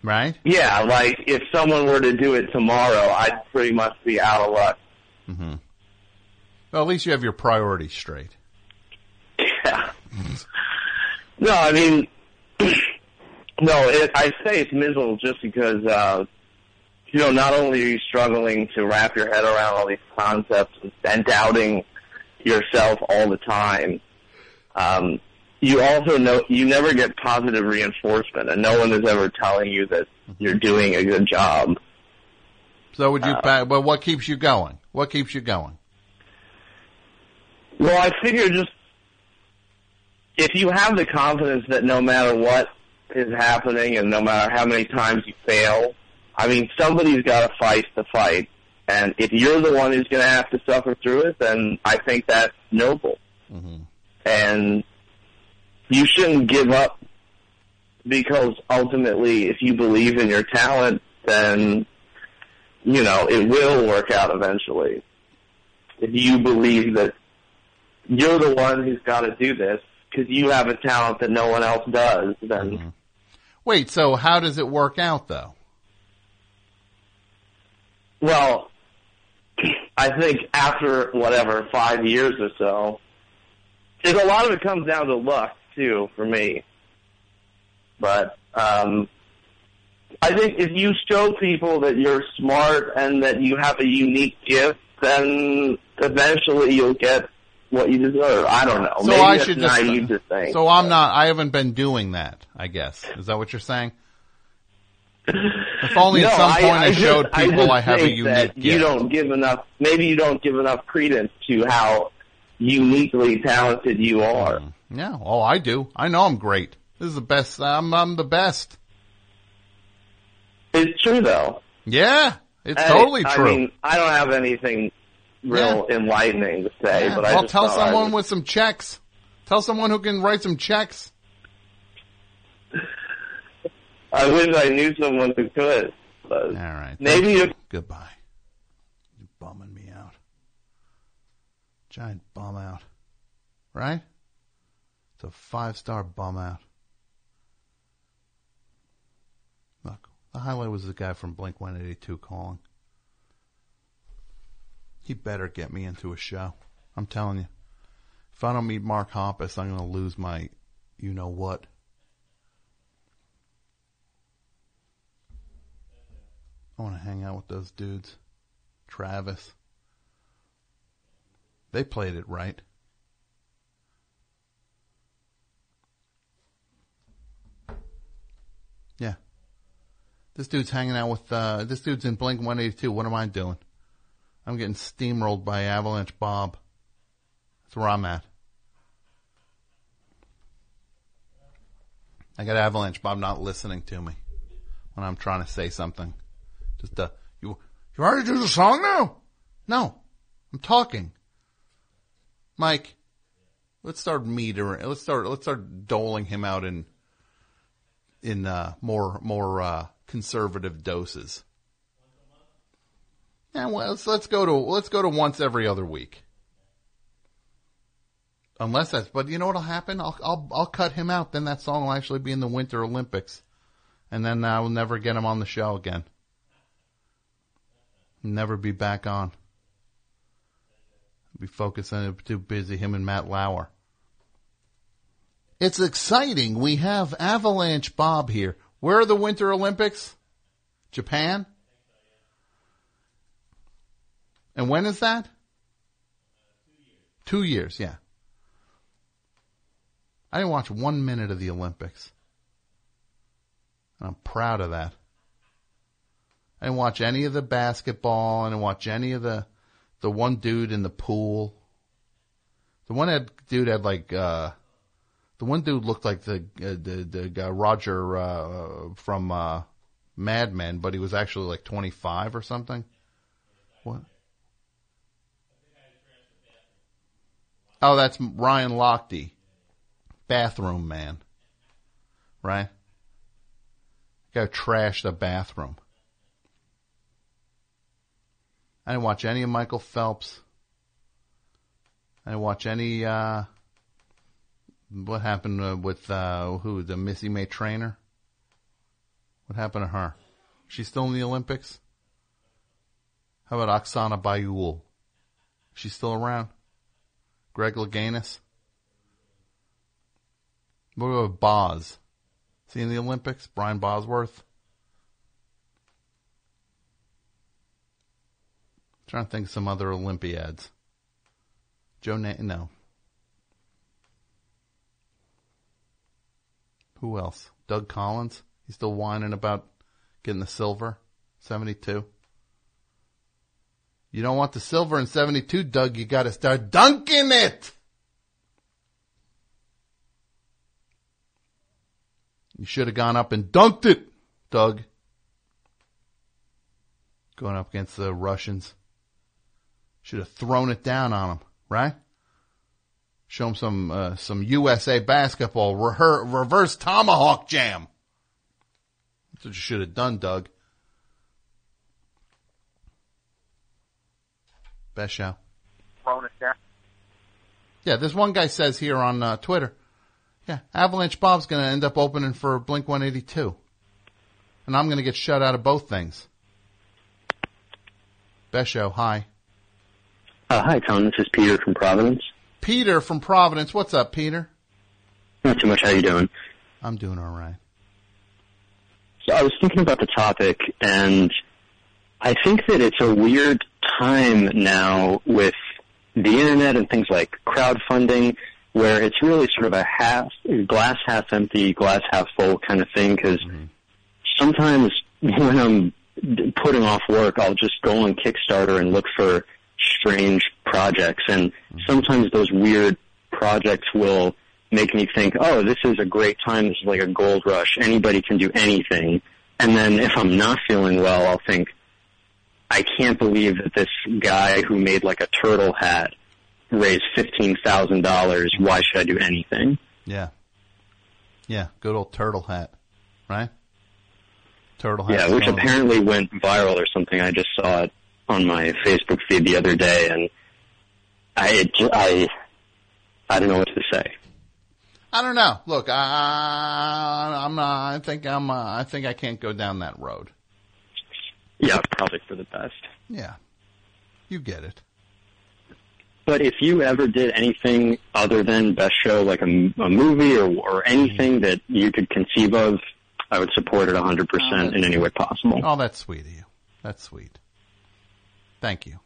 Right? Yeah, like if someone were to do it tomorrow, I'd pretty much be out of luck. Mm-hmm. Well, at least you have your priorities straight. Yeah. No, I mean, no, it, I say it's miserable just because, uh, you know, not only are you struggling to wrap your head around all these concepts and, doubting yourself all the time, um, you also know you never get positive reinforcement, and no one is ever telling you that you're doing a good job. So would you? Uh, well, what keeps you going? What keeps you going? Well, I figure just if you have the confidence that no matter what is happening and no matter how many times you fail, I mean, somebody's got to fight the fight. And if you're the one who's going to have to suffer through it, then I think that's noble. Mm-hmm. And you shouldn't give up because ultimately, if you believe in your talent, then, you know, it will work out eventually. If you believe that you're the one who's got to do this because you have a talent that no one else does, then Wait, so how does it work out though? well, I think after whatever five years or so, because a lot of it comes down to luck too for me. But um, I think if you show people that you're smart and that you have a unique gift, then eventually you'll get what you deserve. I don't know. So Maybe I should just. naive to think. So I'm not. I haven't been doing that. I guess is that what you're saying? If only at some point I I, just- showed I people just I, have a unique that You don't give enough. Maybe you don't give enough credence to how uniquely talented you are. Hmm. Yeah. Oh, I do. I know I'm great. This is the best. I'm, I'm the best. It's true though. Yeah. It's totally I true. mean, I don't have anything real enlightening to say, Yeah. but I well, just tell thought I someone would- with some checks. Tell someone who can write some checks. I wish I knew someone who could. But All right. Maybe you. you. Goodbye. You're bumming me out. Giant bum out. Right? It's a five star bum out. Look, the highlight was the guy from Blink 182 calling. He better get me into a show. I'm telling you. If I don't meet Mark Hoppus, I'm going to lose my you know what. I want to hang out with those dudes. Travis. They played it right. Yeah. This dude's hanging out with, uh, this dude's in Blink 182. What am I doing? I'm getting steamrolled by Avalanche Bob. That's where I'm at. I got Avalanche Bob not listening to me when I'm trying to say something. Just uh, you you already do the song now? No, I'm talking. Mike, let's start metering. Let's start let's start doling him out in in uh, more more uh, conservative doses. Yeah, well, let's, let's go to let's go to once every other week. Unless that's, but you know what'll happen? I'll I'll I'll cut him out. Then that song will actually be in the Winter Olympics, and then I will never get him on the show again. Never be back on. Be focusing too busy him and Matt Lauer. It's exciting. We have Avalanche Bob here. Where are the Winter Olympics? Japan? And when is that? Two years, yeah. I didn't watch one minute of the Olympics. And I'm proud of that. I didn't watch any of the basketball. I didn't watch any of the the one dude in the pool. The one had dude had like uh the one dude looked like the uh, the the guy Roger uh from uh Mad Men, but he was actually like 25 or something. Oh, that's Ryan Lochte. Bathroom man. Right? Guy trashed the bathroom. I didn't watch any of Michael Phelps. I didn't watch any, uh, what happened uh, with, uh, who, the Missy May trainer? What happened to her? She's still in the Olympics? How about Oksana Bayul? She's still around? Greg Louganis? What about Boz? Is he in the Olympics? Brian Bosworth? trying to think of some other Olympiads. Joe Na- no. Who else? Doug Collins? He's still whining about getting the silver? 72. You don't want the silver in 72, Doug. You gotta start dunking it! You should have gone up and dunked it, Doug. Going up against the Russians. Should have thrown it down on them, right? Show them some uh, some USA basketball reverse tomahawk jam. That's what you should have done, Doug. Best show. Thrown it down. Yeah, this one guy says here on uh, Twitter. Yeah, Avalanche Bob's going to end up opening for Blink 182, and I'm going to get shut out of both things. Best show. Hi. Uh, hi, Tom. This is Peter from Providence. Peter from Providence. What's up, Peter? Not too much. How you doing? I'm doing all right. So I was thinking about the topic, and I think that it's a weird time now with the internet and things like crowdfunding, where it's really sort of a half glass half empty, glass half full kind of thing. Because mm-hmm. sometimes when I'm putting off work, I'll just go on Kickstarter and look for strange projects, and mm-hmm. sometimes those weird projects will make me think, oh, this is a great time. This is like a gold rush. Anybody can do anything. And then if I'm not feeling well, I'll think, I can't believe that this guy who made like a turtle hat raised fifteen thousand dollars. Why should I do anything? Yeah. Yeah, good old turtle hat, right? Turtle hat. Yeah, which apparently went viral or something. I just saw it on my Facebook feed the other day, and I, I, I don't know what to say. I don't know. Look, I, I'm. I think I'm. Uh, I think I can't go down that road. Yeah, probably for the best. Yeah, you get it. But if you ever did anything other than best show, like a movie or, or anything that you could conceive of, I would support it 100% in any way possible. Oh, that's sweet of you. That's sweet. Thank you.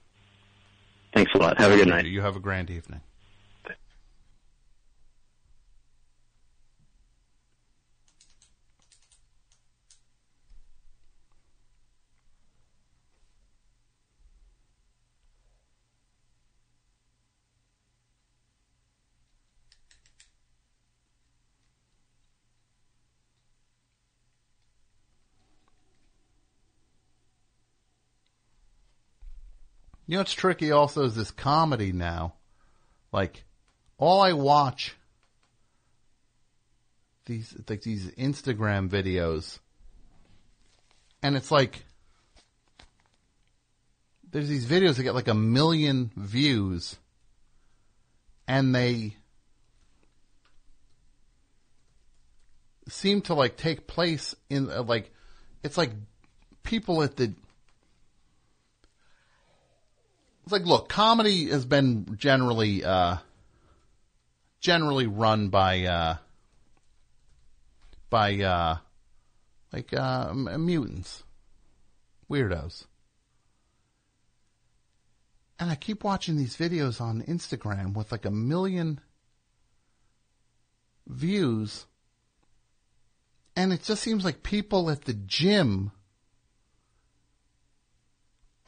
Thanks a lot. Have a good night. You have a grand evening. You know what's tricky also is this comedy now. Like, all I watch these like these Instagram videos, and it's like there's these videos that get like a million views, and they seem to like take place in uh, like it's like people at the it's like look comedy has been generally uh generally run by uh by uh like uh mutants weirdos. And i keep watching these videos on instagram with like a million views. And it just seems like people at the gym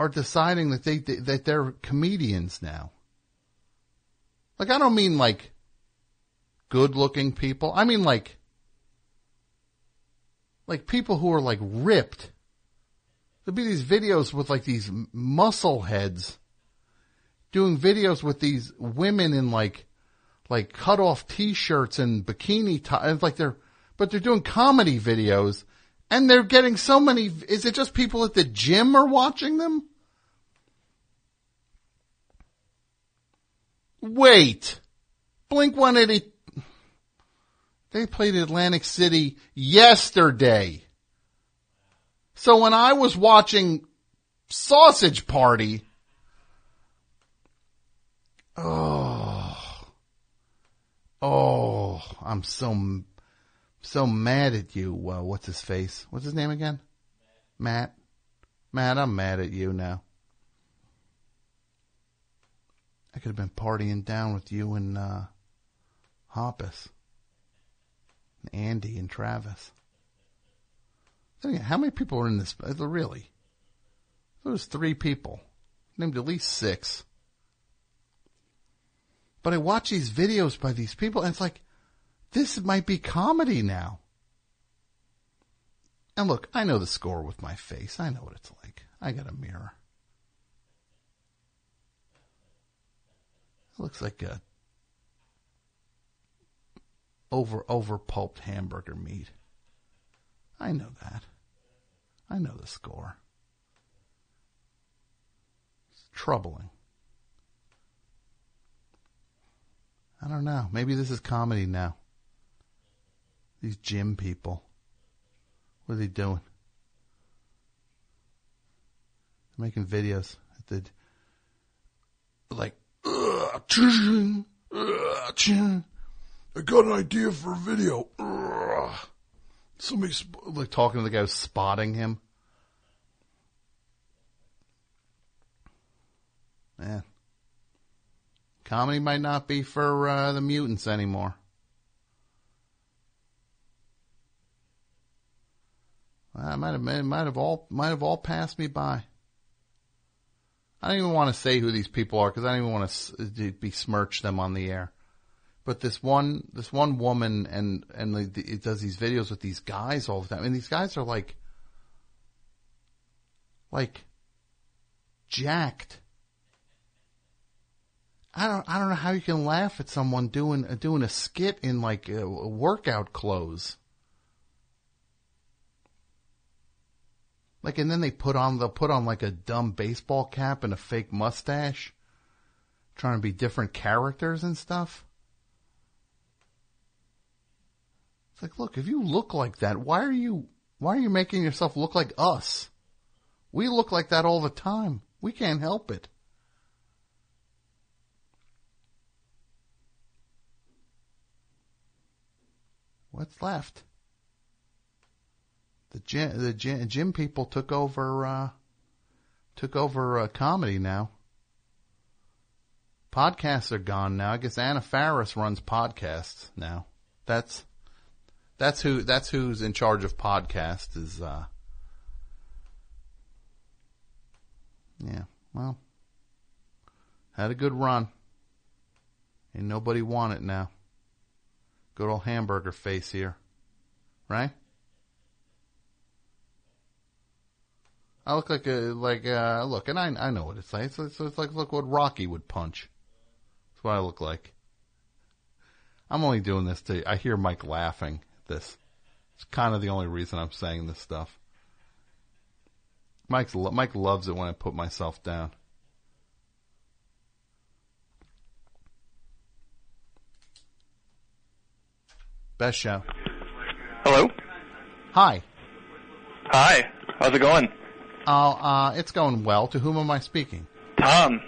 are deciding that they that they're comedians now. Like I don't mean like good-looking people. I mean like like people who are like ripped. There'll be these videos with like these muscle heads doing videos with these women in like like cut off t-shirts and bikini top and like they're but they're doing comedy videos and they're getting so many is it just people at the gym are watching them? Wait. Blink 180 they played Atlantic City yesterday. So when I was watching Sausage Party, oh, oh, I'm so, so mad at you. Uh, what's his face? What's his name again? Matt. Matt, I'm mad at you now. I could have been partying down with you and uh, Hoppus, and Andy and Travis. How many people were in this? uh, Really? There was three people. Named at least six. But I watch these videos by these people, and it's like, this might be comedy now. And look, I know the score with my face. I know what it's like. I got a mirror. Looks like a over over pulped hamburger meat. I know that. I know the score. It's troubling. I don't know. Maybe this is comedy now. These gym people. What are they doing? They're making videos. That like, "Ugh, ching, ugh, ching. I got an idea for a video. Ugh." Somebody sp- like talking to the guy who's spotting him. Man, comedy might not be for uh, the mutants anymore. I might have might have all might have all passed me by. I don't even want to say who these people are because I don't even want to besmirch them on the air. But this one, this one woman, and and the, it does these videos with these guys all the time, and these guys are like, like, jacked. I don't, I don't know how you can laugh at someone doing doing a skit in like uh, workout clothes. Like, and then they put on, they'll put on like a dumb baseball cap and a fake mustache, trying to be different characters and stuff. It's like, look, if you look like that, why are you, why are you making yourself look like us? We look like that all the time. We can't help it. What's left? The gym, the gym, people took over uh, took over uh, comedy now. Podcasts are gone now. I guess Anna Faris runs podcasts now. That's that's who that's who's in charge of podcasts is uh Yeah, well had a good run. Ain't nobody want it now. Good old hamburger face here. Right? I look like a like uh look, and I I know what it's like. It's, it's, it's like look what Rocky would punch. That's what I look like. I'm only doing this to. I hear Mike laughing at this. It's kind of the only reason I'm saying this stuff. Mike's Mike loves it when I put myself down. Best show. Hello. Hi. Hi. How's it going? Uh, uh, it's going well. To whom am I speaking? Tom.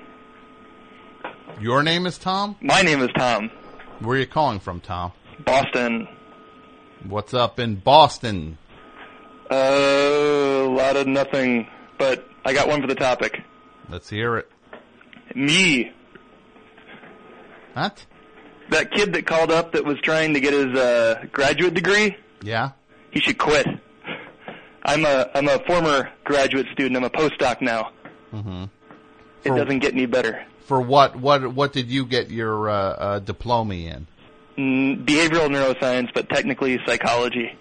Your name is Tom? My name is Tom. Where are you calling from, Tom? Boston. What's up in Boston? Uh, a lot of nothing, but I got one for the topic. Let's hear it. Me. What? That kid that called up that was trying to get his uh, graduate degree. Yeah. He should quit. I'm a I'm a former graduate student. I'm a postdoc now. Mm-hmm. It doesn't get any better. For what? What? What did you get your uh, uh, diploma in? Mm, behavioral neuroscience, but technically psychology.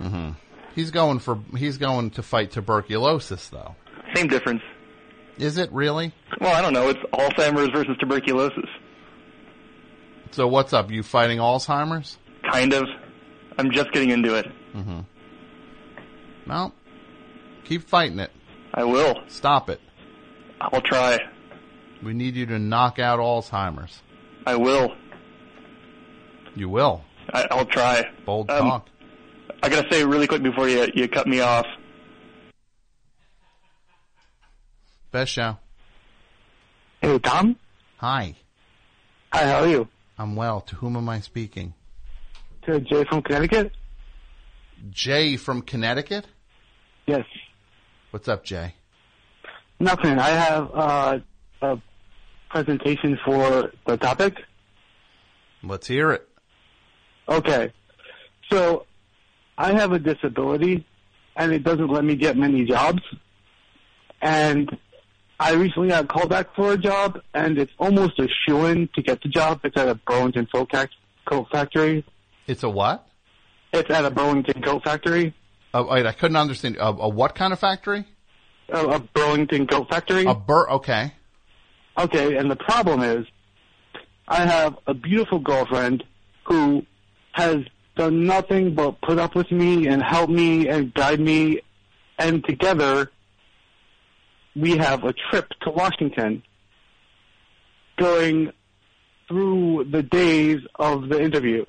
Mm-hmm. He's going for. He's going to fight tuberculosis, though. Same difference. Is it really? Well, I don't know. It's Alzheimer's versus tuberculosis. So what's up? You fighting Alzheimer's? Kind of. I'm just getting into it. Mm-hmm. Well, keep fighting it. I will. Stop it. I'll try. We need you to knock out Alzheimer's. I will. You will. I, I'll try. Bold Um, talk. I gotta say really quick before you you cut me off. Best show. Hey, Tom. Hi. Hi, how are you? I'm well. To whom am I speaking? To Jay from Connecticut. Jay from Connecticut. Yes. What's up, Jay? Nothing. I have uh, a presentation for the topic. Let's hear it. Okay. So I have a disability and it doesn't let me get many jobs. And I recently got called back for a job and it's almost a shoo-in to get the job. It's at a Burlington Coat Fac- Coat Factory. It's a what? It's at a Burlington Coat Factory. Uh, wait, I couldn't understand. A, a what kind of factory? A, a Burlington Coat Factory. A bur. Okay. Okay, and the problem is, I have a beautiful girlfriend who has done nothing but put up with me and help me and guide me, and together we have a trip to Washington going through the days of the interview.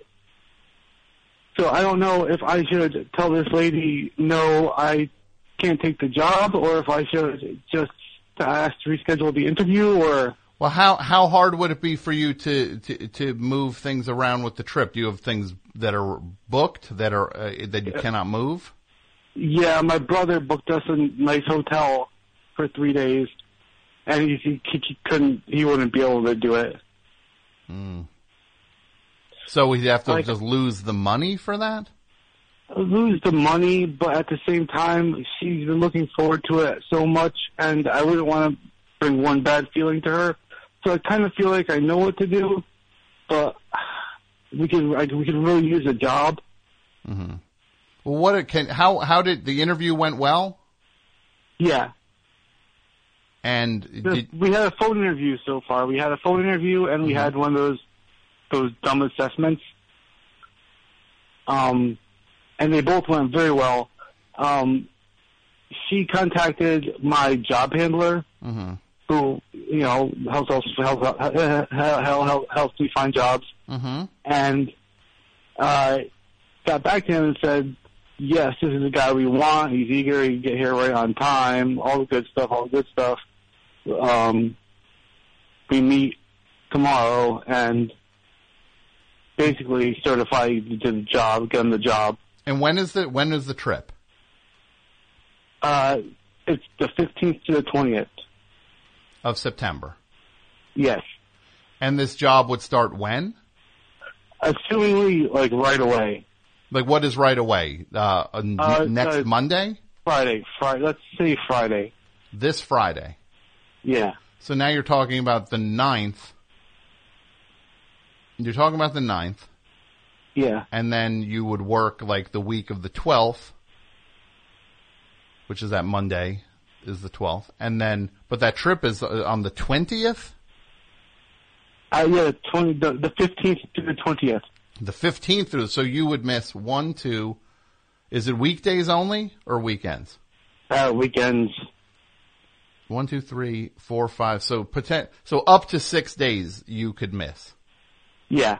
So I don't know if I should tell this lady, no, I can't take the job, or if I should just ask to reschedule the interview, or Well, how how hard would it be for you to to, to move things around with the trip? Do you have things that are booked that are uh, that you cannot move? Yeah, my brother booked us a nice hotel for three days, and he, he, he couldn't, he wouldn't be able to do it. Hmm. So we have to Like- just lose the money for that? lose the money, but at the same time, she's been looking forward to it so much, and I wouldn't want to bring one bad feeling to her. So I kind of feel like I know what to do, but we can like, we can really use a job. hmm Well, what it can how how did the interview went well? Yeah. And Just- we had a phone interview so far. We had a phone interview, and we had one of those those dumb assessments. Um, and they both went very well. Um, she contacted my job handler, Mm-hmm. who you know helps us helps help, help, helps me find jobs, Mm-hmm. and uh, got back to him and said, "Yes, this is the guy we want. He's eager. He can get here right on time. All the good stuff. All the good stuff." Um, we meet tomorrow and basically certify you to the job, get the job. And when is the when is the trip? Uh, it's the 15th to the 20th. Of September. Yes. And this job would start when? Assumingly, like right away. Like what is right away? Uh, Uh, next uh, Monday? Friday. Friday. Let's say Friday. This Friday. Yeah. So now you're talking about the 9th. You're talking about the 9th. Yeah. And then you would work like the week of the 12th, which is that Monday is the 12th. And then, but that trip is uh, on the 20th? Uh, yeah, the 20, the, the 15th to the 20th. The 15th through, so you would miss one, two, is it weekdays only or weekends? Uh, weekends. One, two, three, four, five. So poten- so up to six days you could miss. Yeah.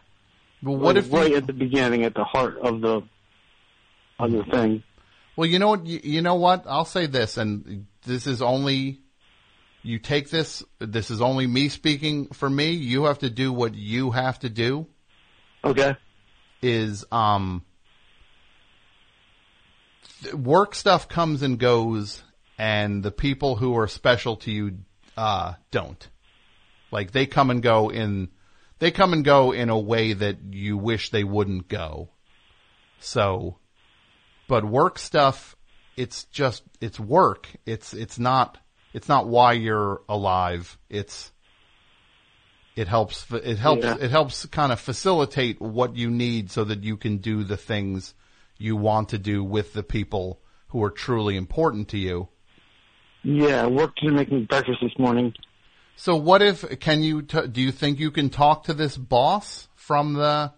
But what if right you- at the beginning, at the heart of the of the thing? Well, you know what? You, you know what? I'll say this, and this is only you take this. This is only me speaking for me. You have to do what you have to do. Okay. Is um work stuff comes and goes, and the people who are special to you uh don't. Like they come and go in. They come and go in a way that you wish they wouldn't go. So but work stuff it's just it's work it's it's not it's not why you're alive it's it helps it helps Yeah. it helps kind of facilitate what you need so that you can do the things you want to do with the people who are truly important to you Yeah, work to make me breakfast this morning. So what if can you t- do you think you can talk to this boss from the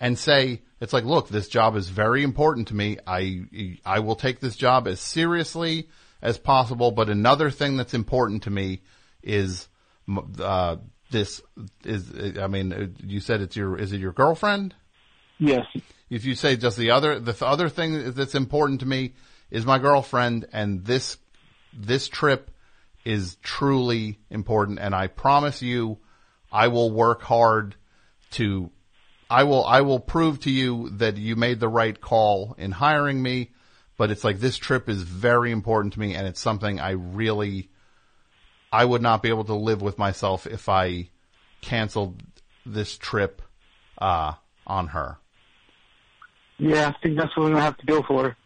and say it's like look this job is very important to me I I will take this job as seriously as possible but another thing that's important to me is uh this is I mean uh, you said it's your is it your girlfriend Yes. if you say just the other the other thing that's important to me is my girlfriend and this this trip is truly important and I promise you I will work hard to I will I will prove to you that you made the right call in hiring me but it's like this trip is very important to me and it's something I really I would not be able to live with myself if I canceled this trip uh on her. Yeah, I think that's what we're gonna have to go for.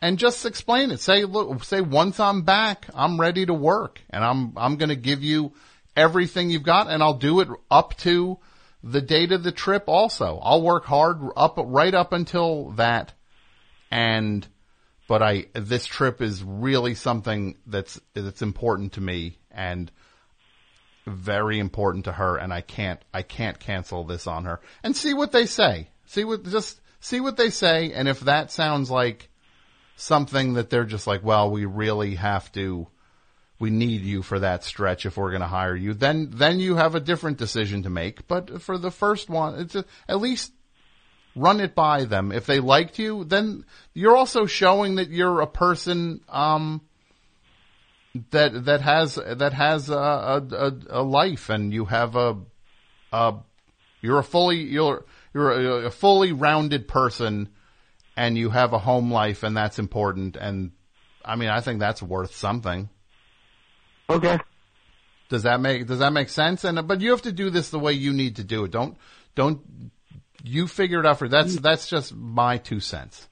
And just explain it. Say, look, say once I'm back, I'm ready to work and I'm, I'm going to give you everything you've got and I'll do it up to the date of the trip also. I'll work hard up, right up until that. And, but I, this trip is really something that's, that's important to me and very important to her and I can't, I can't cancel this on her and see what they say. See what, just see what they say. And if that sounds like, something that they're just like, well, we really have to, we need you for that stretch if we're going to hire you. Then, then you have a different decision to make. But for the first one, it's a, at least run it by them. If they liked you, then you're also showing that you're a person, um, that, that has, that has a, a, a, life and you have a, a, you're a fully, you're, you're a, a fully rounded person and you have a home life and that's important and I mean I think that's worth something. Okay. Does that make does that make sense? And but you have to do this the way you need to do it. Don't don't you figure it out for that's that's just my two cents.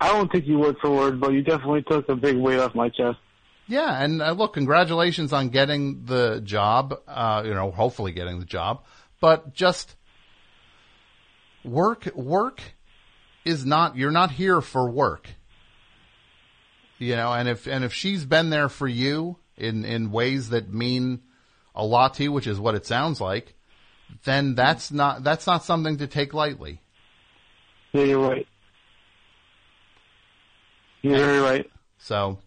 I don't take you word for word, but you definitely took a big weight off my chest. Yeah, and uh, look, congratulations on getting the job. Uh, you know, hopefully getting the job, but just work. Work is not. You're not here for work. You know, and if and if she's been there for you in in ways that mean a lot to you, which is what it sounds like, then that's not that's not something to take lightly. Yeah, you're right. You're very right. So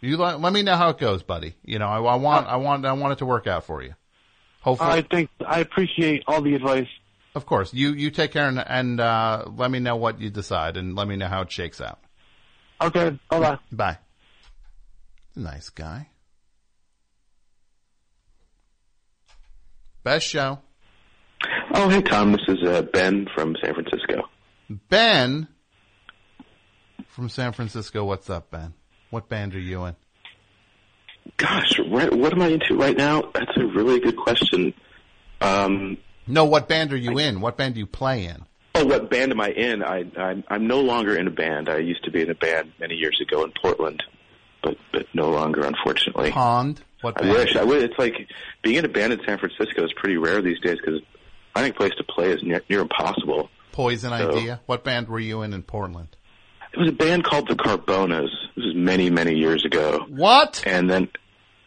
you let, let me know how it goes, buddy. You know, I, I want uh, I want I want it to work out for you. Hopefully, I think I appreciate all the advice. Of course. You you take care and, and uh, let me know what you decide, and let me know how it shakes out. Okay, bye bye. Bye. Nice guy. Best show. Oh, hey Tom, this is uh, Ben from San Francisco. Ben from San Francisco. What's up, Ben? What band are you in? Gosh, right, what am I into right now? That's a really good question. Um, No, what band are you in? What band do you play in? oh, what band am I in? I, I'm, I'm no longer in a band. I used to be in a band many years ago in Portland, but but no longer, unfortunately. Pond. What I wish. I would. It's like being in a band in San Francisco is pretty rare these days because I think place to play is near, near impossible. Poison So- Idea. What band were you in in Portland? It was a band called the Carbonas. This was many, many years ago. What? And then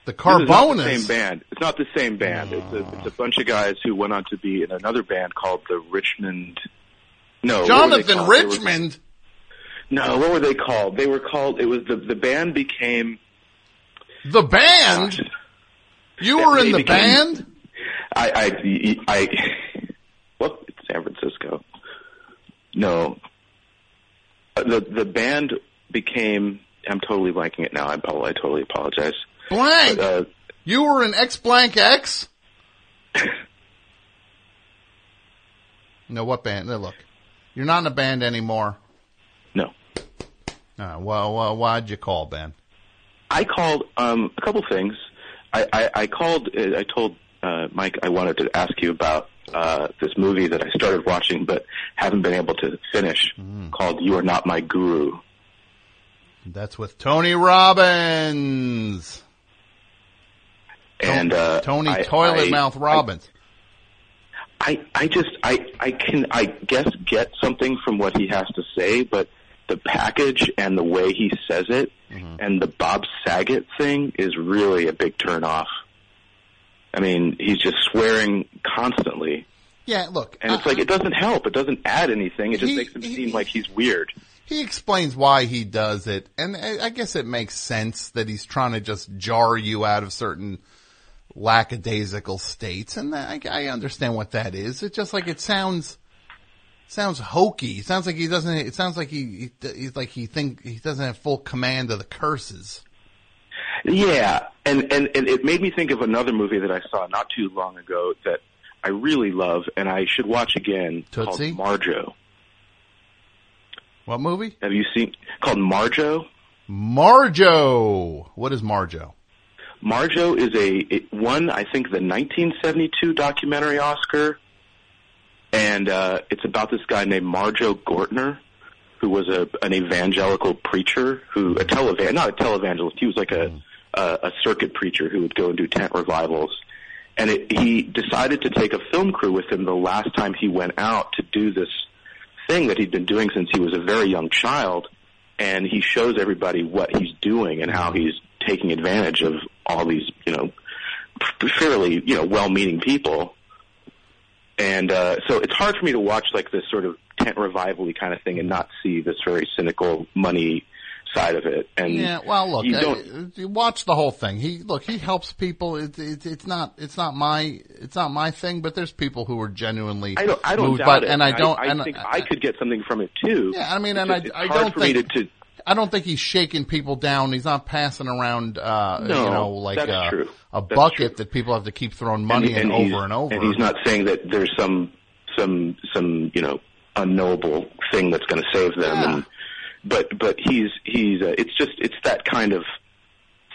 the is not the same band. It's not the same band. It's a it's a bunch of guys who went on to be in another band called the Richmond. No, what were they Jonathan? They were- Richmond. no, what were they called? They were called. It was the the band became. The band. You were in the became- band. I I I. What? It's San Francisco. No. Uh, The the band became. I'm totally blanking it now. I, I totally apologize. Blank. But, uh, You were in X blank X. no, what band? No, look, you're not in a band anymore. No. Uh, well, well, why'd you call, Ben? I called um, a couple things. I, I, I called. uh, I told uh, Mike I wanted to ask you about uh, this movie that I started watching but haven't been able to finish, called "You Are Not My Guru." That's with Tony Robbins. And uh, Tony I- Toilet I- Mouth Robbins. I, I just I I can I guess get something from what he has to say, but the package and the way he says it and the Bob Saget thing is really a big turn off. I mean, he's just swearing constantly. yeah, look, And it's like it doesn't help. It doesn't add anything. It just makes him seem like he's weird. he explains why he does it, and I I guess it makes sense that he's trying to just jar you out of certain lackadaisical states, and I, I understand what that is. It's just like it sounds sounds hokey. It sounds like he doesn't. It sounds like he, he he's like he think he doesn't have full command of the curses. Yeah, and, and and it made me think of another movie that I saw not too long ago that I really love and I should watch again Tootsie? called Marjoe. What movie? Have you seen called Marjoe? Marjoe. What is Marjoe? Marjoe is a it won I think the 1972 documentary Oscar, and uh, it's about this guy named Marjoe Gortner, who was a an evangelical preacher who a televan not a televangelist. He was like a a, a circuit preacher who would go and do tent revivals, and it, he decided to take a film crew with him the last time he went out to do this thing that he'd been doing since he was a very young child, and he shows everybody what he's doing and how he's taking advantage of all these, you know, fairly, you know, well-meaning people. And uh, so it's hard for me to watch like this sort of tent revival kind of thing and not see this very cynical money side of it. And yeah, well, look, you uh, don't. you watch the whole thing. He look, he helps people. It's it's it's not it's not my it's not my thing, but there's people who are genuinely I don't. I don't moved doubt by, it, and I don't. I, and think I could get something from it too. Yeah, I mean, It's and I, just- I hard don't for me think to, to I don't think he's shaking people down. He's not passing around, uh, No, you know, like a, a bucket that people have to keep throwing money in he's- over and over. And he's not saying that there's some some some you know unknowable thing that's going to save them. And but but he's he's uh, it's just it's that kind of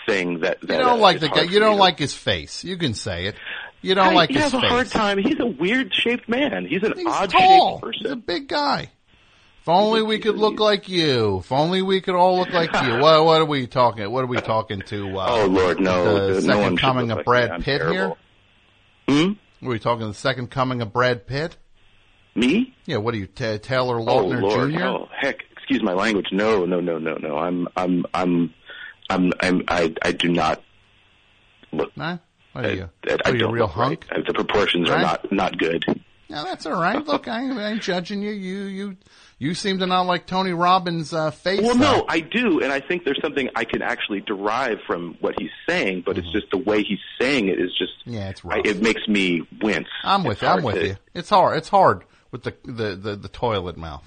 thing that, that you don't uh, like the guy. You don't like his face. You can say it. You don't I, like he his has a hard time. He's a weird shaped man. He's an odd shaped person. He's a big guy. If only we could look like you. If only we could all look like you. What, what are we talking? What are we talking to? Uh, Oh, Lord, no. The No second coming of like. Brad I'm Pitt terrible. here. Hmm. Are we talking the second coming of Brad Pitt? Me? Yeah. What are you, Ta Taylor Oh Lautner Lord! Jr.? Oh heck! Excuse my language. No, no, no, no, no. I'm, I'm, I'm, I'm, I'm I, I do not look. Nah? What are you? I, I What are you, don't real right. hunk? Uh, The proportions are not not good. No, that's all right. Look, I, I ain't judging you. You, you, you seem to not like Tony Robbins' uh, face. Well, no, I do, and I think there's something I can actually derive from what he's saying, but it's just the way he's saying it is just. Yeah, it's I, it makes me wince. I'm with It's you. I'm with to- you. It's hard. It's hard with the the the, the toilet mouth.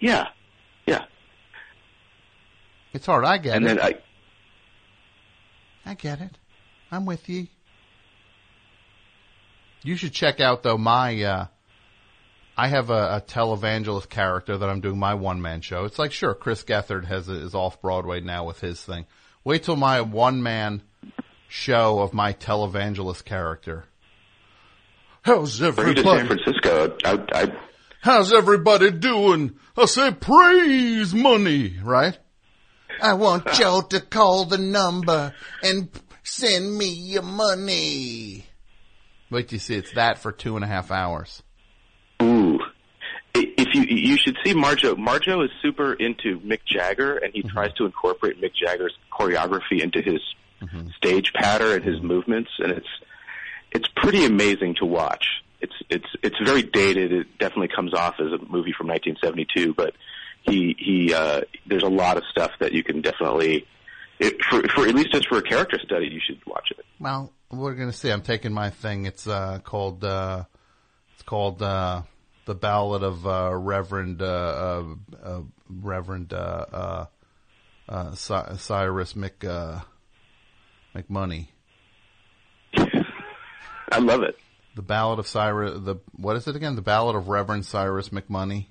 Yeah, yeah. It's hard. I get And it. then I, I get it. I'm with you. You should check out though my. Uh, I have a, a televangelist character that I'm doing my one man show. It's like sure, Chris Gethard has is off Broadway now with his thing. Wait till my one man show of my televangelist character. How's bring it to everybody? San Francisco. I, I, How's everybody doing? I say praise money, right? I want Joe to call the number and send me your money. Wait till you see it's that for two and a half hours. Ooh. If you you should see Marjoe. Marjoe is super into Mick Jagger, and he tries to incorporate Mick Jagger's choreography into his stage patter and his movements, and it's it's pretty amazing to watch. It's it's it's very dated. It definitely comes off as a movie from 1972, but he he uh, there's a lot of stuff that you can definitely it, for for at least just for a character study, you should watch it. Well, we're gonna see. I'm taking my thing. It's uh, called uh, it's called uh, the Ballad of uh, Reverend uh, uh, uh, Reverend uh, uh, uh, Cy- Cyrus Mc uh, McMoney. I love it. The Ballad of Cyrus. The what is it again? The Ballad of Reverend Cyrus McMoney.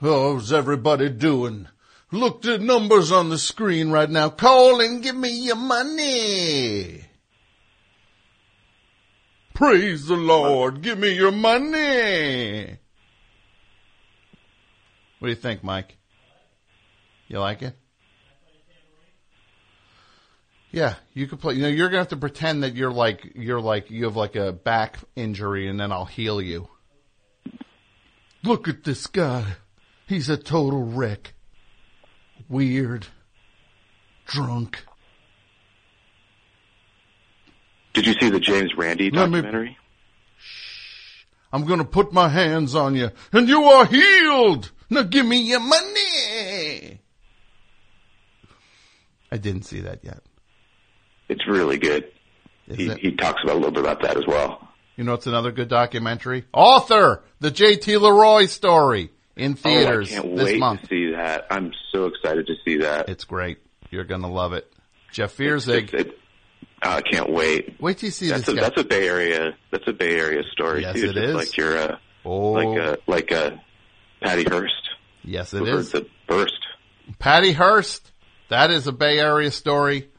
How's everybody doing? Look the numbers on the screen right now. Call and give me your money. Praise the Lord. Give me your money. What do you think, Mike? You like it? Yeah, you could play. You know, you're gonna have to pretend that you're like you're like you have like a back injury, and then I'll heal you. Look at this guy. He's a total wreck. Weird. Drunk. Did you see the James Randi documentary? me- documentary? I'm gonna put my hands on you, and you are healed. Now give me your money. I didn't see that yet. It's really good. He, he talks about a little bit about that as well. You know, it's another good documentary. Author, the J.T. Leroy story in theaters oh, I can't this month. To that. I'm so excited to see that. It's great. You're gonna love it. Jeff Feuerzeig. It, I can't wait. Wait till you see that's this a, guy. That's a Bay Area. That's a Bay Area story Yes, too. it just is. like your, uh, Oh. like a like a Patty Hearst. Yes, it is. The burst. Patty Hearst. That is a Bay Area story.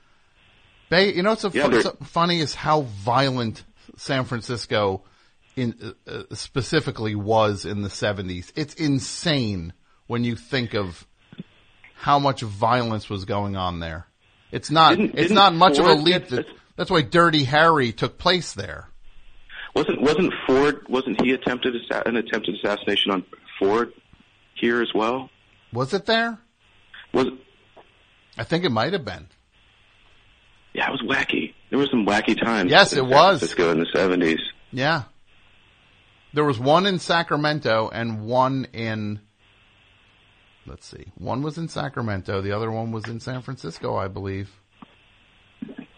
Bay, you know what's so, Yeah, fu- they're- so funny is how violent San Francisco, in uh, uh, specifically, was in the seventies. It's insane when you think of how much violence was going on there. It's not. Didn't- it's didn't not much of a leap. That, that's why Dirty Harry took place there. Wasn't wasn't Ford? Wasn't he attempted an attempted assassination on Ford here as well? Was it there? Was I think it might have been. yeah, it was wacky. There were some wacky times. Yes, in it San was. Francisco in the seventies. Yeah. There was one in Sacramento and one in let's see. One was in Sacramento, the other one was in San Francisco, I believe.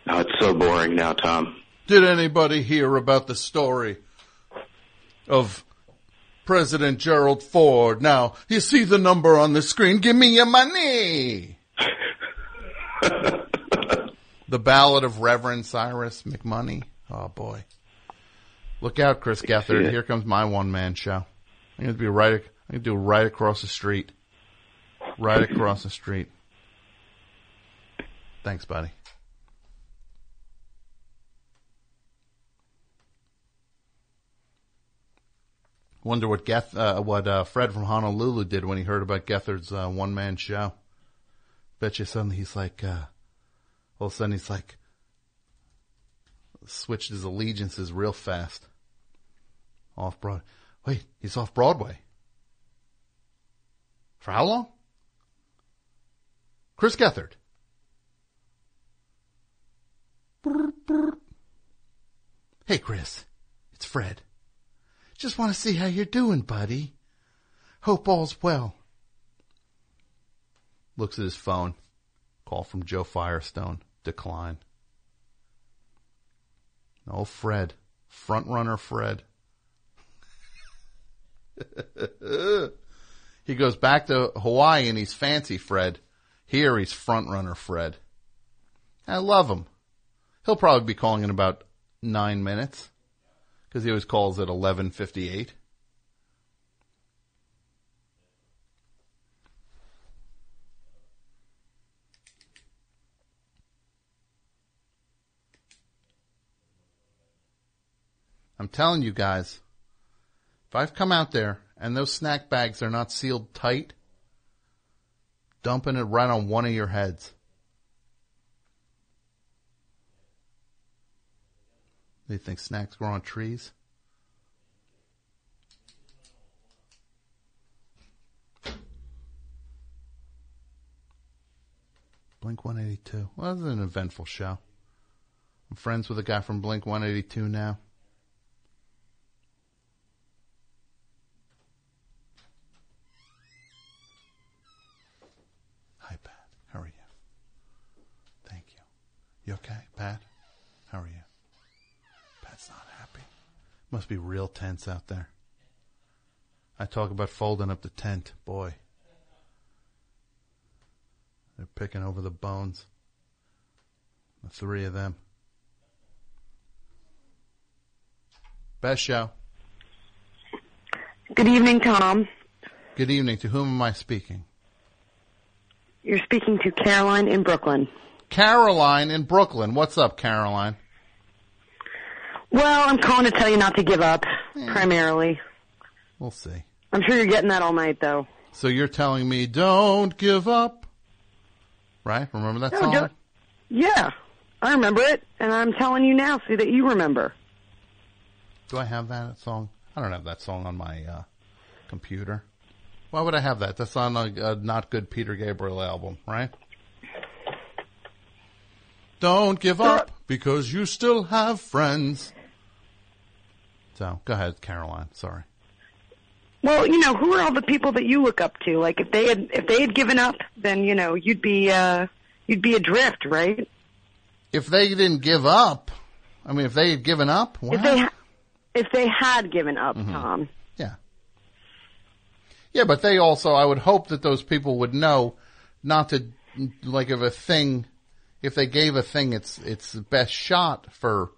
Oh, it's so boring now, Tom. Did anybody hear about the story of President Gerald Ford? Now, you see the number on the screen. Give me your money. the Ballad of Reverend Cyrus McMoney. Oh boy. Look out, Chris Gethard. Here comes my one man show. I'm going to be right, I'm going to do right across the street. Right across the street. Thanks, buddy. Wonder what Geth, uh, what uh, Fred from Honolulu did when he heard about Gethard's uh, one man show. Bet you suddenly he's like, uh, all of a sudden he's like, switched his allegiances real fast. Off Broadway. Wait, he's off Broadway. For how long? Chris Gethard. Hey, Chris. It's Fred. Just want to see how you're doing, buddy. Hope all's well. Looks at his phone. Call from Joe Firestone. Decline. Oh, Fred. Front runner Fred. he goes back to Hawaii and he's fancy Fred. Here he's front runner Fred. I love him. He'll probably be calling in about nine minutes because he always calls at 11:58. I'm telling you guys, if I've come out there and those snack bags are not sealed tight, dumping it right on one of your heads. They think snacks grow on trees? Blink 182. Well, that was an eventful show. I'm friends with a guy from Blink 182 now. Hi, Pat. How are you? Thank you. You okay, Pat? How are you? Pat's not happy. Must be real tense out there. I talk about folding up the tent. Boy. They're picking over the bones. The three of them. Best show. Good evening, Tom. Good evening. To whom am I speaking? You're speaking to Caroline in Brooklyn. Caroline in Brooklyn. What's up, Caroline? Well, I'm calling to tell you not to give up, primarily. We'll see. I'm sure you're getting that all night, though. So you're telling me don't give up. Right? Remember that No, song? don't- Yeah, I remember it, and I'm telling you now so that you remember. Do I have that song? I don't have that song on my uh, computer. Why would I have that? That's on a, a not good Peter Gabriel album, right? Don't give up because you still have friends. So go ahead, Caroline. Sorry. Well, you know, who are all the people that you look up to? Like, if they had if they had given up, then you know you'd be uh you'd be adrift, right? If they didn't give up, I mean, if they had given up, what? If they ha- if they had given up, Tom. Yeah. Yeah, but they also, I would hope that those people would know not to, like, if a thing, if they gave a thing its, its best shot for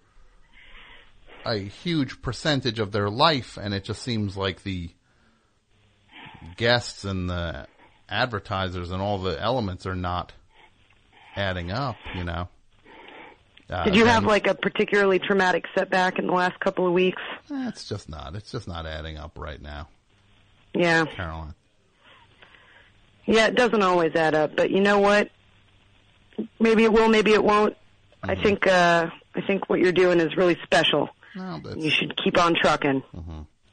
a huge percentage of their life, and it just seems like the guests and the advertisers and all the elements are not adding up, you know. Uh, Did you have like a particularly traumatic setback in the last couple of weeks? Eh, It's just not. It's just not adding up right now, Yeah. Caroline. Yeah, it doesn't always add up, but you know what? Maybe it will, maybe it won't. I think uh I think what you're doing is really special. No, You should keep on trucking.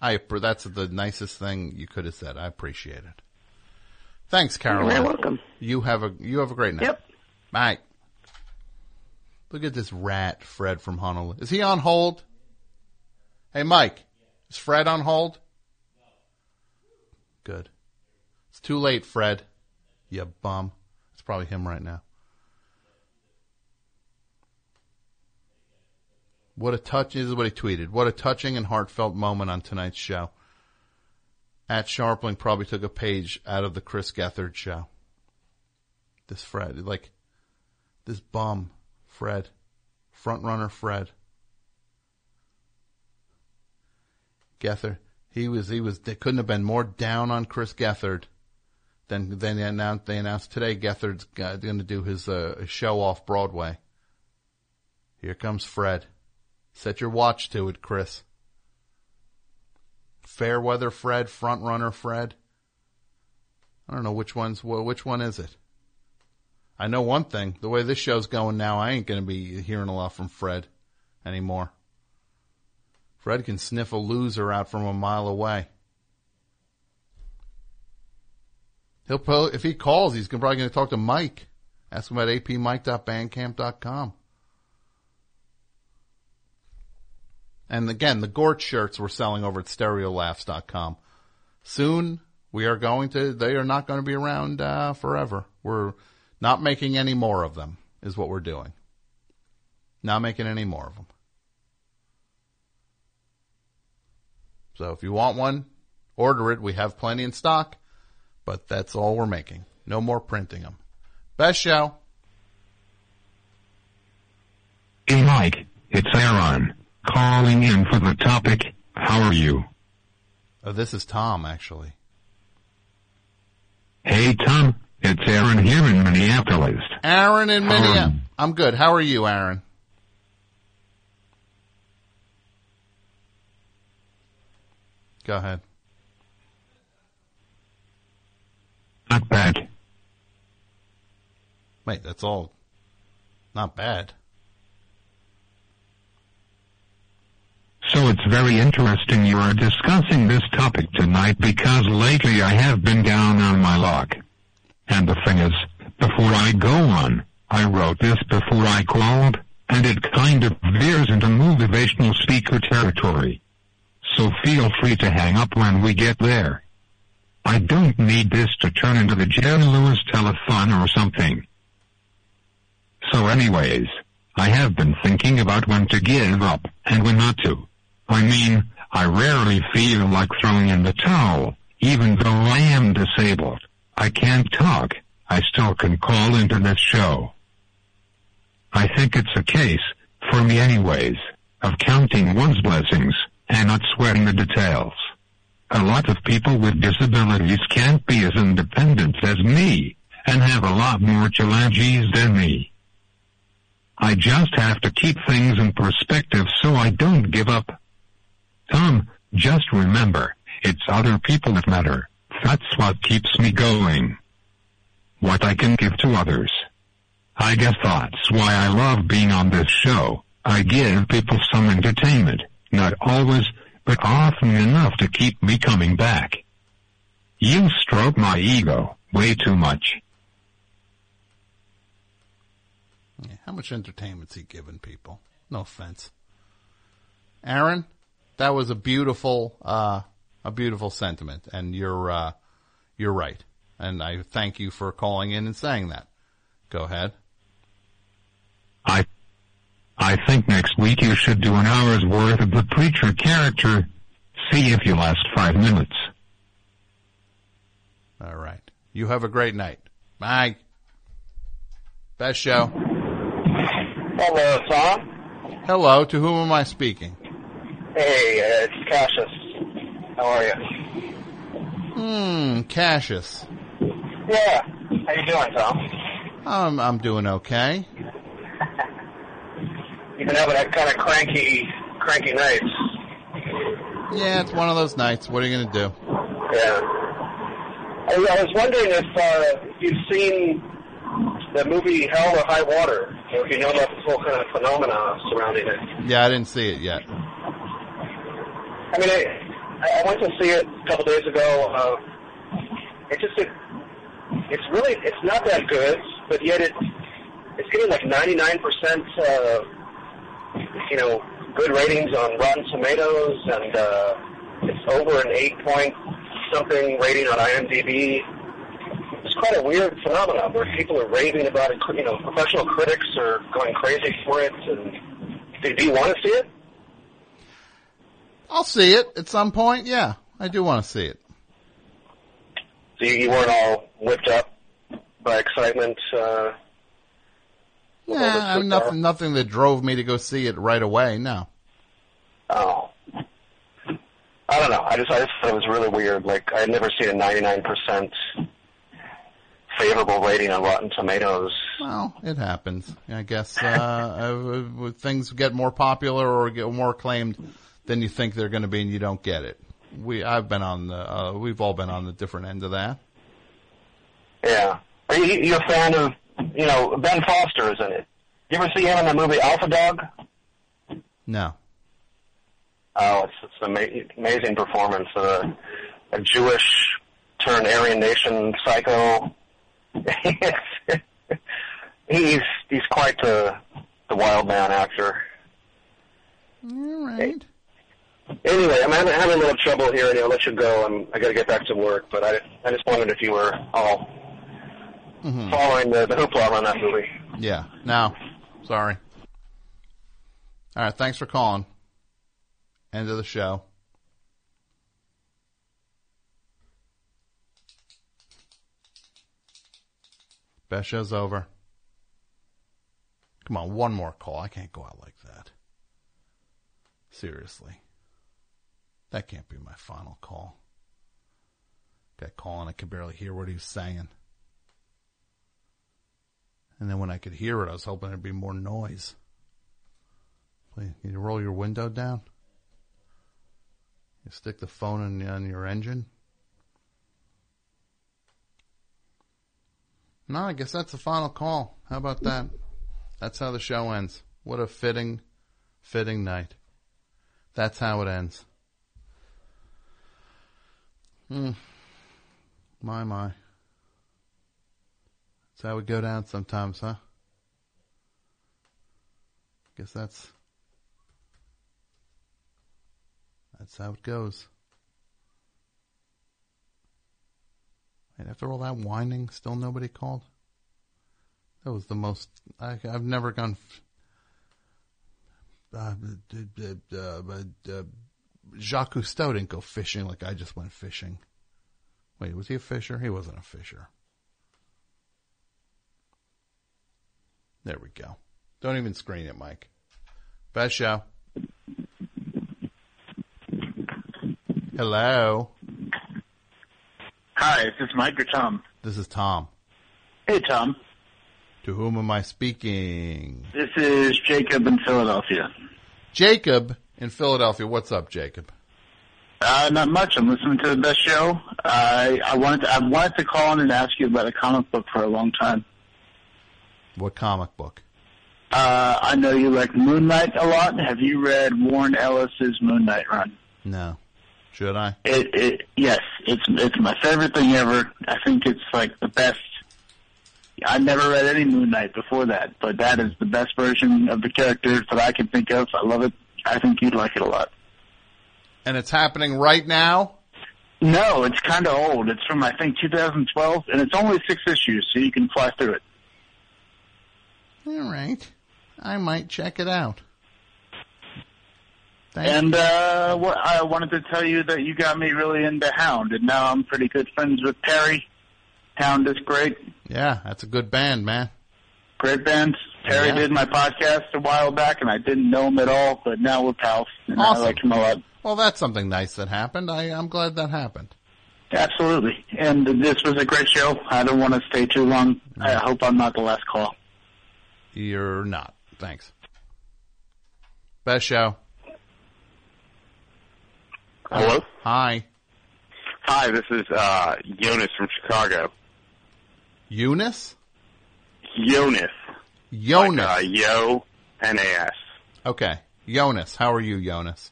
I that's the nicest thing you could have said. I appreciate it. Thanks, Caroline. You're welcome. You have a you have a great night. Yep. Bye. Look at this rat, Fred from Honolulu. Is he on hold? Hey, Mike, is Fred on hold? Good. It's too late, Fred. You bum. It's probably him right now. What a touch this is what he tweeted. What a touching and heartfelt moment on tonight's show. At Scharpling probably took a page out of the Chris Gethard show. This Fred, like this bum, Fred, front runner Fred. Gethard, he was he was they couldn't have been more down on Chris Gethard than than they announced they announced today Gethard's going to do his uh, show off Broadway. Here comes Fred. Set your watch to it, Chris. Fairweather Fred, Front Runner Fred. I don't know which one's well, which one is it. I know one thing: the way this show's going now, I ain't going to be hearing a lot from Fred anymore. Fred can sniff a loser out from a mile away. He'll if he calls, he's probably going to talk to Mike. Ask him about apmike.bandcamp.com. And again, the Gort shirts we're selling over at stereolaffs.com. Soon we are going to, they are not going to be around uh, forever. We're not making any more of them is what we're doing. Not making any more of them. So if you want one, order it. We have plenty in stock, but that's all we're making. No more printing them. Best show. Hey Mike, it's Aaron, calling in for the topic, how are you? Oh, this is Tom, actually. Hey Tom, it's Aaron here in Minneapolis. Aaron in Minneapolis. I'm good. How are you, Aaron? Go ahead. Not bad. Wait, that's all not bad. So it's very interesting you are discussing this topic tonight because lately I have been down on my luck. And the thing is, before I go on, I wrote this before I called, and it kind of veers into motivational speaker territory. So feel free to hang up when we get there. I don't need this to turn into the Jerry Lewis telethon or something. So anyways, I have been thinking about when to give up and when not to. I mean, I rarely feel like throwing in the towel, even though I am disabled. I can't talk. I still can call into this show. I think it's a case, for me anyways, of counting one's blessings and not sweating the details. A lot of people with disabilities can't be as independent as me and have a lot more challenges than me. I just have to keep things in perspective so I don't give up. Tom, just remember, it's other people that matter. That's what keeps me going. What I can give to others. I guess that's why I love being on this show. I give people some entertainment. Not always, but often enough to keep me coming back. You stroke my ego way too much. Yeah, how much entertainment's he giving people? No offense. Aaron, that was a beautiful, uh, a beautiful sentiment, and you're, uh, you're right. And I thank you for calling in and saying that. Go ahead. I I think next week you should do an hour's worth of the preacher character. See if you last five minutes. All right. You have a great night. Bye. Best show. Hello, Tom. Hello. To whom am I speaking? Hey, uh, it's Cassius. How are you? Hmm, Cassius. Yeah. How you doing, Tom? Um, I'm doing okay. You've been having that kind of cranky, cranky nights. Yeah, it's one of those nights. What are you going to do? Yeah. I, I was wondering if uh, you've seen the movie Hell or High Water, or if you know about this whole kind of phenomena surrounding it. Yeah, I didn't see it yet. I mean, I, I went to see it a couple days ago. Uh, it just, it, it's really, it's not that good, but yet it, it's getting like 99%, uh, you know, good ratings on Rotten Tomatoes, and uh, it's over an eight point something rating on IMDb. It's quite a weird phenomenon where people are raving about it. You know, professional critics are going crazy for it. And do, do you want to see it? I'll see it at some point. Yeah, I do want to see it. So you, weren't all whipped up by excitement. Uh, Yeah, I mean, nothing, nothing that drove me to go see it right away. No. Oh. I don't know. I just I just thought it was really weird. Like I had never seen a 99% favorable rating on Rotten Tomatoes. Well, it happens. I guess uh, uh, things get more popular or get more acclaimed than you think they're going to be, and you don't get it. we I've been on the uh, we've all been on the different end of that. Yeah. Are you, you a fan of, you know, Ben Foster is in it? You ever see him in the movie Alpha Dog? No. Oh, it's, it's an ama- amazing performance. Uh, a Jewish turned Aryan Nation psycho. he's he's quite the the wild man actor. All right. Anyway, I'm having, having a little trouble here, and I'll let you go. I'm I got to get back to work, but I I just wondered if you were all Mhm. following the, the hoopla on that movie. Yeah. No. Sorry. All right. Thanks for calling. End of the show. Best show's over. Come on, one more call. I can't go out like that. Seriously. That can't be my final call. Guy calling, I could barely hear what he was saying. And then when I could hear it, I was hoping there'd be more noise. Please, can you roll your window down? You stick the phone in, on your engine? No, I guess that's the final call. How about that? That's how the show ends. What a fitting, fitting night. That's how it ends. Hmm. My, my. That's how we go down sometimes, huh? Guess that's that's how it goes. And after all that whining, still nobody called. That was the most. I, I've never gone. f- Uh, uh, uh, Jacques Cousteau didn't go fishing like I just went fishing. Wait, was he a fisher? He wasn't a fisher. There we go. Don't even screen it, Mike. Best show. Hello. Hi, this is this Mike or Tom? This is Tom. Hey, Tom. To whom am I speaking? This is Jacob in Philadelphia. Jacob in Philadelphia. What's up, Jacob? Uh, not much. I'm listening to the best show. I I wanted to, I wanted to call in and ask you about a comic book for a long time. What comic book? Uh, I know you like Moon Knight a lot. Have you read Warren Ellis's Moon Knight run? No. Should I? It, it yes, it's it's my favorite thing ever. I think it's like the best. I never read any Moon Knight before that, but that is the best version of the character that I can think of. I love it. I think you'd like it a lot. And it's happening right now? No, it's kind of old. It's from I think 2012, and it's only six issues, so you can fly through it. All right. I might check it out. and uh, what I wanted to tell you that you got me really into Hound, and now I'm pretty good friends with Perry. Hound is great, Yeah, that's a good band, man. Great band. Terry Yeah. did my podcast a while back, and I didn't know him at all, but now we're pals, and Awesome. I like him a lot. Well, that's something nice that happened. I, I'm glad that happened. Absolutely. And this was a great show. I don't want to stay too long. I hope I'm not the last call. You're not. Thanks. Best show. Hello? Hi. Hi, this is uh, Jonas from Chicago. Eunice? Jonas. Jonas. Like, uh, Yo, N-A-S. Okay. Jonas. How are you, Jonas?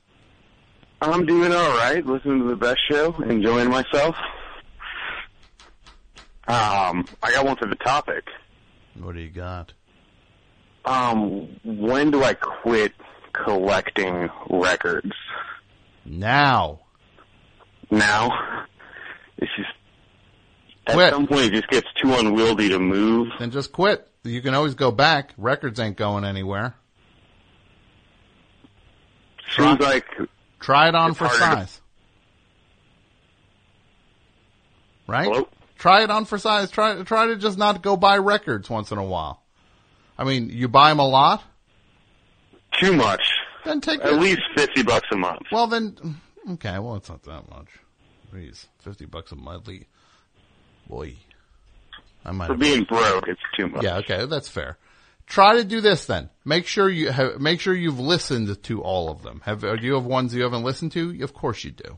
I'm doing all right. Listening to the best show, enjoying myself. Um, I got one for the topic. What do you got? Um, when do I quit collecting records? Now. Now? It's just at Quit. some point it just gets too unwieldy to move. Then just quit. You can always go back. Records ain't going anywhere. Seems like Try it on for harder to- size. Right? Try it on for size. Try try to just not go buy records once in a while. I mean, you buy them a lot. too much. Then take At least fifty bucks a month. Well, then, okay. Well, it's not that much. Jeez, fifty bucks a monthly. Boy, I might For being broke, it's too much. Yeah, okay, that's fair. Try to do this then. Make sure you have, make sure you've listened to all of them. Have uh, do you have ones you haven't listened to? Of course you do.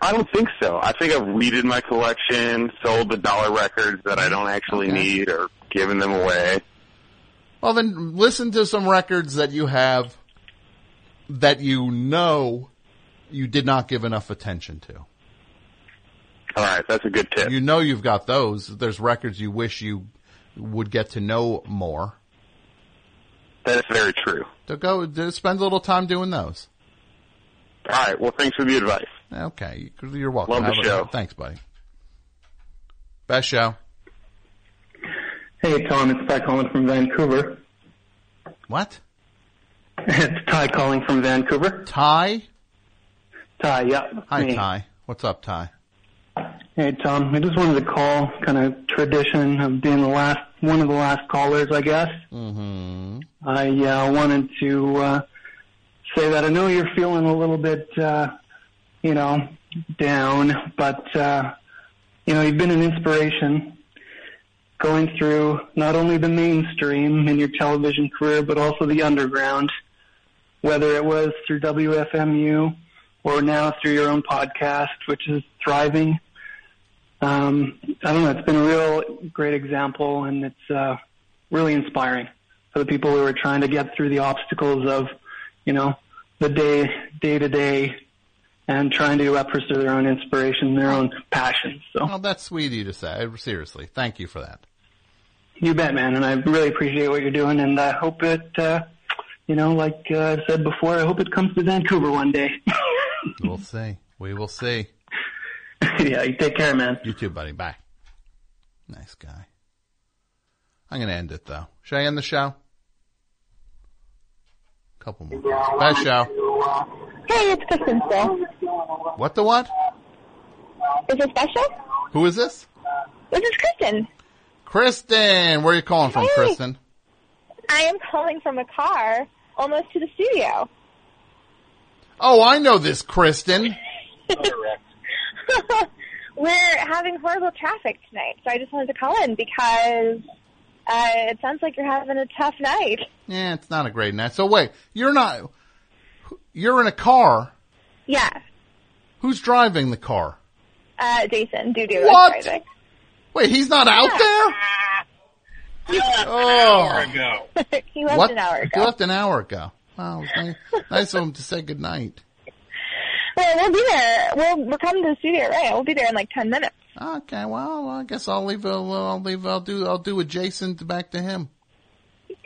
I don't think so. I think I've redid my collection, sold the dollar records that I don't actually Okay. need, or given them away. Well, then listen to some records that you have that you know you did not give enough attention to. All right, that's a good tip. You know you've got those. There's records you wish you would get to know more. That is very true. So go to spend a little time doing those. All right, well, thanks for the advice. Okay, you're welcome. Love the Have a- show. Thanks, buddy. Best show. Hey, Tom, it's Ty calling from Vancouver. What? it's Ty calling from Vancouver. Ty? Ty, yeah. Hi, me. Ty. What's up, Ty? Hey, Tom, I just wanted to call, kind of tradition of being the last, one of the last callers, I guess. Mm-hmm. I uh, wanted to uh, say that I know you're feeling a little bit, uh, you know, down, but uh, you know you've been an inspiration going through not only the mainstream in your television career, but also the underground. Whether it was through WFMU or now through your own podcast, which is thriving. Um, I don't know. It's been a real great example, and it's uh, really inspiring for the people who are trying to get through the obstacles of, you know, the day, day to day, and trying to uh, pursue their own inspiration, their own passion. So Oh, that's sweet of you to say. Seriously, thank you for that. you bet, man, and I really appreciate what you're doing, and I hope it, uh, you know, like uh, I said before, I hope it comes to Vancouver one day. We'll see. We will see. yeah, you take care, man. You too, buddy. Bye. Nice guy. I'm going to end it though. Should I end the show? Couple more. calls. Best show. Hey, it's Kristen still. What the what? Is it special? Who is this? This is Kristen. Kristen. Where are you calling from, Hey. Kristen? I am calling from a car almost to the studio. Oh, I know this, Kristen. We're having horrible traffic tonight, so I just wanted to call in because uh, it sounds like you're having a tough night. Yeah, it's not a great night. So wait, you're not. You're in a car. Yeah, Who's driving the car? uh, Jason, doo doo What? is driving. Wait, he's not out there. Oh, he left what? an hour ago. He ago. left an hour ago. Wow, nice, nice of him to say good night. Well, we'll be there. We'll we're coming to the studio, right? We'll be there in like ten minutes. Okay, well, I guess I'll leave. uh, I'll leave. I'll do. I'll do adjacent back to him.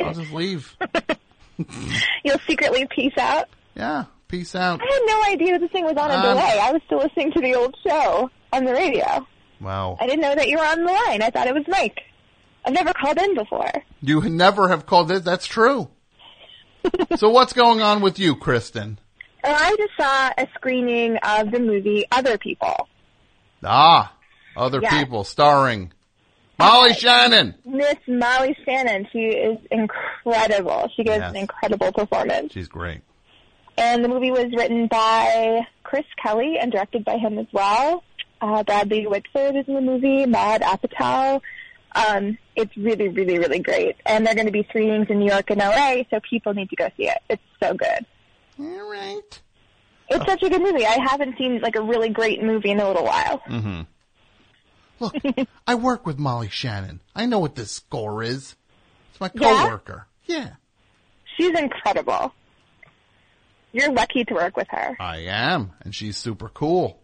I'll just leave. You'll secretly peace out. Yeah, peace out. I had no idea this thing was on a Um, delay. I was still listening to the old show on the radio. Wow, I didn't know that you were on the line. I thought it was Mike. I've never called in before. you never have called it. That's true. so what's going on with you, Kristen? Well, I just saw a screening of the movie Other People. Ah, other Yeah. people starring Molly Shannon. Miss Molly Shannon, she is incredible. She gives Yes. an incredible performance. She's great. And the movie was written by Chris Kelly and directed by him as well. Uh, Bradley Whitford is in the movie, Maud Apatow. Um, it's really, really, really great. And they're going to be screenings in New York and LA, so people need to go see it. It's so good. All right. It's such a good movie. I haven't seen like a really great movie in a little while. Mm-hmm. Look, I work with Molly Shannon. I know what this score is. It's my Yeah? coworker. Yeah, She's incredible. You're lucky to work with her. I am, and she's super cool.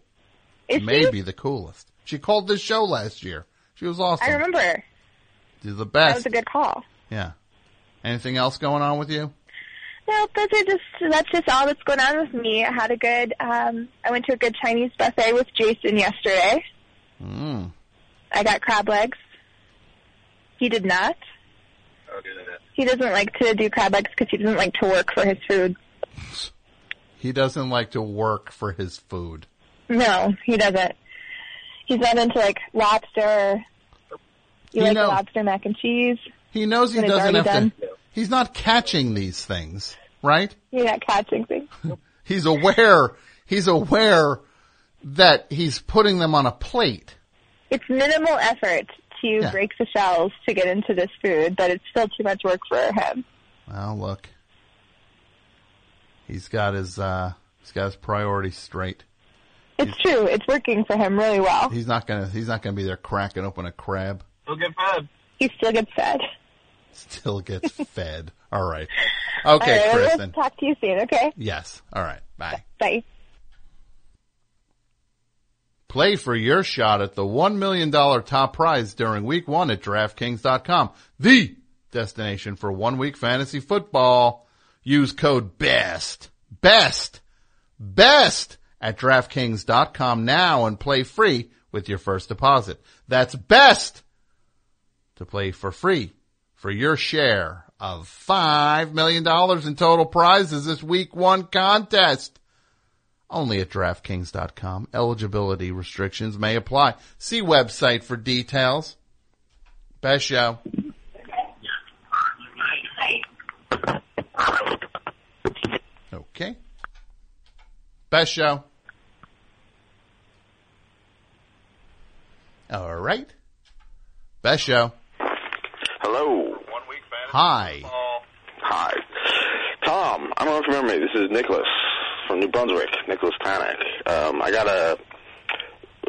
Is she? Maybe the coolest. She called this show last year. She was awesome. I remember. She's the That was a good call. Yeah. Anything else going on with you? No, those are just that's just all that's going on with me. I had a good um I went to a good Chinese buffet with Jason yesterday. Mm. I got crab legs. He did not. He doesn't like to do crab legs because he doesn't like to work for his food. He doesn't like to work for his food. No, he doesn't. He's not into like lobster. You You like know- lobster mac and cheese? He knows he doesn't have already to. He's not catching these things, right? You're not catching things. He's aware. He's aware that he's putting them on a plate. It's minimal effort to Yeah. break the shells to get into this food, but it's still too much work for him. Well, look. He's got his uh he's got his priorities straight. It's true. It's working for him really well. He's not gonna. He's not gonna be there cracking open a crab. He still get fed. He still gets fed. Still gets fed. All right. Okay, right, Kristen. Talk to you soon. Okay. Yes. All right. Bye. Bye. Play for your shot at the $1 million top prize during week one at DraftKings.com, the destination for one week fantasy football. Use code BEST, BEST, BEST at DraftKings.com now and play free with your first deposit. That's BEST to play for free for your share of $5 million in total prizes this week one contest. Only at DraftKings.com. Eligibility restrictions may apply. See website for details. Best show. Okay. Best show. All right. Best show. Hi. Hi. Tom, I don't know if you remember me. This is Nicholas from New Brunswick, Nicholas Tanek. Um, I got a,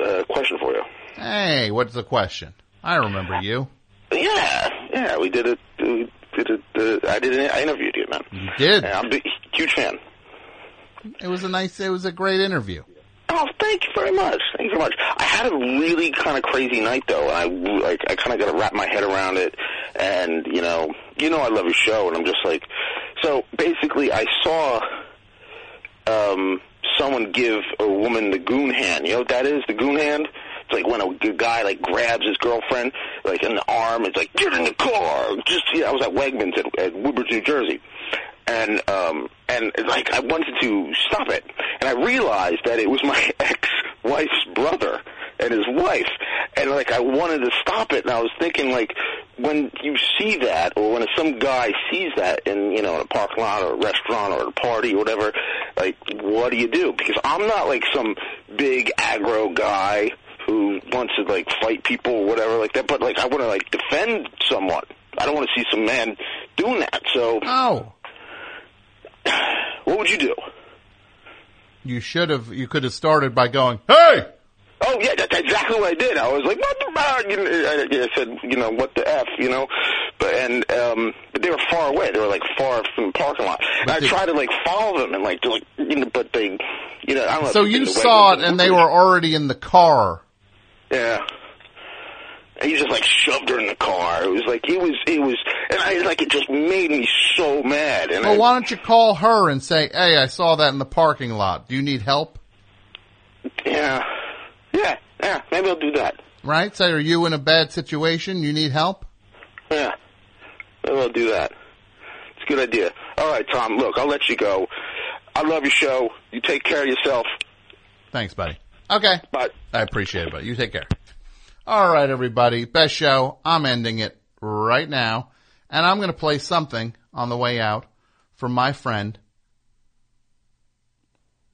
a question for you. Hey, what's the question? I remember you. Yeah, yeah, we did it. We did it. Uh, I did. It, I interviewed you, man. You did. Yeah, I'm a huge fan. It was a nice, it was a great interview. Oh, thank you very much. Thank you very much. I had a really kind of crazy night though, and I like I kind of got to wrap my head around it. And you know, you know, I love your show, and I'm just like, so basically, I saw um someone give a woman the goon hand. You know what that is? The goon hand. It's like when a guy like grabs his girlfriend like in the arm. It's like get in the car. Just yeah, I was at Wegmans at, at Woodbridge, New Jersey, and um and like I wanted to stop it, and I realized that it was my ex-wife's brother and his wife, and like I wanted to stop it, and I was thinking like when you see that, or when some guy sees that in you know in a parking lot or a restaurant or a party or whatever, like what do you do? Because I'm not like some big aggro guy who wants to like fight people or whatever like that, but like I want to like defend someone. I don't want to see some man doing that. So, oh, what would you do? You should have, you could have started by going, hey! Oh yeah, that's exactly what I did. I was like, "What the fuck?" I, said, "You know, what the f?" You know, but and um, but they were far away. They were like far from the parking lot. And I tried to like follow them and like, like you know, but they, you know, I don't know. So you saw it and they were already in the car. Yeah. And he just like shoved her in the car. It was like it was it was, and I like it just made me so mad. And Well, I, why don't you call her and say, hey, I saw that in the parking lot. Do you need help? yeah, yeah, yeah. Maybe I'll do that. Right? Say, are you in a bad situation? You need help? Yeah, maybe I'll do that. It's a good idea. All right, Tom. Look, I'll let you go. I love your show. You take care of yourself. Thanks, buddy. Okay. Bye. I appreciate it, buddy. You take care. All right, everybody. Best show. I'm ending it right now. And I'm going to play something on the way out from my friend,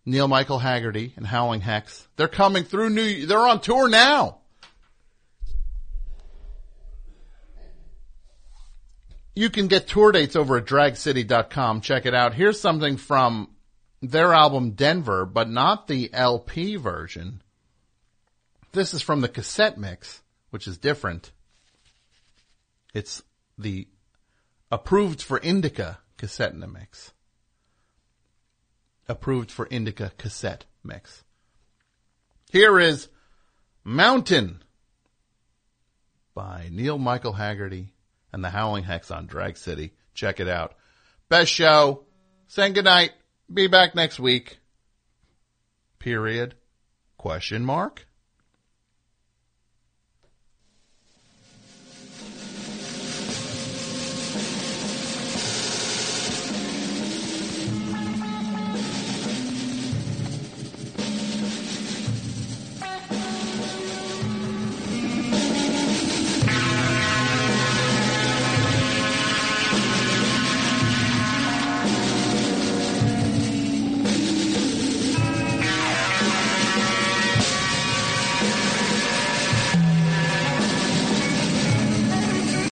Neil Michael Hagerty and Howling Hex. They're coming through New, they're on tour now. You can get tour dates over at dragcity.com. Check it out. Here's something from their album Denver, but not the LP version. This is from the cassette mix, which is different. It's the approved for Indica cassette in the mix. Approved for Indica cassette mix. Here is Mountain by Neil Michael Hagerty and the Howling Hex on Drag City. Check it out. Best show. Saying goodnight. Be back next week. Period. Question mark?